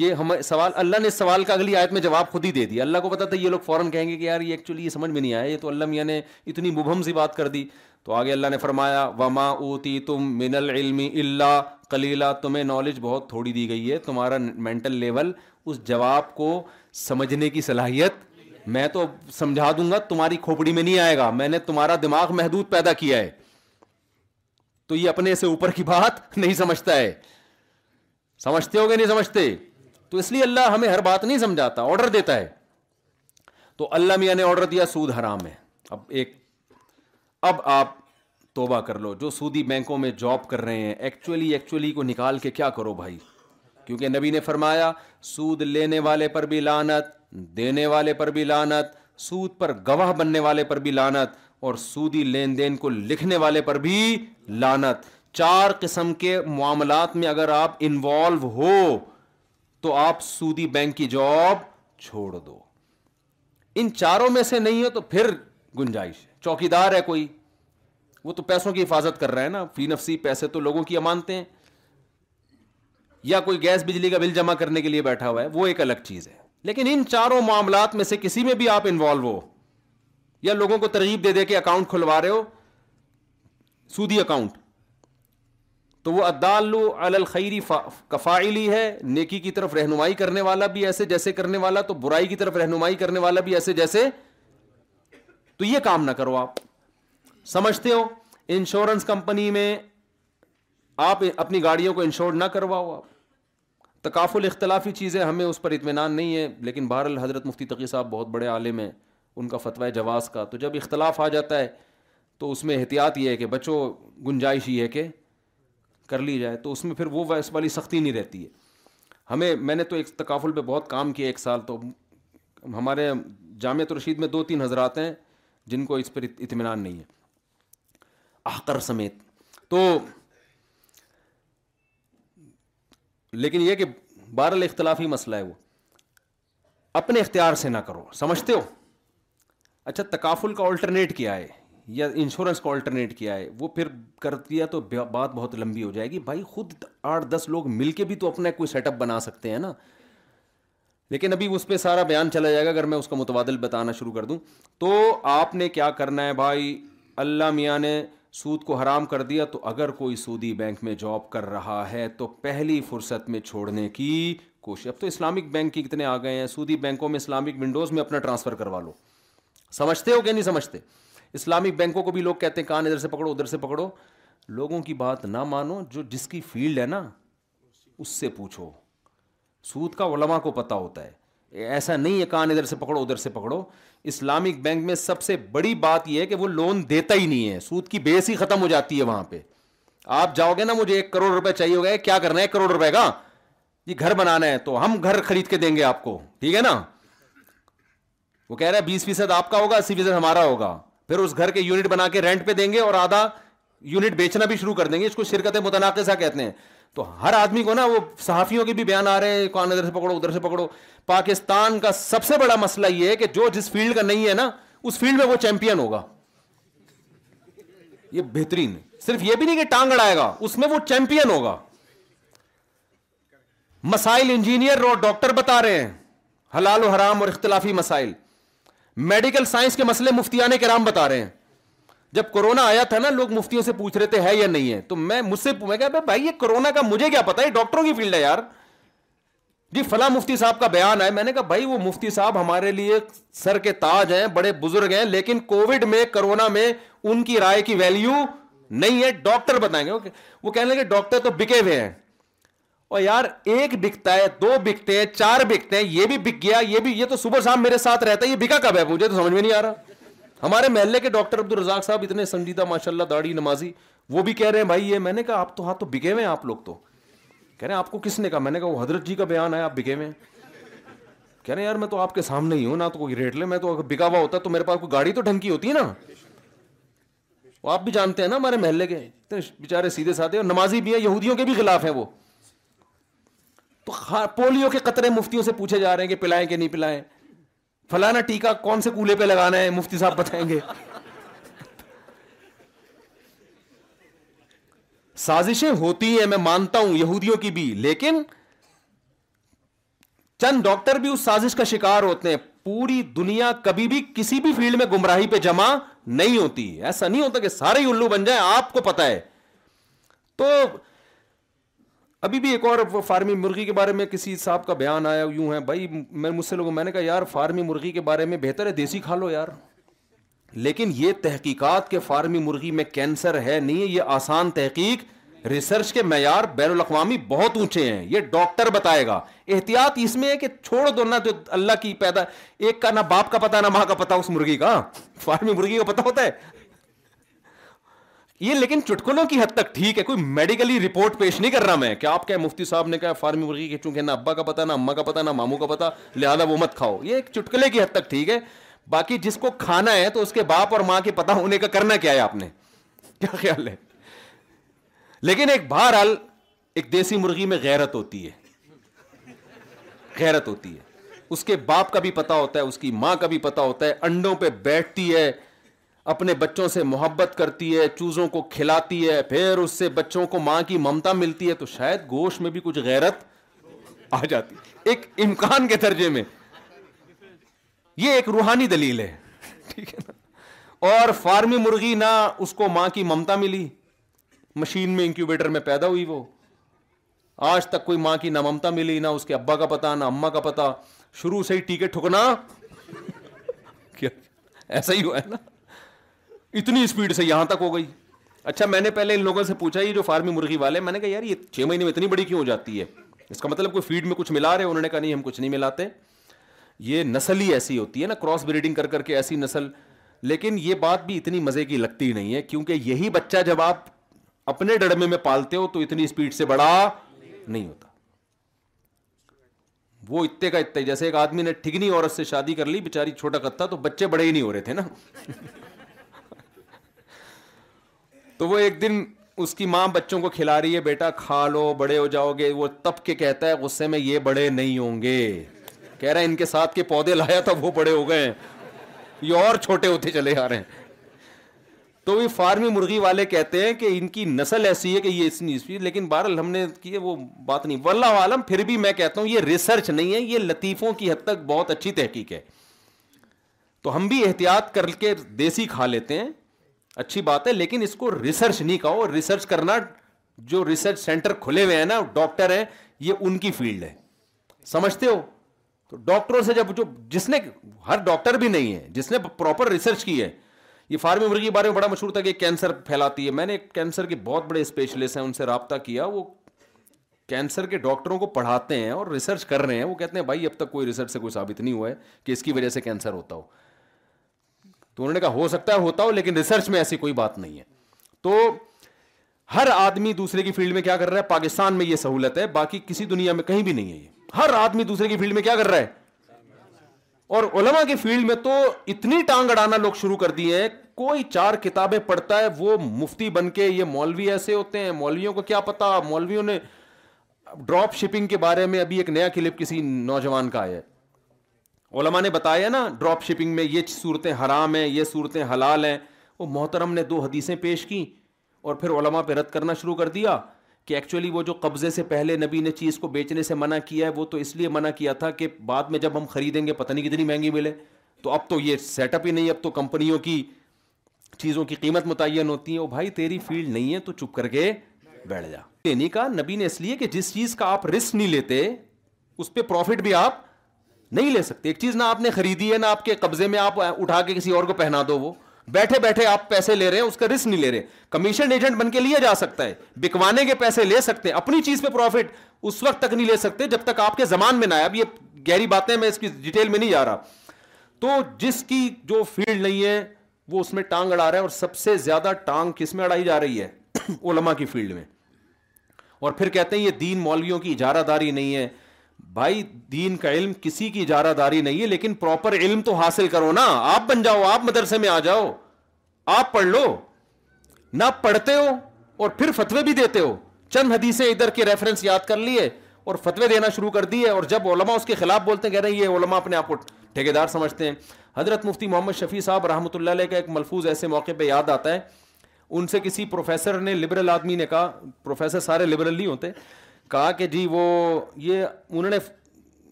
یہ ہم سوال اللہ نے اس سوال کا اگلی آیت میں جواب خود ہی دے دی اللہ کو پتا تھا یہ لوگ فوراً کہیں گے کہ یار یہ ایکچولی یہ سمجھ میں نہیں آیا یہ تو اللہ میاں نے اتنی مبہم سی بات کر دی تو آگے اللہ نے فرمایا وما اوتی تم من العلم اللہ کلیلہ تمہیں نالج بہت تھوڑی دی گئی ہے تمہارا مینٹل لیول اس جواب کو سمجھنے کی صلاحیت میں تو سمجھا دوں گا تمہاری کھوپڑی میں نہیں آئے گا میں نے تمہارا دماغ محدود پیدا کیا ہے تو یہ اپنے سے اوپر کی بات نہیں سمجھتا ہے سمجھتے ہو گے نہیں سمجھتے تو اس لیے اللہ ہمیں ہر بات نہیں سمجھاتا آرڈر دیتا ہے تو اللہ میاں نے آرڈر دیا سود حرام ہے اب ایک اب آپ توبہ کر لو جو سودی بینکوں میں جاب کر رہے ہیں ایکچولی ایکچولی کو نکال کے کیا کرو بھائی کیونکہ نبی نے فرمایا سود لینے والے پر بھی لانت دینے والے پر بھی لانت سود پر گواہ بننے والے پر بھی لانت اور سودی لین دین کو لکھنے والے پر بھی لانت چار قسم کے معاملات میں اگر آپ انوالو ہو تو آپ سودی بینک کی جاب چھوڑ دو ان چاروں میں سے نہیں ہے تو پھر گنجائش چوکی دار ہے کوئی وہ تو پیسوں کی حفاظت کر رہا ہے نا فی نفسی پیسے تو لوگوں کی امانتے ہیں یا کوئی گیس بجلی کا بل جمع کرنے کے لیے بیٹھا ہوا ہے وہ ایک الگ چیز ہے لیکن ان چاروں معاملات میں سے کسی میں بھی آپ انوالو ہو یا لوگوں کو ترغیب دے دے کے اکاؤنٹ کھلوا رہے ہو سودی اکاؤنٹ تو وہ ادالو الخیری کفائلی ہے نیکی کی طرف رہنمائی کرنے والا بھی ایسے جیسے کرنے والا تو برائی کی طرف رہنمائی کرنے والا بھی ایسے جیسے تو یہ کام نہ کرو آپ سمجھتے ہو انشورنس کمپنی میں آپ اپنی گاڑیوں کو انشور نہ کرواؤ آپ تقاف ال اختلافی چیزیں ہمیں اس پر اطمینان نہیں ہے لیکن بہر الحضرت مفتی تقی صاحب بہت بڑے عالم ہیں ان کا فتویٰ جواز کا تو جب اختلاف آ جاتا ہے تو اس میں احتیاط یہ ہے کہ بچو گنجائش یہ ہے کہ کر لی جائے تو اس میں پھر وہ ویس والی سختی نہیں رہتی ہے ہمیں میں نے تو ایک تکافل پہ بہت کام کیا ایک سال تو ہمارے جامعۃ رشید میں دو تین حضرات ہیں جن کو اس پر اطمینان نہیں ہے احقر سمیت تو لیکن یہ کہ بہرحال اختلافی مسئلہ ہے وہ اپنے اختیار سے نہ کرو سمجھتے ہو اچھا تقافل کا آلٹرنیٹ کیا ہے یا انشورنس کو آلٹرنیٹ کیا ہے وہ پھر کر دیا تو بات بہت لمبی ہو جائے گی بھائی خود آٹھ دس لوگ مل کے بھی تو اپنا کوئی سیٹ اپ بنا سکتے ہیں نا لیکن ابھی اس پہ سارا بیان چلا جائے گا اگر میں اس کا متبادل بتانا شروع کر دوں تو آپ نے کیا کرنا ہے بھائی اللہ میاں نے سود کو حرام کر دیا تو اگر کوئی سودی بینک میں جاب کر رہا ہے تو پہلی فرصت میں چھوڑنے کی کوشش اب تو اسلامک بینک کی کتنے آ گئے ہیں سودی بینکوں میں اسلامک ونڈوز میں اپنا ٹرانسفر کروا لو سمجھتے ہو کہ نہیں سمجھتے اسلامک بینکوں کو بھی لوگ کہتے ہیں کان ادھر سے پکڑو ادھر سے پکڑو لوگوں کی بات نہ مانو جو جس کی فیلڈ ہے نا اس سے پوچھو سود کا علما کو پتا ہوتا ہے ایسا نہیں ہے کان ادھر سے پکڑو ادھر سے پکڑو اسلامک بینک میں سب سے بڑی بات یہ ہے کہ وہ لون دیتا ہی نہیں ہے سود کی بیس ہی ختم ہو جاتی ہے وہاں پہ آپ جاؤ گے نا مجھے ایک کروڑ روپے چاہیے ہوگا کیا کرنا ہے کروڑ روپے کا یہ گھر بنانا ہے تو ہم گھر خرید کے دیں گے آپ کو ٹھیک ہے نا وہ کہہ رہا ہے بیس فیصد آپ کا ہوگا اسی فیصد ہمارا ہوگا پھر اس گھر کے یونٹ بنا کے رینٹ پہ دیں گے اور آدھا یونٹ بیچنا بھی شروع کر دیں گے اس کو شرکت متناقضہ کہتے ہیں تو ہر آدمی کو نا وہ صحافیوں کے بھی بیان آ رہے ہیں کون ادھر سے پکڑو ادھر سے پکڑو پاکستان کا سب سے بڑا مسئلہ یہ ہے کہ جو جس فیلڈ کا نہیں ہے نا اس فیلڈ میں وہ چیمپئن ہوگا یہ بہترین صرف یہ بھی نہیں کہ ٹانگ اڑائے گا اس میں وہ چیمپئن ہوگا مسائل انجینئر اور ڈاکٹر بتا رہے ہیں حلال و حرام اور اختلافی مسائل میڈیکل سائنس کے مسئلے مفتیان کرام بتا رہے ہیں جب کورونا آیا تھا نا لوگ مفتیوں سے پوچھ رہے تھے ہے یا نہیں ہے تو میں مجھ سے میں کہا بھائی یہ کورونا کا مجھے کیا پتا ہے ڈاکٹروں کی فیلڈ ہے یار جی فلاں مفتی صاحب کا بیان ہے میں نے کہا بھائی وہ مفتی صاحب ہمارے لیے سر کے تاج ہیں بڑے بزرگ ہیں لیکن کووڈ میں کرونا میں ان کی رائے کی ویلیو نہیں ہے ڈاکٹر بتائیں گے وہ کہنے لگے ڈاکٹر تو بکے ہوئے ہیں اور یار ایک بکتا ہے دو بکتے ہیں چار بکتے ہیں یہ بھی بک گیا یہ بھی یہ تو صبح شام میرے ساتھ رہتا ہے یہ بکا کب ہے مجھے تو سمجھ میں نہیں آ رہا ہمارے محلے کے ڈاکٹر عبد الرزاق صاحب اتنے سنجیدہ ماشاء اللہ داڑھی نمازی وہ بھی کہہ رہے ہیں بھائی یہ میں نے کہا آپ تو ہاتھ تو بکے ہوئے ہیں آپ لوگ تو کہہ رہے ہیں آپ کو کس نے کہا میں نے کہا وہ حضرت جی کا بیان ہے آپ بکے ہوئے ہیں کہہ رہے ہیں یار میں تو آپ کے سامنے ہی ہوں نہ تو کوئی ریٹ لے میں تو اگر بکا ہوا ہوتا تو میرے پاس کوئی گاڑی تو ڈھنکی ہوتی ہے نا وہ آپ بھی جانتے ہیں نا ہمارے محلے کے بےچارے سیدھے سادھے نمازی بھی ہیں یہودیوں کے بھی خلاف ہیں وہ تو پولیو کے قطرے مفتیوں سے پوچھے جا رہے ہیں کہ پلائیں کہ نہیں پلائیں فلانا ٹیکا کون سے کولے پہ لگانا ہے مفتی صاحب بتائیں گے سازشیں ہوتی ہیں میں مانتا ہوں یہودیوں کی بھی لیکن چند ڈاکٹر بھی اس سازش کا شکار ہوتے ہیں پوری دنیا کبھی بھی کسی بھی فیلڈ میں گمراہی پہ جمع نہیں ہوتی ایسا نہیں ہوتا کہ سارے الو بن جائیں آپ کو پتا ہے تو ابھی بھی ایک اور فارمی مرغی کے بارے میں کسی صاحب کا بیان آیا یوں ہے بھائی میں مجھ سے لوگوں میں نے کہا یار فارمی مرغی کے بارے میں بہتر ہے دیسی کھا لو یار لیکن یہ تحقیقات کے فارمی مرغی میں کینسر ہے نہیں یہ آسان تحقیق ریسرچ کے معیار بین الاقوامی بہت اونچے ہیں یہ ڈاکٹر بتائے گا احتیاط اس میں ہے کہ چھوڑ دو نہ جو اللہ کی پیدا ایک کا نہ باپ کا پتا نہ ماں کا پتا اس مرغی کا فارمی مرغی کا پتہ ہوتا ہے یہ لیکن چٹکلوں کی حد تک ٹھیک ہے کوئی میڈیکلی رپورٹ پیش نہیں کر رہا میں کہ آپ کیا فارمی مرغی چونکہ نہ ابا کا پتا کا پتا نہ ماموں کا پتا لہٰذا چٹکلے کی حد تک ٹھیک ہے باقی جس کو کھانا ہے تو اس کے باپ اور ماں کے پتا ہونے کا کرنا کیا ہے آپ نے کیا خیال ہے لیکن ایک بہرحال ایک دیسی مرغی میں غیرت ہوتی ہے غیرت ہوتی ہے اس کے باپ کا بھی پتا ہوتا ہے اس کی ماں کا بھی پتا ہوتا ہے انڈوں پہ بیٹھتی ہے اپنے بچوں سے محبت کرتی ہے چوزوں کو کھلاتی ہے پھر اس سے بچوں کو ماں کی ممتا ملتی ہے تو شاید گوشت میں بھی کچھ غیرت آ جاتی ایک امکان کے درجے میں یہ ایک روحانی دلیل ہے ٹھیک ہے نا اور فارمی مرغی نہ اس کو ماں کی ممتا ملی مشین میں انکیوبیٹر میں پیدا ہوئی وہ آج تک کوئی ماں کی نہ ممتا ملی نہ اس کے ابا کا پتا نہ اما کا پتا شروع سے ہی ٹیکے ٹھکنا ایسا ہی ہوا ہے نا اتنی اسپیڈ سے یہاں تک ہو گئی اچھا میں نے پہلے ان لوگوں سے پوچھا یہ جو فارمی مرغی والے میں نے کہا یار یہ چھ مہینے میں اتنی بڑی کیوں ہو جاتی ہے اس کا مطلب کوئی فیڈ میں کچھ ملا رہے انہوں نے کہا نہیں ہم کچھ نہیں ملاتے یہ نسل ہی ایسی ہوتی ہے نا کراس بریڈنگ کر کر کے ایسی نسل لیکن یہ بات بھی اتنی مزے کی لگتی نہیں ہے کیونکہ یہی بچہ جب آپ اپنے ڈڑمے میں پالتے ہو تو اتنی اسپیڈ سے بڑا نہیں ہوتا وہ اتنے کا اتنے جیسے ایک آدمی نے ٹھگنی عورت سے شادی کر لی بیچاری چھوٹا کتا تو بچے بڑے ہی نہیں ہو رہے تھے نا تو وہ ایک دن اس کی ماں بچوں کو کھلا رہی ہے بیٹا کھا لو بڑے ہو جاؤ گے وہ تب کے کہتا ہے غصے میں یہ بڑے نہیں ہوں گے کہہ رہا ہے ان کے ساتھ کے پودے لایا تھا وہ بڑے ہو گئے یہ اور چھوٹے ہوتے چلے آ رہے ہیں تو یہ فارمی مرغی والے کہتے ہیں کہ ان کی نسل ایسی ہے کہ یہ اس نیچ لیکن بہرحال ہم نے کی وہ بات نہیں واللہ عالم پھر بھی میں کہتا ہوں یہ ریسرچ نہیں ہے یہ لطیفوں کی حد تک بہت اچھی تحقیق ہے تو ہم بھی احتیاط کر کے دیسی کھا لیتے ہیں اچھی بات ہے لیکن اس کو ریسرچ نہیں کہو ریسرچ کرنا جو ریسرچ سینٹر کھلے ہوئے ہیں نا ڈاکٹر ہیں یہ ان کی فیلڈ ہے سمجھتے ہو تو ڈاکٹروں سے جب جو جس نے ہر ڈاکٹر بھی نہیں ہے جس نے پراپر ریسرچ کی ہے یہ فارمی مرغی کے بارے میں بڑا مشہور تھا کہ کینسر پھیلاتی ہے میں نے کینسر کے بہت بڑے اسپیشلسٹ ہیں ان سے رابطہ کیا وہ کینسر کے ڈاکٹروں کو پڑھاتے ہیں اور ریسرچ کر رہے ہیں وہ کہتے ہیں بھائی اب تک کوئی ریسرچ سے کوئی ثابت نہیں ہوا ہے کہ اس کی وجہ سے کینسر ہوتا ہو تو انہوں نے کہا ہو سکتا ہے ہوتا ہو لیکن ریسرچ میں ایسی کوئی بات نہیں ہے تو ہر آدمی دوسرے کی فیلڈ میں کیا کر رہا ہے پاکستان میں یہ سہولت ہے باقی کسی دنیا میں کہیں بھی نہیں ہے یہ ہر آدمی دوسرے کی فیلڈ میں کیا کر رہا ہے اور علما کی فیلڈ میں تو اتنی ٹانگ اڑانا لوگ شروع کر دیے ہیں کوئی چار کتابیں پڑھتا ہے وہ مفتی بن کے یہ مولوی ایسے ہوتے ہیں مولویوں کو کیا پتا مولویوں نے ڈراپ شپنگ کے بارے میں ابھی ایک نیا کلپ کسی نوجوان کا ہے علماء نے بتایا نا ڈراپ شپنگ میں یہ صورتیں حرام ہیں یہ صورتیں حلال ہیں وہ محترم نے دو حدیثیں پیش کی اور پھر علماء پہ رد کرنا شروع کر دیا کہ ایکچولی وہ جو قبضے سے پہلے نبی نے چیز کو بیچنے سے منع کیا ہے وہ تو اس لیے منع کیا تھا کہ بعد میں جب ہم خریدیں گے پتہ نہیں کتنی مہنگی ملے تو اب تو یہ سیٹ اپ ہی نہیں اب تو کمپنیوں کی چیزوں کی قیمت متعین ہوتی ہے وہ بھائی تیری فیلڈ نہیں ہے تو چپ کر کے بیٹھ جا نہیں کا نبی نے اس لیے کہ جس چیز کا آپ رسک نہیں لیتے اس پہ پروفٹ بھی آپ نہیں لے سکتے ایک چیز نہ آپ نے خریدی ہے نہ آپ کے قبضے میں آپ اٹھا کے کسی اور کو پہنا دو وہ بیٹھے بیٹھے آپ پیسے لے رہے ہیں اس کا رسک نہیں لے رہے کمیشن ایجنٹ بن کے لیا جا سکتا ہے بکوانے کے پیسے لے سکتے ہیں اپنی چیز پہ پروفٹ اس وقت تک نہیں لے سکتے جب تک آپ کے زمان میں نہ آئے اب یہ گہری باتیں میں اس کی ڈیٹیل میں نہیں جا رہا تو جس کی جو فیلڈ نہیں ہے وہ اس میں ٹانگ اڑا رہا ہے اور سب سے زیادہ ٹانگ کس میں اڑائی جا رہی ہے علماء کی فیلڈ میں اور پھر کہتے ہیں یہ دین مولویوں کی اجارہ داری نہیں ہے بھائی دین کا علم کسی کی اجارہ داری نہیں ہے لیکن پراپر علم تو حاصل کرو نا آپ بن جاؤ آپ مدرسے میں آ جاؤ آپ پڑھ لو نہ پڑھتے ہو اور پھر فتوے بھی دیتے ہو چند حدیثیں ادھر کے ریفرنس یاد کر لیے اور فتوے دینا شروع کر دیے اور جب علماء اس کے خلاف بولتے ہیں کہہ رہے ہیں یہ علماء اپنے آپ کو دار سمجھتے ہیں حضرت مفتی محمد شفیع صاحب رحمۃ اللہ علیہ کا ایک ملفوظ ایسے موقع پہ یاد آتا ہے ان سے کسی پروفیسر نے لبرل آدمی نے کہا پروفیسر سارے لبرل نہیں ہوتے کہا کہ جی وہ یہ انہوں نے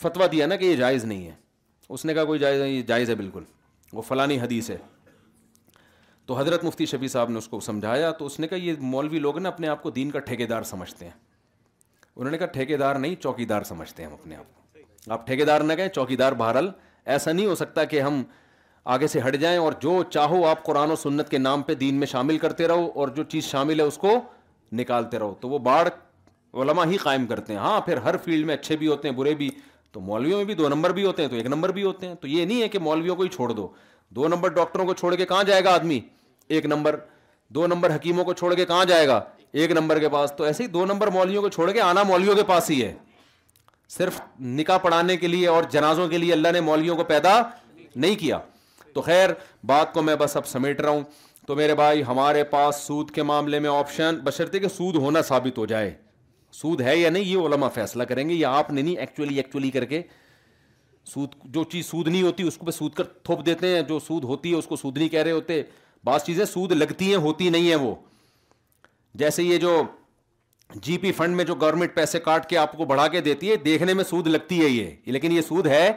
فتویٰ دیا نا کہ یہ جائز نہیں ہے اس نے کہا کوئی جائز نہیں یہ جائز ہے بالکل وہ فلانی حدیث ہے تو حضرت مفتی شفیع صاحب نے اس کو سمجھایا تو اس نے کہا یہ مولوی لوگ نا اپنے آپ کو دین کا ٹھیکے دار سمجھتے ہیں انہوں نے کہا ٹھیکے دار نہیں چوکی دار سمجھتے ہیں ہم اپنے آپ کو آپ ٹھیکے دار نہ کہیں چوکی دار بہرحال ایسا نہیں ہو سکتا کہ ہم آگے سے ہٹ جائیں اور جو چاہو آپ قرآن و سنت کے نام پہ دین میں شامل کرتے رہو اور جو چیز شامل ہے اس کو نکالتے رہو تو وہ باڑھ علماء ہی قائم کرتے ہیں ہاں پھر ہر فیلڈ میں اچھے بھی ہوتے ہیں برے بھی تو مولویوں میں بھی دو نمبر بھی ہوتے ہیں تو ایک نمبر بھی ہوتے ہیں تو یہ نہیں ہے کہ مولویوں کو ہی چھوڑ دو دو نمبر ڈاکٹروں کو چھوڑ کے کہاں جائے گا آدمی ایک نمبر دو نمبر حکیموں کو چھوڑ کے کہاں جائے گا ایک نمبر کے پاس تو ایسے ہی دو نمبر مولویوں کو چھوڑ کے آنا مولویوں کے پاس ہی ہے صرف نکاح پڑھانے کے لیے اور جنازوں کے لیے اللہ نے مولویوں کو پیدا نہیں کیا تو خیر بات کو میں بس اب سمیٹ رہا ہوں تو میرے بھائی ہمارے پاس سود کے معاملے میں آپشن بشرطے کہ سود ہونا ثابت ہو جائے سود ہے یا نہیں یہ علماء فیصلہ کریں گے یا آپ نے نہیں ایکچولی ایکچولی کر کے سود جو چیز سود نہیں ہوتی اس کو پہ سود کر تھوپ دیتے ہیں جو سود ہوتی ہے اس کو سود نہیں کہہ رہے ہوتے بعض چیزیں سود لگتی ہیں ہوتی نہیں ہیں وہ جیسے یہ جو جی پی فنڈ میں جو گورنمنٹ پیسے کاٹ کے آپ کو بڑھا کے دیتی ہے دیکھنے میں سود لگتی ہے یہ لیکن یہ سود ہے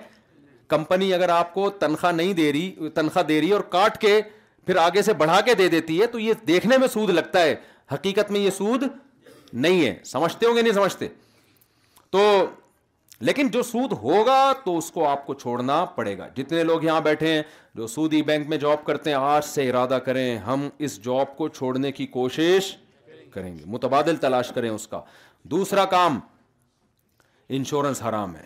کمپنی اگر آپ کو تنخواہ نہیں دے رہی تنخواہ دے رہی ہے اور کاٹ کے پھر آگے سے بڑھا کے دے دیتی ہے تو یہ دیکھنے میں سود لگتا ہے حقیقت میں یہ سود نہیں ہے سمجھتے ہوں گے نہیں سمجھتے تو لیکن جو سود ہوگا تو اس کو آپ کو چھوڑنا پڑے گا جتنے لوگ یہاں بیٹھے ہیں جو سودی بینک میں جاب کرتے ہیں آج سے ارادہ کریں ہم اس جاب کو چھوڑنے کی کوشش کریں گے متبادل تلاش کریں اس کا دوسرا کام انشورنس حرام ہے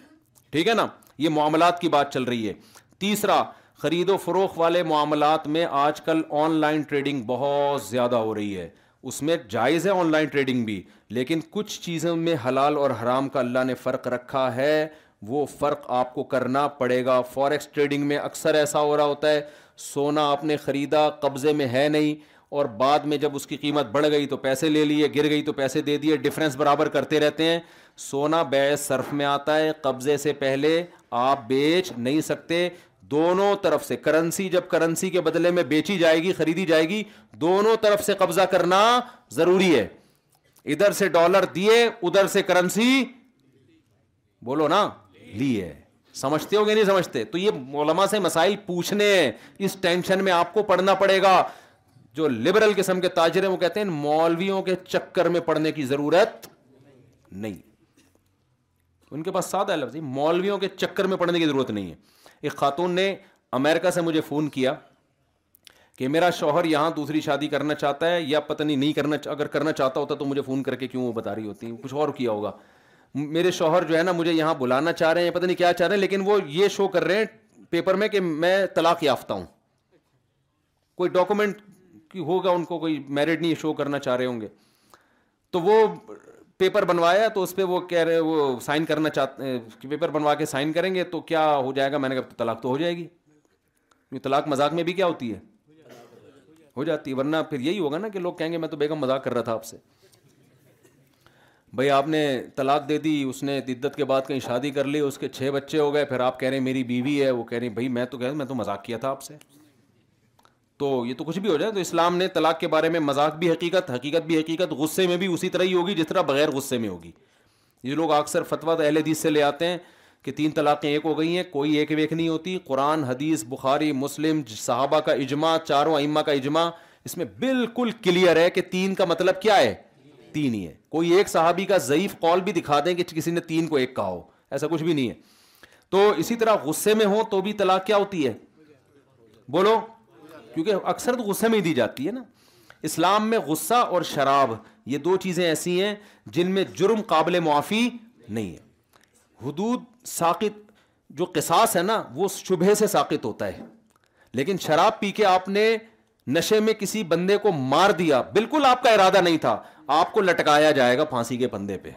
ٹھیک ہے نا یہ معاملات کی بات چل رہی ہے تیسرا خرید و فروخت والے معاملات میں آج کل آن لائن ٹریڈنگ بہت زیادہ ہو رہی ہے اس میں جائز ہے آن لائن ٹریڈنگ بھی لیکن کچھ چیزوں میں حلال اور حرام کا اللہ نے فرق رکھا ہے وہ فرق آپ کو کرنا پڑے گا فوریکس ٹریڈنگ میں اکثر ایسا ہو رہا ہوتا ہے سونا آپ نے خریدا قبضے میں ہے نہیں اور بعد میں جب اس کی قیمت بڑھ گئی تو پیسے لے لیے گر گئی تو پیسے دے دیے ڈفرینس برابر کرتے رہتے ہیں سونا بیس صرف میں آتا ہے قبضے سے پہلے آپ بیچ نہیں سکتے دونوں طرف سے کرنسی جب کرنسی کے بدلے میں بیچی جائے گی خریدی جائے گی دونوں طرف سے قبضہ کرنا ضروری ہے ادھر سے ڈالر دیے ادھر سے کرنسی بولو نا لیے سمجھتے ہو گے نہیں سمجھتے تو یہ مولما سے مسائل پوچھنے اس ٹینشن میں آپ کو پڑھنا پڑے گا جو لبرل قسم کے تاجر ہیں وہ کہتے ہیں مولویوں کے چکر میں پڑنے کی ضرورت نہیں ان کے پاس سادہ لفظ مولویوں کے چکر میں پڑنے کی ضرورت نہیں ہے ایک خاتون نے امریکہ سے مجھے فون کیا کہ میرا شوہر یہاں دوسری شادی کرنا چاہتا ہے یا پتہ نہیں نہیں کرنا اگر کرنا چاہتا ہوتا تو مجھے فون کر کے کیوں وہ بتا رہی ہوتی کچھ اور کیا ہوگا میرے شوہر جو ہے نا مجھے یہاں بلانا چاہ رہے ہیں پتہ نہیں کیا چاہ رہے ہیں لیکن وہ یہ شو کر رہے ہیں پیپر میں کہ میں طلاق یافتہ ہوں کوئی ڈاکومنٹ ہوگا ان کو کوئی میرڈ نہیں شو کرنا چاہ رہے ہوں گے تو وہ پیپر بنوایا تو اس پہ وہ کہہ رہے وہ سائن کرنا چاہتے پیپر بنوا کے سائن کریں گے تو کیا ہو جائے گا میں نے کہا طلاق تو ہو جائے گی طلاق مذاق میں بھی کیا ہوتی ہے ہو جاتی ہے ورنہ پھر یہی ہوگا نا کہ لوگ کہیں گے میں تو بیگم مذاق کر رہا تھا آپ سے بھائی آپ نے طلاق دے دی اس نے عدت کے بعد کہیں شادی کر لی اس کے چھ بچے ہو گئے پھر آپ کہہ رہے ہیں میری بیوی ہے وہ کہہ رہی بھائی میں تو کہہ میں تو مذاق کیا تھا آپ سے تو یہ تو کچھ بھی ہو جائے تو اسلام نے طلاق کے بارے میں مذاق بھی حقیقت حقیقت بھی حقیقت غصے میں بھی اسی طرح ہی ہوگی جس طرح بغیر غصے میں ہوگی یہ لوگ اکثر فتویٰ اہل حدیث سے لے آتے ہیں کہ تین طلاقیں ایک ہو گئی ہیں کوئی ایک ویک نہیں ہوتی قرآن حدیث بخاری مسلم صحابہ کا اجماع چاروں ائمہ کا اجماع اس میں بالکل کلیئر ہے کہ تین کا مطلب کیا ہے تین ہی ہے کوئی ایک صحابی کا ضعیف قول بھی دکھا دیں کہ کسی نے تین کو ایک کہا ہو ایسا کچھ بھی نہیں ہے تو اسی طرح غصے میں ہوں تو بھی طلاق کیا ہوتی ہے بولو کیونکہ اکثر تو غصے میں دی جاتی ہے نا اسلام میں غصہ اور شراب یہ دو چیزیں ایسی ہیں جن میں جرم قابل معافی نہیں ہے حدود ساقت جو قصاص ہے نا وہ شبہ سے ساقط ہوتا ہے لیکن شراب پی کے آپ نے نشے میں کسی بندے کو مار دیا بالکل آپ کا ارادہ نہیں تھا آپ کو لٹکایا جائے گا پھانسی کے پندے پہ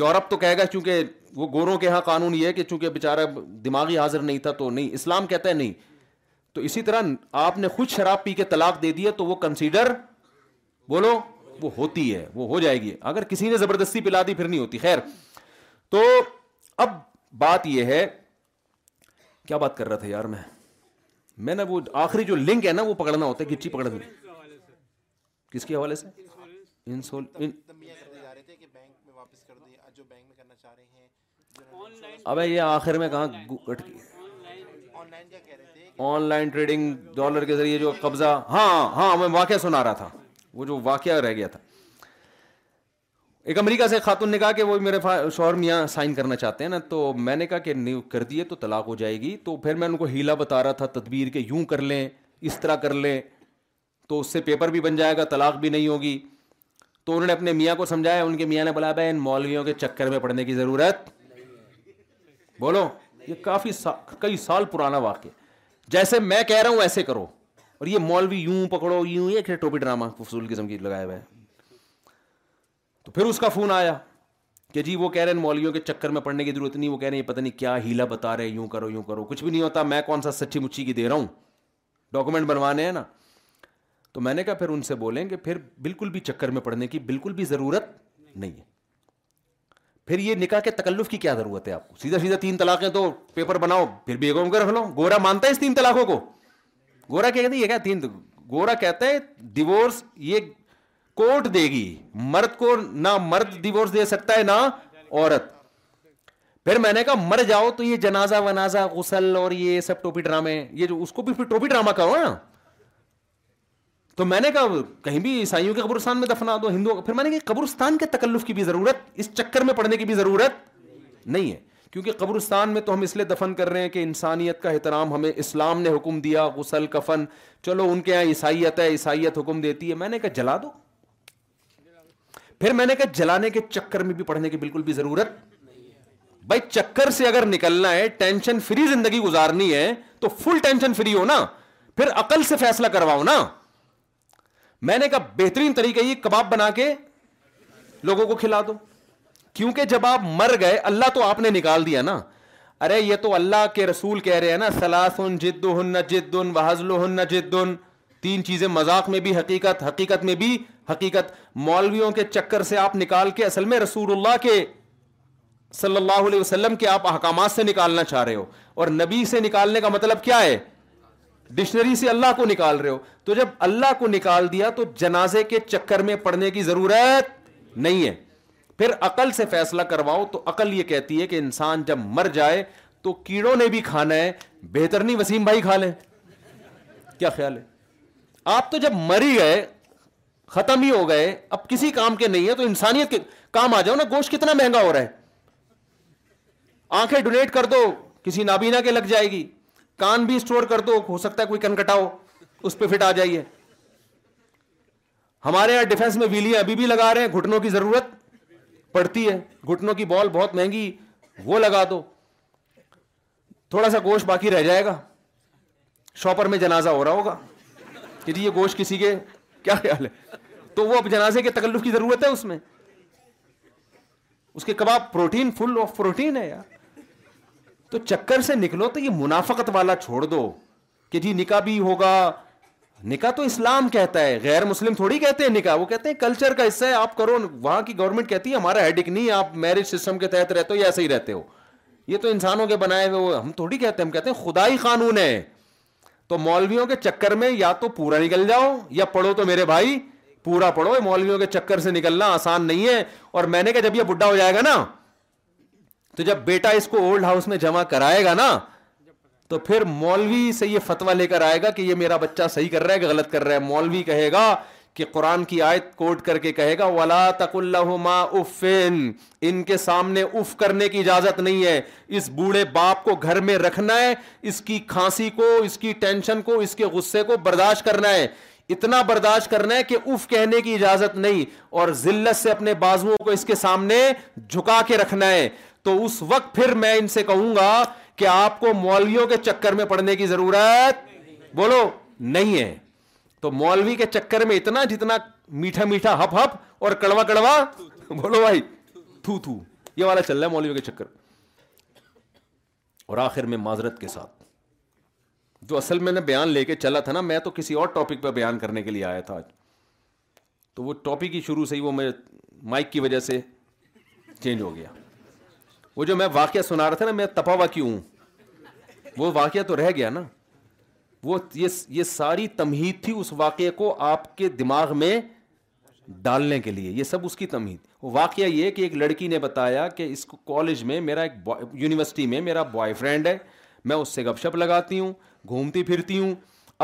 یورپ تو کہے گا چونکہ وہ گوروں کے ہاں قانون یہ ہے کہ چونکہ بیچارہ دماغی حاضر نہیں تھا تو نہیں اسلام کہتا ہے نہیں تو اسی طرح آپ نے خود شراب پی کے طلاق دے دیا تو وہ کنسیڈر بولو وہ ہوتی ہے وہ ہو جائے گی اگر کسی نے زبردستی پلا دی پھر نہیں ہوتی خیر تو اب بات یہ ہے کیا بات کر رہا تھا یار میں میں نے وہ آخری جو لنک ہے نا وہ پکڑنا ہوتا ہے گچی پکڑی کس کے حوالے سے یہ آخر میں کہاں آن لائن ٹریڈنگ ڈالر کے ذریعے جو قبضہ ہاں ہاں میں واقعہ سنا رہا تھا وہ جو واقعہ رہ گیا تھا ایک امریکہ سے خاتون نے کہا کہ وہ میرے شوہر میاں سائن کرنا چاہتے ہیں نا تو میں نے کہا کہ نہیں کر دیے تو طلاق ہو جائے گی تو پھر میں ان کو ہیلا بتا رہا تھا تدبیر کہ یوں کر لیں اس طرح کر لیں تو اس سے پیپر بھی بن جائے گا طلاق بھی نہیں ہوگی تو انہوں نے اپنے میاں کو سمجھایا ان کے میاں نے بلایا بھائی ان مولویوں کے چکر میں پڑھنے کی ضرورت بولو یہ کافی کئی سال پرانا واقعہ جیسے میں کہہ رہا ہوں ویسے کرو اور یہ مولوی یوں پکڑو یوں یہ ٹوپی ڈرامہ فضول قسم کی لگائے ہوئے تو پھر اس کا فون آیا کہ جی وہ کہہ رہے ہیں مولویوں کے چکر میں پڑھنے کی ضرورت نہیں وہ کہہ رہے ہیں یہ پتہ نہیں کیا ہیلا بتا رہے یوں کرو یوں کرو کچھ بھی نہیں ہوتا میں کون سا سچی مچھی کی دے رہا ہوں ڈاکومنٹ بنوانے ہیں نا تو میں نے کہا پھر ان سے بولیں کہ پھر بالکل بھی چکر میں پڑھنے کی بالکل بھی ضرورت نہیں ہے پھر یہ نکاح کے تکلف کی کیا ضرورت ہے آپ کو سیدھا سیدھا تین طلاقیں تو پیپر بناؤ پھر بیگم کے رکھ لو گورا مانتا ہے اس تین طلاقوں کو گورا کیا کہتے ہیں یہ کیا تین گورا کہتا ہے ڈیورس یہ کوٹ دے گی مرد کو نہ مرد ڈیوس دے سکتا ہے نہ عورت پھر میں نے کہا مر جاؤ تو یہ جنازہ ونازا غسل اور یہ سب ٹوپی ڈرامے یہ جو اس کو بھی ٹوپی ڈرامہ نا تو میں نے کہا کہیں بھی عیسائیوں کے قبرستان میں دفنا دو ہندو پھر میں نے کہا قبرستان کے تکلف کی بھی ضرورت اس چکر میں پڑھنے کی بھی ضرورت نہیں ہے کیونکہ قبرستان میں تو ہم اس لیے دفن کر رہے ہیں کہ انسانیت کا احترام ہمیں اسلام نے حکم دیا غسل کفن چلو ان کے یہاں عیسائیت ہے عیسائیت حکم دیتی ہے میں نے کہا جلا دو پھر میں نے کہا جلانے کے چکر میں بھی پڑھنے کی بالکل بھی ضرورت بھائی چکر سے اگر نکلنا ہے ٹینشن فری زندگی گزارنی ہے تو فل ٹینشن فری ہو نا پھر عقل سے فیصلہ کرواؤ نا میں نے کہا بہترین طریقہ یہ کباب بنا کے لوگوں کو کھلا دو کیونکہ جب آپ مر گئے اللہ تو آپ نے نکال دیا نا ارے یہ تو اللہ کے رسول کہہ رہے ہیں نا سلاس ان جد ہن جد جد وحضل ہن جد جد تین چیزیں مذاق میں بھی حقیقت حقیقت میں بھی حقیقت مولویوں کے چکر سے آپ نکال کے اصل میں رسول اللہ کے صلی اللہ علیہ وسلم کے آپ احکامات سے نکالنا چاہ رہے ہو اور نبی سے نکالنے کا مطلب کیا ہے ڈکشنری سے اللہ کو نکال رہے ہو تو جب اللہ کو نکال دیا تو جنازے کے چکر میں پڑنے کی ضرورت نہیں ہے پھر عقل سے فیصلہ کرواؤ تو عقل یہ کہتی ہے کہ انسان جب مر جائے تو کیڑوں نے بھی کھانا ہے بہتر نہیں وسیم بھائی کھا لیں کیا خیال ہے آپ تو جب مر ہی گئے ختم ہی ہو گئے اب کسی کام کے نہیں ہے تو انسانیت کے کام آ جاؤ نا گوشت کتنا مہنگا ہو رہا ہے آنکھیں ڈونیٹ کر دو کسی نابینا کے لگ جائے گی کان بھی کر دو ہو سکتا ہے کوئی کنکٹا فٹ آ جائیے ہمارے یہاں ڈیفینس میں ابھی بھی لگا رہے ہیں گھٹنوں کی ضرورت پڑتی ہے گھٹنوں کی بال بہت مہنگی وہ لگا دو تھوڑا سا گوشت باقی رہ جائے گا شاپر میں جنازہ ہو رہا ہوگا کہ جی، یہ گوشت کسی کے کیا خیال ہے تو وہ اب جنازے کے تکلف کی ضرورت ہے اس میں اس کے کباب پروٹین فل آف پروٹین ہے یار تو چکر سے نکلو تو یہ منافقت والا چھوڑ دو کہ جی نکاح بھی ہوگا نکاح تو اسلام کہتا ہے غیر مسلم تھوڑی کہتے ہیں نکاح وہ کہتے ہیں کلچر کا حصہ ہے آپ کرو وہاں کی گورنمنٹ کہتی ہے ہمارا ہیڈک نہیں آپ میرج سسٹم کے تحت رہتے ہو یا ایسے ہی رہتے ہو یہ تو انسانوں کے بنائے ہوئے ہم تھوڑی کہتے ہیں ہم کہتے ہیں خدائی قانون ہے تو مولویوں کے چکر میں یا تو پورا نکل جاؤ یا پڑھو تو میرے بھائی پورا پڑھو مولویوں کے چکر سے نکلنا آسان نہیں ہے اور میں نے کہا جب یہ بڈھا ہو جائے گا نا تو جب بیٹا اس کو اولڈ ہاؤس میں جمع کرائے گا نا تو پھر مولوی سے یہ فتوا لے کر آئے گا کہ یہ میرا بچہ صحیح کر رہا ہے کہ غلط کر رہا ہے مولوی کہے گا کہ قرآن کی آیت کوٹ کر کے کہے گا ولا تک اللہ ان کے سامنے اف کرنے کی اجازت نہیں ہے اس بوڑھے باپ کو گھر میں رکھنا ہے اس کی کھانسی کو اس کی ٹینشن کو اس کے غصے کو برداشت کرنا ہے اتنا برداشت کرنا ہے کہ اف کہنے کی اجازت نہیں اور ذلت سے اپنے بازو کو اس کے سامنے جھکا کے رکھنا ہے تو اس وقت پھر میں ان سے کہوں گا کہ آپ کو مولویوں کے چکر میں پڑنے کی ضرورت بولو نہیں ہے تو مولوی کے چکر میں اتنا جتنا میٹھا میٹھا ہپ ہپ اور کڑوا کڑوا بولو بھائی تھو یہ والا چل رہا ہے مولویوں کے چکر اور آخر میں معذرت کے ساتھ جو اصل میں نے بیان لے کے چلا تھا نا میں تو کسی اور ٹاپک پہ بیان کرنے کے لیے آیا تھا تو وہ ٹاپک ہی شروع سے ہی وہ مائک کی وجہ سے چینج ہو گیا وہ جو میں واقعہ سنا رہا تھا نا میں تپاوا کیوں ہوں وہ واقعہ تو رہ گیا نا وہ یہ ساری تمہید تھی اس واقعے کو آپ کے دماغ میں ڈالنے کے لیے یہ سب اس کی وہ واقعہ یہ کہ ایک لڑکی نے بتایا کہ اس کالج میں میرا ایک یونیورسٹی میں میرا بوائے فرینڈ ہے میں اس سے گپ شپ لگاتی ہوں گھومتی پھرتی ہوں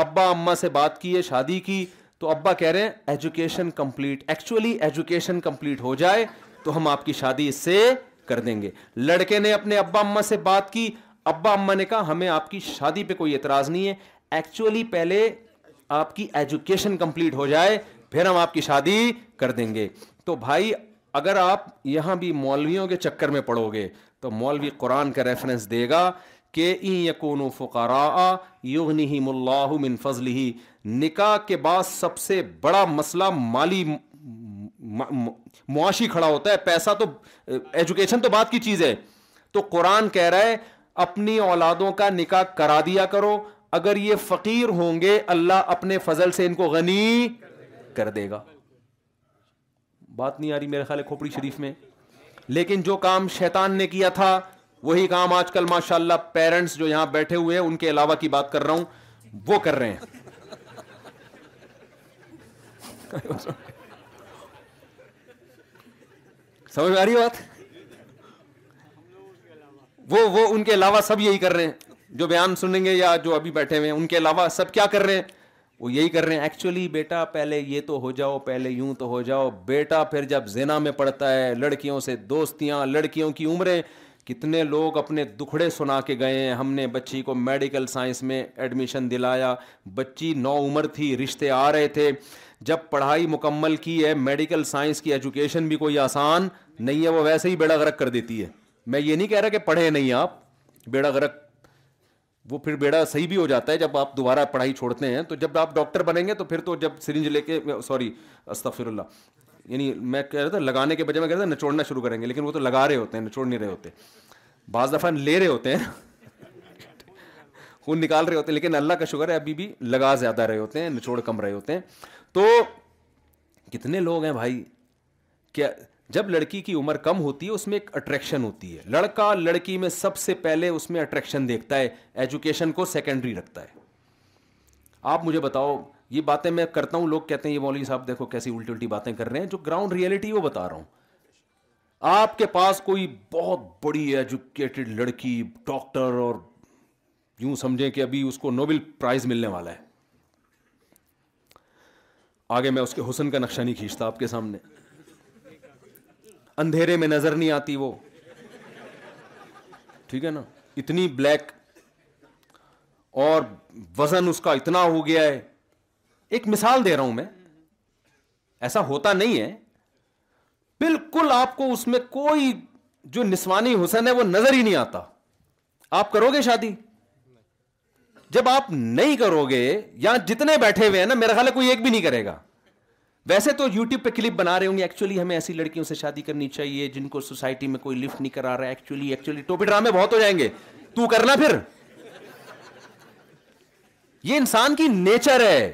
ابا اما سے بات کی ہے شادی کی تو ابا کہہ رہے ہیں education complete actually education complete ہو جائے تو ہم آپ کی شادی اس سے کر دیں گے لڑکے نے اپنے ابا اما سے بات کی ابا اما نے کہا ہمیں آپ کی شادی پہ کوئی اعتراض نہیں ہے ایکچولی پہلے آپ کی ایجوکیشن کمپلیٹ ہو جائے پھر ہم آپ کی شادی کر دیں گے تو بھائی اگر آپ یہاں بھی مولویوں کے چکر میں پڑھو گے تو مولوی قرآن کا ریفرنس دے گا کہ این یقون فقارا یغنی ہی من فضلی نکاح کے بعد سب سے بڑا مسئلہ مالی معاشی کھڑا ہوتا ہے پیسہ تو ایجوکیشن تو بات کی چیز ہے تو قرآن کہہ رہا ہے اپنی اولادوں کا نکاح کرا دیا کرو اگر یہ فقیر ہوں گے اللہ اپنے فضل سے ان کو غنی کر دے گا بات نہیں آ رہی میرے خیال ہے کھوپڑی شریف میں لیکن جو کام شیطان نے کیا تھا وہی کام آج کل ماشاء اللہ پیرنٹس جو یہاں بیٹھے ہوئے ہیں ان کے علاوہ کی بات کر رہا ہوں وہ کر رہے ہیں سمجھ میں آ رہی بات وہ وہ ان کے علاوہ سب یہی کر رہے ہیں جو بیان سنیں گے یا جو ابھی بیٹھے ہوئے ہیں ان کے علاوہ سب کیا کر رہے ہیں وہ یہی کر رہے ہیں ایکچولی بیٹا پہلے یہ تو ہو جاؤ پہلے یوں تو ہو جاؤ بیٹا پھر جب زینا میں پڑتا ہے لڑکیوں سے دوستیاں لڑکیوں کی عمریں کتنے لوگ اپنے دکھڑے سنا کے گئے ہیں ہم نے بچی کو میڈیکل سائنس میں ایڈمیشن دلایا بچی نو عمر تھی رشتے آ رہے تھے جب پڑھائی مکمل کی ہے میڈیکل سائنس کی ایجوکیشن بھی کوئی آسان نہیں ہے وہ ویسے ہی بیڑا غرق کر دیتی ہے میں یہ نہیں کہہ رہا کہ پڑھے نہیں آپ بیڑا غرق وہ پھر بیڑا صحیح بھی ہو جاتا ہے جب آپ دوبارہ پڑھائی چھوڑتے ہیں تو جب آپ ڈاکٹر بنیں گے تو پھر تو جب سرنج لے کے سوری استفر اللہ یعنی میں کہہ رہا تھا لگانے کے بجائے میں کہہ رہا تھا نچوڑنا شروع کریں گے لیکن وہ تو لگا رہے ہوتے ہیں نچوڑ نہیں رہے ہوتے بعض دفعہ لے رہے ہوتے ہیں خون نکال رہے ہوتے ہیں لیکن اللہ کا شکر ہے ابھی بھی لگا زیادہ رہے ہوتے ہیں نچوڑ کم رہے ہوتے ہیں تو کتنے لوگ ہیں بھائی کیا جب لڑکی کی عمر کم ہوتی ہے اس میں ایک اٹریکشن ہوتی ہے لڑکا لڑکی میں سب سے پہلے اس میں اٹریکشن دیکھتا ہے ایجوکیشن کو سیکنڈری رکھتا ہے آپ مجھے بتاؤ یہ باتیں میں کرتا ہوں لوگ کہتے ہیں یہ مولوی صاحب دیکھو کیسی الٹی الٹی باتیں کر رہے ہیں جو گراؤنڈ ریئلٹی وہ بتا رہا ہوں آپ کے پاس کوئی بہت بڑی ایجوکیٹڈ لڑکی ڈاکٹر اور یوں سمجھیں کہ ابھی اس کو نوبل پرائز ملنے والا ہے آگے میں اس کے حسن کا نقشہ نہیں کھینچتا آپ کے سامنے اندھیرے میں نظر نہیں آتی وہ ٹھیک ہے نا اتنی بلیک اور وزن اس کا اتنا ہو گیا ہے ایک مثال دے رہا ہوں میں ایسا ہوتا نہیں ہے بالکل آپ کو اس میں کوئی جو نسوانی حسن ہے وہ نظر ہی نہیں آتا آپ کرو گے شادی جب آپ نہیں کرو گے یا جتنے بیٹھے ہوئے ہیں نا میرا خیال ہے کوئی ایک بھی نہیں کرے گا ویسے تو یو ٹیوب پہ کلپ بنا رہے ہوں گے ایکچولی ہمیں ایسی لڑکیوں سے شادی کرنی چاہیے جن کو سوسائٹی میں کوئی لفٹ نہیں کرا رہا ایکچولی ایکچولی ٹوپی ڈرامے بہت ہو جائیں گے تو کرنا پھر یہ انسان کی نیچر ہے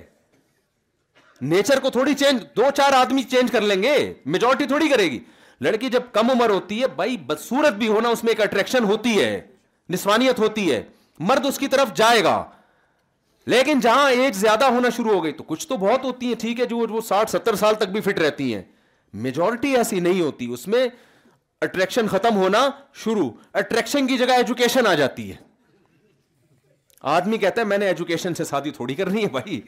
نیچر کو تھوڑی چینج دو چار آدمی چینج کر لیں گے میجورٹی تھوڑی کرے گی لڑکی جب کم عمر ہوتی ہے بھائی بدسورت بھی ہونا اس میں ایک اٹریکشن ہوتی ہے نسوانیت ہوتی ہے مرد اس کی طرف جائے گا لیکن جہاں ایج زیادہ ہونا شروع ہو گئی تو کچھ تو بہت ہوتی ہیں ٹھیک ہے جو وہ ساٹھ ستر سال تک بھی فٹ رہتی ہیں میجورٹی ایسی نہیں ہوتی اس میں اٹریکشن ختم ہونا شروع اٹریکشن کی جگہ ایجوکیشن آ جاتی ہے آدمی کہتا ہے میں نے ایجوکیشن سے شادی تھوڑی کرنی ہے بھائی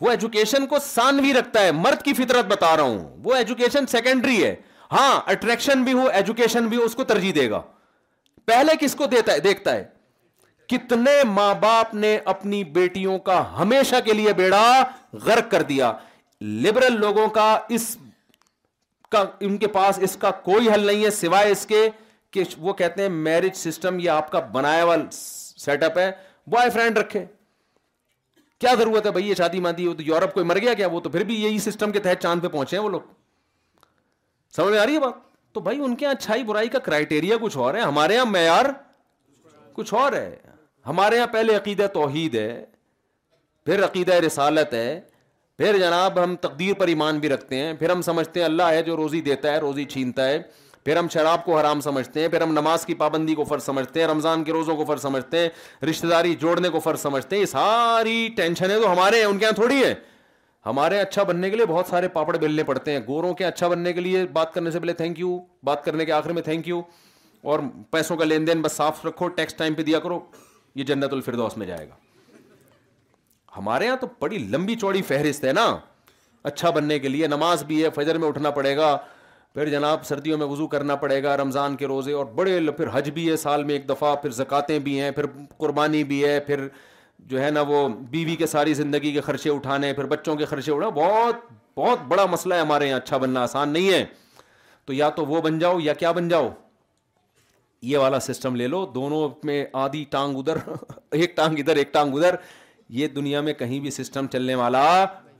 وہ ایجوکیشن کو سان بھی رکھتا ہے مرد کی فطرت بتا رہا ہوں وہ ایجوکیشن سیکنڈری ہے ہاں اٹریکشن بھی ہو ایجوکیشن بھی ہو اس کو ترجیح دے گا پہلے کس کو دیتا ہے دیکھتا ہے کتنے ماں باپ نے اپنی بیٹیوں کا ہمیشہ کے لیے بیڑا غرق کر دیا لبرل لوگوں کا اس کا ان کے پاس اس کا کوئی حل نہیں ہے سوائے اس کے کہ وہ کہتے ہیں میرج سسٹم یہ آپ کا بنایا ہوا سیٹ اپ ہے بوائے فرینڈ رکھے کیا ضرورت ہے بھائی یہ شادی ماندی تو یورپ کوئی مر گیا کیا وہ تو پھر بھی یہی سسٹم کے تحت چاند پہ پہنچے ہیں وہ لوگ سمجھ میں آ رہی ہے بات تو بھائی ان کے یہاں اچھائی برائی کا کرائٹیریا کچھ اور ہے ہمارے یہاں معیار کچھ اور ہے ہمارے یہاں پہلے عقیدہ توحید ہے پھر عقیدہ رسالت ہے پھر جناب ہم تقدیر پر ایمان بھی رکھتے ہیں پھر ہم سمجھتے ہیں اللہ ہے جو روزی دیتا ہے روزی چھینتا ہے پھر ہم شراب کو حرام سمجھتے ہیں پھر ہم نماز کی پابندی کو فرض سمجھتے ہیں رمضان کے روزوں کو فرض سمجھتے ہیں رشتے داری جوڑنے کو فرض سمجھتے ہیں یہ ساری ٹینشن ہے تو ہمارے ہیں ان کے یہاں تھوڑی ہے ہمارے اچھا بننے کے لیے بہت سارے پاپڑ بیلنے پڑتے ہیں گوروں کے اچھا بننے کے لیے بات کرنے سے پہلے تھینک یو بات کرنے کے آخر میں تھینک یو اور پیسوں کا لین دین بس صاف رکھو ٹیکس ٹائم پہ دیا کرو یہ جنت الفردوس میں جائے گا ہمارے یہاں تو بڑی لمبی چوڑی فہرست ہے نا اچھا بننے کے لیے نماز بھی ہے فجر میں اٹھنا پڑے گا پھر جناب سردیوں میں وضو کرنا پڑے گا رمضان کے روزے اور بڑے پھر حج بھی ہے سال میں ایک دفعہ پھر زکاتے بھی ہیں پھر قربانی بھی ہے پھر جو ہے نا وہ بیوی کے ساری زندگی کے خرچے اٹھانے پھر بچوں کے خرچے اٹھانے بہت بہت بڑا مسئلہ ہے ہمارے یہاں اچھا بننا آسان نہیں ہے تو یا تو وہ بن جاؤ یا کیا بن جاؤ یہ والا سسٹم لے لو دونوں میں آدھی ٹانگ ادھر ایک ٹانگ ادھر ایک ٹانگ ادھر یہ دنیا میں کہیں بھی سسٹم چلنے والا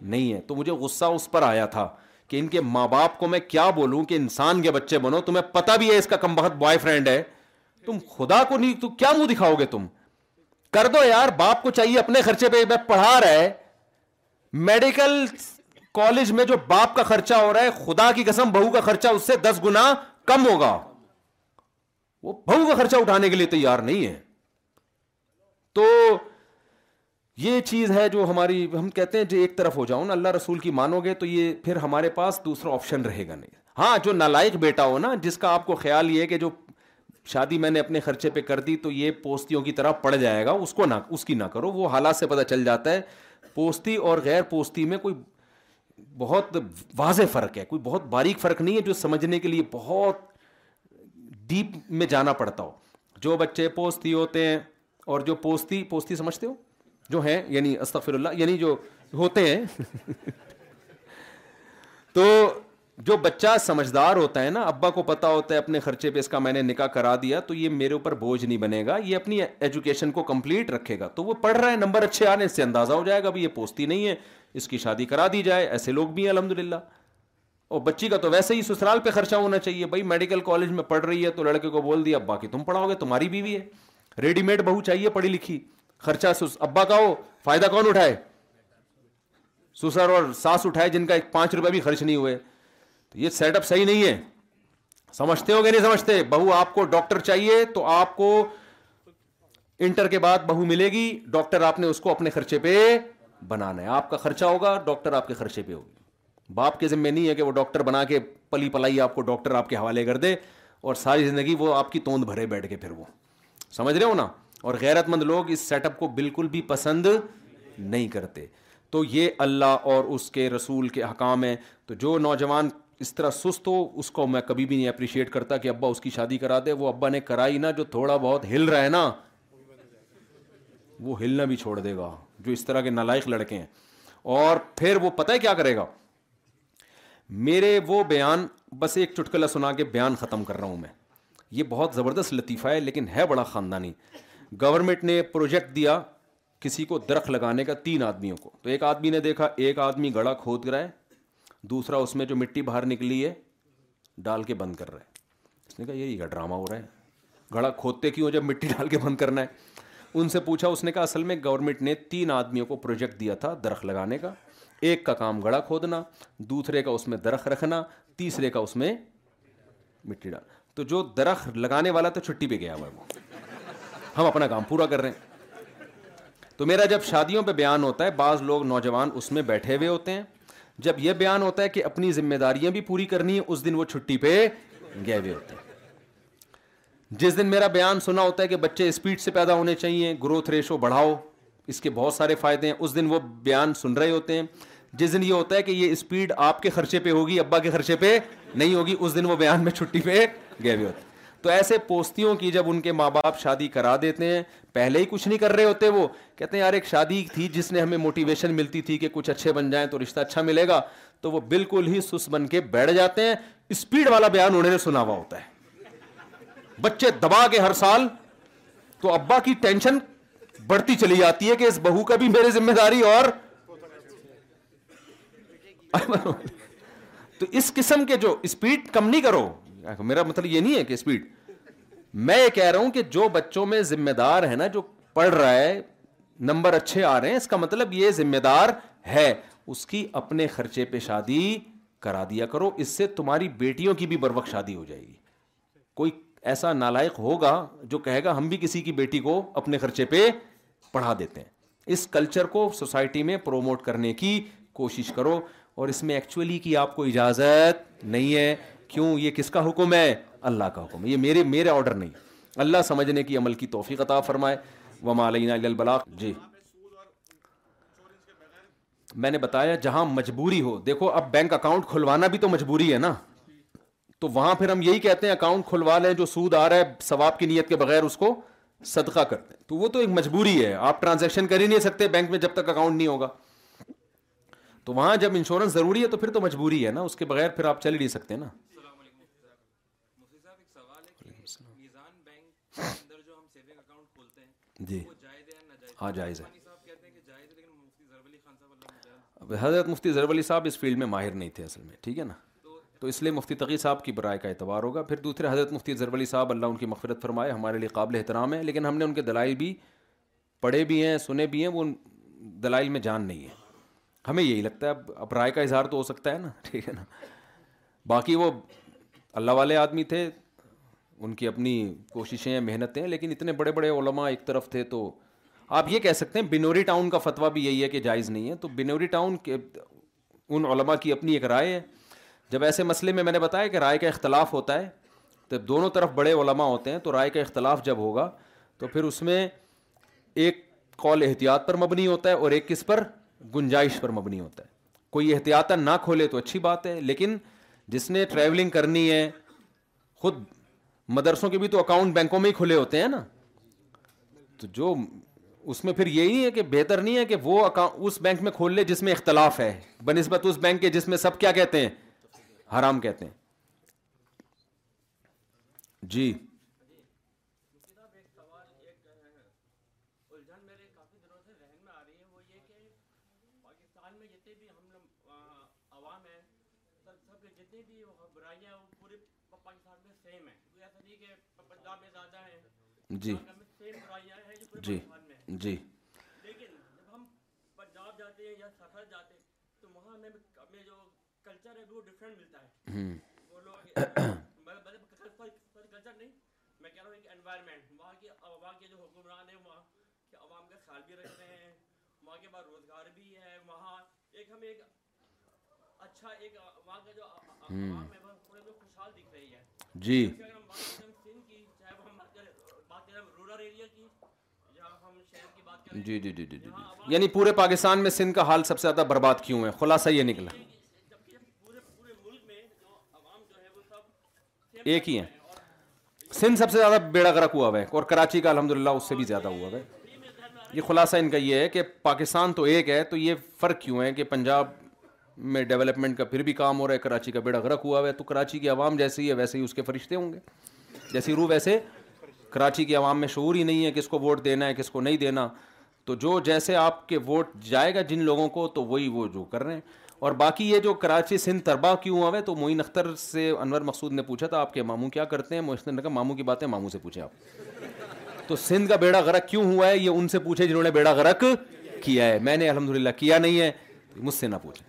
نہیں ہے تو مجھے غصہ اس پر آیا تھا کہ ان کے ماں باپ کو میں کیا بولوں کہ انسان کے بچے بنو تمہیں پتہ بھی ہے اس کا کم بہت بوائے فرینڈ ہے تم خدا کو نہیں تو کیا منہ دکھاؤ گے تم کر دو یار باپ کو چاہیے اپنے خرچے پہ میں پڑھا رہا ہے میڈیکل کالج میں جو باپ کا خرچہ ہو رہا ہے خدا کی قسم بہو کا خرچہ اس سے دس گنا کم ہوگا وہ بہو کا خرچہ اٹھانے کے لیے تیار نہیں ہے تو یہ چیز ہے جو ہماری ہم کہتے ہیں جو ایک طرف ہو جاؤ نا اللہ رسول کی مانو گے تو یہ پھر ہمارے پاس دوسرا آپشن رہے گا نہیں ہاں جو نالائق بیٹا ہو نا جس کا آپ کو خیال یہ کہ جو شادی میں نے اپنے خرچے پہ کر دی تو یہ پوستیوں کی طرح پڑ جائے گا اس کو نہ اس کی نہ کرو وہ حالات سے پتہ چل جاتا ہے پوستی اور غیر پوستی میں کوئی بہت واضح فرق ہے کوئی بہت باریک فرق نہیں ہے جو سمجھنے کے لیے بہت ڈیپ میں جانا پڑتا ہو جو بچے پوستی ہوتے ہیں اور جو پوستی پوستی سمجھتے ہو جو ہیں یعنی استغفر اللہ یعنی جو ہوتے ہیں تو جو بچہ سمجھدار ہوتا ہے نا ابا کو پتا ہوتا ہے اپنے خرچے پہ اس کا میں نے نکاح کرا دیا تو یہ میرے اوپر بوجھ نہیں بنے گا یہ اپنی ایجوکیشن کو کمپلیٹ رکھے گا تو وہ پڑھ رہا ہے نمبر اچھے آنے سے اندازہ ہو جائے گا بھی یہ پوستی نہیں ہے اس کی شادی کرا دی جائے ایسے لوگ بھی ہیں الحمد للہ اور بچی کا تو ویسے ہی سسرال پہ خرچہ ہونا چاہیے بھائی میڈیکل کالج میں پڑھ رہی ہے تو لڑکے کو بول دیا ابا کی تم پڑھاؤ گے تمہاری بیوی ہے ریڈی میڈ بہو چاہیے پڑھی لکھی خرچہ سس ابا کا ہو فائدہ کون اٹھائے سسر اور ساس اٹھائے جن کا ایک پانچ روپے بھی خرچ نہیں ہوئے تو یہ سیٹ اپ صحیح نہیں ہے سمجھتے ہو گے نہیں سمجھتے بہو آپ کو ڈاکٹر چاہیے تو آپ کو انٹر کے بعد بہو ملے گی ڈاکٹر آپ نے اس کو اپنے خرچے پہ بنانا ہے آپ کا خرچہ ہوگا ڈاکٹر آپ کے خرچے پہ ہوگی باپ کے ذمہ نہیں ہے کہ وہ ڈاکٹر بنا کے پلی پلائی آپ کو ڈاکٹر آپ کے حوالے کر دے اور ساری زندگی وہ آپ کی توند بھرے بیٹھ کے پھر وہ سمجھ رہے ہو نا اور غیرت مند لوگ اس سیٹ اپ کو بالکل بھی پسند نہیں کرتے تو یہ اللہ اور اس کے رسول کے حکام ہیں تو جو نوجوان اس طرح سست ہو اس کو میں کبھی بھی نہیں اپریشیٹ کرتا کہ ابا اس کی شادی کرا دے وہ ابا نے کرائی نا جو تھوڑا بہت ہل رہا ہے نا وہ ہلنا بھی چھوڑ دے گا جو اس طرح کے نالائق لڑکے ہیں اور پھر وہ پتہ ہے کیا کرے گا میرے وہ بیان بس ایک چٹکلا سنا کے بیان ختم کر رہا ہوں میں یہ بہت زبردست لطیفہ ہے لیکن ہے بڑا خاندانی گورنمنٹ نے پروجیکٹ دیا کسی کو درخت لگانے کا تین آدمیوں کو تو ایک آدمی نے دیکھا ایک آدمی گڑا کھود رہا ہے دوسرا اس میں جو مٹی باہر نکلی ہے ڈال کے بند کر رہا ہے اس نے کہا یہی کا ڈرامہ ہو رہا ہے گھڑا کھودتے کیوں جب مٹی ڈال کے بند کرنا ہے ان سے پوچھا اس نے کہا اصل میں گورنمنٹ نے تین آدمیوں کو پروجیکٹ دیا تھا درخت لگانے کا ایک کا کام گڑا کھودنا دوسرے کا اس میں درخت رکھنا تیسرے کا اس میں مٹی ڈال تو جو درخت لگانے والا تو چھٹی پہ گیا ہوا ہے وہ ہم اپنا کام پورا کر رہے ہیں تو میرا جب شادیوں پہ بیان ہوتا ہے بعض لوگ نوجوان اس میں بیٹھے ہوئے ہوتے ہیں جب یہ بیان ہوتا ہے کہ اپنی ذمہ داریاں بھی پوری کرنی ہے اس دن وہ چھٹی پہ گئے ہوئے ہوتے ہیں جس دن میرا بیان سنا ہوتا ہے کہ بچے اسپیڈ سے پیدا ہونے چاہیے گروتھ ریشو بڑھاؤ اس کے بہت سارے فائدے ہیں اس دن وہ بیان سن رہے ہوتے ہیں جس دن یہ ہوتا ہے کہ یہ اسپیڈ آپ کے خرچے پہ ہوگی ابا کے خرچے پہ نہیں ہوگی اس دن وہ بیان میں چھٹی پہ گئے ہوئے ہوتے ہیں تو ایسے پوستیوں کی جب ان کے ماں باپ شادی کرا دیتے ہیں پہلے ہی کچھ نہیں کر رہے ہوتے وہ کہتے ہیں یار ایک شادی تھی تھی جس نے ہمیں موٹیویشن ملتی کہ کچھ اچھے بن جائیں تو رشتہ اچھا ملے گا تو وہ بالکل ہی سس بن کے بیٹھ جاتے ہیں اسپیڈ والا بیان انہوں نے سنا ہوا ہوتا ہے بچے دبا کے ہر سال تو ابا کی ٹینشن بڑھتی چلی جاتی ہے کہ اس بہو کا بھی میرے ذمہ داری اور تو اس قسم کے جو اسپیڈ کم نہیں کرو میرا مطلب یہ نہیں ہے کہ اسپیڈ میں یہ کہہ رہا ہوں کہ جو بچوں میں ذمہ دار ہے نا جو پڑھ رہا ہے نمبر اچھے آ رہے ہیں اس کا مطلب یہ ذمہ دار ہے اس کی اپنے خرچے پہ شادی کرا دیا کرو اس سے تمہاری بیٹیوں کی بھی بر وقت شادی ہو جائے گی کوئی ایسا نالائق ہوگا جو کہے گا ہم بھی کسی کی بیٹی کو اپنے خرچے پہ پڑھا دیتے ہیں اس کلچر کو سوسائٹی میں پروموٹ کرنے کی کوشش کرو اور اس میں ایکچولی کی آپ کو اجازت نہیں ہے کیوں یہ کس کا حکم ہے اللہ کا حکم یہ میرے میرے آرڈر نہیں اللہ سمجھنے کی عمل کی توفیق عطا فرمائے وما علینا البلاغ جی میں نے بتایا جہاں مجبوری ہو دیکھو اب بینک اکاؤنٹ کھلوانا بھی تو مجبوری ہے نا تو وہاں پھر ہم یہی کہتے ہیں اکاؤنٹ کھلوا لیں جو سود آ رہا ہے ثواب کی نیت کے بغیر اس کو صدقہ کر دیں تو وہ تو ایک مجبوری ہے آپ ٹرانزیکشن کر ہی نہیں سکتے بینک میں جب تک اکاؤنٹ نہیں ہوگا تو وہاں جب انشورنس ضروری ہے تو پھر تو مجبوری ہے نا اس کے بغیر پھر آپ چل ہی نہیں سکتے نا جی۔ ہاں ہے حضرت مفتی ضرب علی صاحب اس فیلڈ میں ماہر نہیں تھے اصل میں ٹھیک ہے نا تو اس لیے مفتی تقی صاحب کی برائے کا اعتبار ہوگا پھر دوسرے حضرت مفتی ضرب علی صاحب اللہ ان کی مغفرت فرمائے ہمارے لیے قابل احترام ہے لیکن ہم نے ان کے دلائل بھی پڑھے بھی ہیں سنے بھی ہیں وہ دلائل میں جان نہیں ہے ہمیں یہی لگتا ہے اب اب رائے کا اظہار تو ہو سکتا ہے نا ٹھیک ہے نا باقی وہ اللہ والے آدمی تھے ان کی اپنی کوششیں محنتیں لیکن اتنے بڑے بڑے علماء ایک طرف تھے تو آپ یہ کہہ سکتے ہیں بنوری ٹاؤن کا فتویٰ بھی یہی ہے کہ جائز نہیں ہے تو بنوری ٹاؤن کے ان علماء کی اپنی ایک رائے ہے جب ایسے مسئلے میں میں نے بتایا کہ رائے کا اختلاف ہوتا ہے تو دونوں طرف بڑے علماء ہوتے ہیں تو رائے کا اختلاف جب ہوگا تو پھر اس میں ایک کال احتیاط پر مبنی ہوتا ہے اور ایک کس پر گنجائش پر مبنی ہوتا ہے کوئی احتیاط نہ کھولے تو اچھی بات ہے لیکن جس نے ٹریولنگ کرنی ہے خود مدرسوں کے بھی تو اکاؤنٹ بینکوں میں ہی کھلے ہوتے ہیں نا تو جو اس میں پھر یہی ہے کہ بہتر نہیں ہے کہ وہ اکاؤنٹ اس بینک میں کھول لے جس میں اختلاف ہے بہ نسبت اس بینک کے جس میں سب کیا کہتے ہیں حرام کہتے ہیں جی جی جی خیال بھی جی،, جی جی جی جی جی یعنی پورے پاکستان میں سندھ کا حال سب سے زیادہ برباد کیوں ہے خلاصہ یہ نکلا ایک ہی ہے سندھ سب سے زیادہ بیڑا گرک ہوا ہوا ہے اور کراچی کا الحمد للہ اس سے بھی زیادہ ہوا ہوا ہے یہ خلاصہ ان کا یہ ہے کہ پاکستان تو ایک ہے تو یہ فرق کیوں ہے کہ پنجاب میں ڈیولپمنٹ کا پھر بھی کام ہو رہا ہے کراچی کا بیڑا گرک ہوا ہوا ہے تو کراچی کی عوام جیسے ہی ہے ویسے ہی اس کے فرشتے ہوں گے جیسی روح ویسے کراچی کی عوام میں شعور ہی نہیں ہے کس کو ووٹ دینا ہے کس کو نہیں دینا تو جو جیسے آپ کے ووٹ جائے گا جن لوگوں کو تو وہی وہ جو کر رہے ہیں اور باقی یہ جو کراچی سندھ تربا کیوں تو موین اختر سے انور مقصود نے پوچھا تھا آپ کے ماموں کیا کرتے ہیں نے کہا ماموں کی باتیں ماموں سے پوچھیں آپ تو سندھ کا بیڑا غرق کیوں ہوا ہے یہ ان سے پوچھے جنہوں نے بیڑا غرق کیا ہے میں نے الحمد کیا نہیں ہے مجھ سے نہ پوچھیں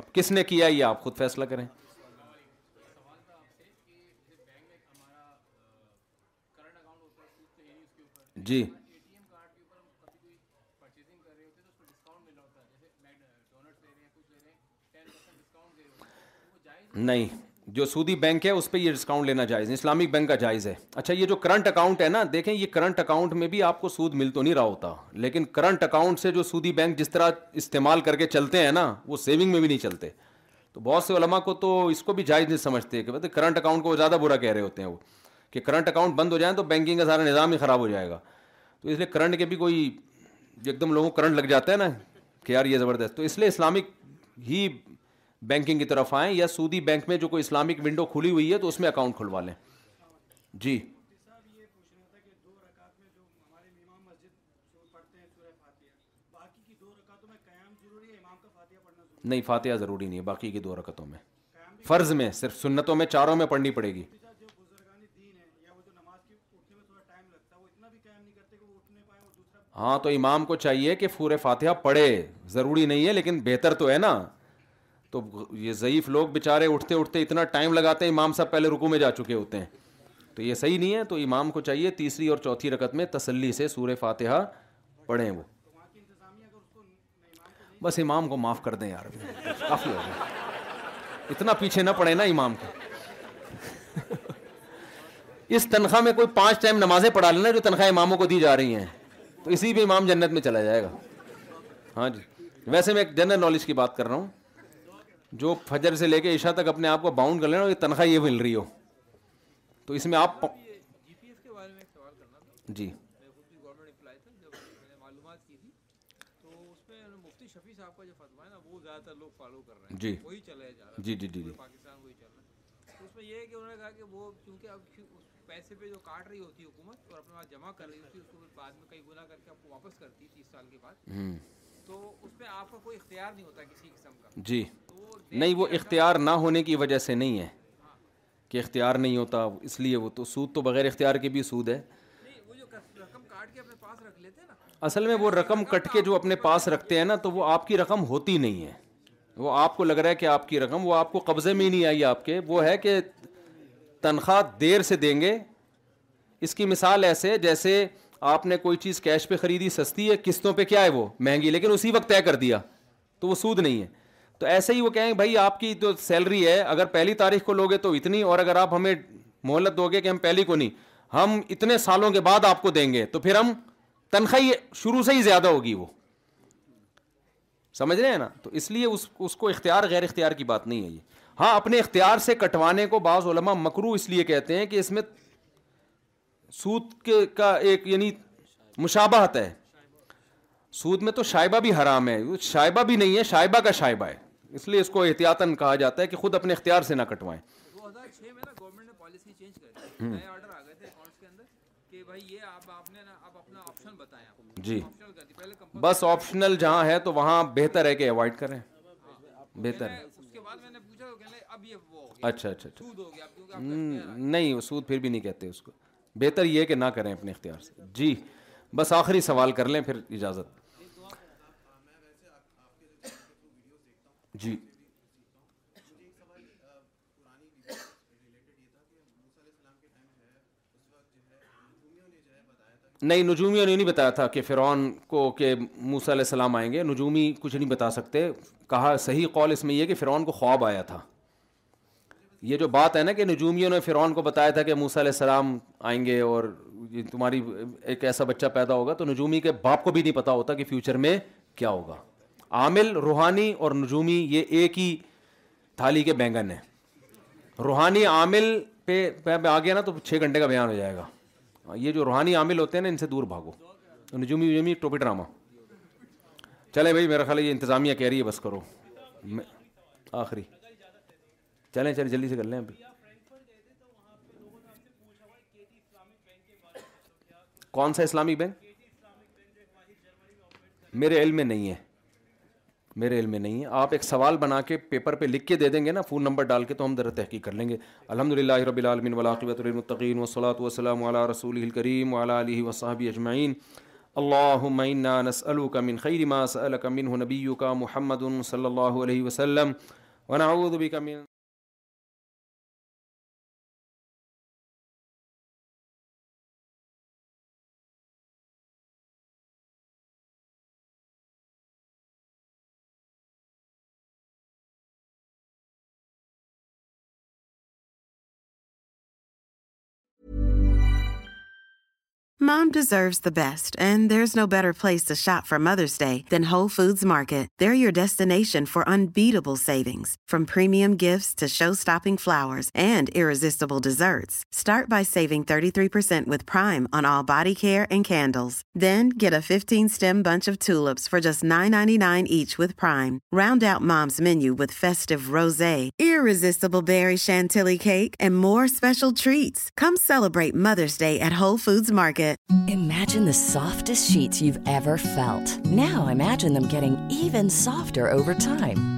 اب کس نے کیا یہ آپ خود فیصلہ کریں جی نہیں جو سودی بینک ہے اس پہ یہ ڈسکاؤنٹ لینا جائز ہے اسلامک بینک کا جائز ہے اچھا یہ جو کرنٹ اکاؤنٹ ہے نا دیکھیں یہ کرنٹ اکاؤنٹ میں بھی آپ کو سود مل تو نہیں رہا ہوتا لیکن کرنٹ اکاؤنٹ سے جو سودی بینک جس طرح استعمال کر کے چلتے ہیں نا وہ سیونگ میں بھی نہیں چلتے تو بہت سے علماء کو تو اس کو بھی جائز نہیں سمجھتے کہ بتائیے کرنٹ اکاؤنٹ کو وہ زیادہ برا کہہ رہے ہوتے ہیں وہ کہ کرنٹ اکاؤنٹ بند ہو جائیں تو بینکنگ کا سارا نظام ہی خراب ہو جائے گا تو اس لیے کرنٹ کے بھی کوئی ایک دم لوگوں کو کرنٹ لگ جاتا ہے نا کہ یار یہ زبردست تو اس لیے اسلامک ہی بینکنگ کی طرف آئیں یا سودی بینک میں جو کوئی اسلامک ونڈو کھلی ہوئی ہے تو اس میں اکاؤنٹ کھلوا لیں جی نہیں فاتحہ ضروری نہیں ہے باقی کی دو رکعتوں میں فرض میں صرف سنتوں میں چاروں میں پڑھنی پڑے گی ہاں تو امام کو چاہیے کہ پورے فاتحہ پڑھے ضروری نہیں ہے لیکن بہتر تو ہے نا تو یہ ضعیف لوگ بےچارے اٹھتے اٹھتے اتنا ٹائم لگاتے ہیں امام صاحب پہلے رکو میں جا چکے ہوتے ہیں تو یہ صحیح نہیں ہے تو امام کو چاہیے تیسری اور چوتھی رکعت میں تسلی سے سورہ فاتحہ پڑھیں وہ بس امام کو معاف کر دیں یار کافی ہو اتنا پیچھے نہ پڑے نا امام کو اس تنخواہ میں کوئی پانچ ٹائم نمازیں پڑھا لینا جو تنخواہ اماموں کو دی جا رہی ہیں تو اسی بھی امام جنت میں چلا جائے گا ہاں جی ویسے میں ایک جنرل نالج کی بات کر رہا ہوں جو فجر سے لے کے عشاء تک اپنے آپ کو باؤنڈ کر لینا یہ تنخواہ یہ مل رہی ہو تو اس میں آپ جی۔ جی۔, جی جی جی جی جی جی جی نہیں وہ اختیار نہ ہونے کی وجہ سے نہیں ہے ہاں۔ کہ اختیار نہیں ہوتا اس لیے وہ تو سود تو بغیر اختیار کے بھی سود ہے اصل میں وہ رقم کٹ کے جو اپنے پاس رکھتے ہیں نا تو وہ آپ کی رقم ہوتی نہیں ہے وہ آپ کو لگ رہا ہے کہ آپ کی رقم وہ آپ کو قبضے میں ہی نہیں آئی آپ کے وہ ہے کہ تنخواہ دیر سے دیں گے اس کی مثال ایسے جیسے آپ نے کوئی چیز کیش پہ خریدی سستی ہے قسطوں پہ کیا ہے وہ مہنگی لیکن اسی وقت طے کر دیا تو وہ سود نہیں ہے تو ایسے ہی وہ کہیں بھائی آپ کی جو سیلری ہے اگر پہلی تاریخ کو لوگے تو اتنی اور اگر آپ ہمیں مہلت دو گے کہ ہم پہلی کو نہیں ہم اتنے سالوں کے بعد آپ کو دیں گے تو پھر ہم تنخواہ شروع سے ہی زیادہ ہوگی وہ سمجھ رہے ہیں نا تو اس لیے اس اس کو اختیار غیر اختیار کی بات نہیں ہے یہ ہاں اپنے اختیار سے کٹوانے کو بعض علماء مکرو اس لیے کہتے ہیں کہ اس میں سود کا ایک یعنی مشابہت ہے سود میں تو شائبہ بھی حرام ہے شائبہ بھی نہیں ہے شائبہ کا شائبہ ہے اس لیے اس کو احتیاطاً کہا جاتا ہے کہ خود اپنے اختیار سے نہ جی بس آپشنل جہاں ہے تو وہاں بہتر ہے کہ اوائڈ کریں ہاں۔ بہتر ہے اچھا اچھا, اچھا۔ نہیں سود پھر بھی نہیں کہتے اس کو بہتر یہ کہ نہ کریں اپنے اختیار سے جی بس آخری سوال کر لیں پھر اجازت جی نہیں نجومیوں نے نہیں بتایا تھا کہ فرعون کو کہ موسیٰ علیہ السلام آئیں گے نجومی کچھ نہیں بتا سکتے کہا صحیح قول اس میں یہ کہ فرعون کو خواب آیا تھا یہ جو بات ہے نا کہ نجومیوں نے فرعون کو بتایا تھا کہ موسیٰ علیہ السلام آئیں گے اور تمہاری ایک ایسا بچہ پیدا ہوگا تو نجومی کے باپ کو بھی نہیں پتہ ہوتا کہ فیوچر میں کیا ہوگا عامل روحانی اور نجومی یہ ایک ہی تھالی کے بینگن ہیں روحانی عامل پہ آ گیا نا تو چھ گھنٹے کا بیان ہو جائے گا یہ جو روحانی عامل ہوتے ہیں نا ان سے دور بھاگو نجومی نجومی ٹوپی ڈرامہ چلے بھائی میرا خیال یہ انتظامیہ کہہ رہی ہے بس کرو آخری چلیں چلیں جلدی سے کر لیں ابھی کون سا اسلامی بینک میرے علم میں نہیں ہے میرے علم میں نہیں ہے آپ ایک سوال بنا کے پیپر پہ لکھ کے دے دیں گے نا فون نمبر ڈال کے تو ہم ذرا تحقیق کر لیں گے الحمد للہ رب العالمین ولاقبۃ المطقین وصلاۃ وسلم علیہ رسول الکریم ولا علیہ وصحب اجمعین اللہ نسألک من خیر ما سألک منه نبیک محمد صلی اللہ علیہ وسلم ونعوذ بك من Mom deserves the best, and there's no better place to shop for Mother's Day than Whole Foods Market. They're your destination for unbeatable savings, from premium gifts to show-stopping flowers and irresistible desserts. Start by saving 33% with Prime on all body care and candles. Then get a 15-stem bunch of tulips for just $9.99 each with Prime. Round out Mom's menu with festive rosé, irresistible berry chantilly cake, and more special treats. Come celebrate Mother's Day at Whole Foods Market. Imagine the softest sheets you've ever felt. Now imagine them getting even softer over time.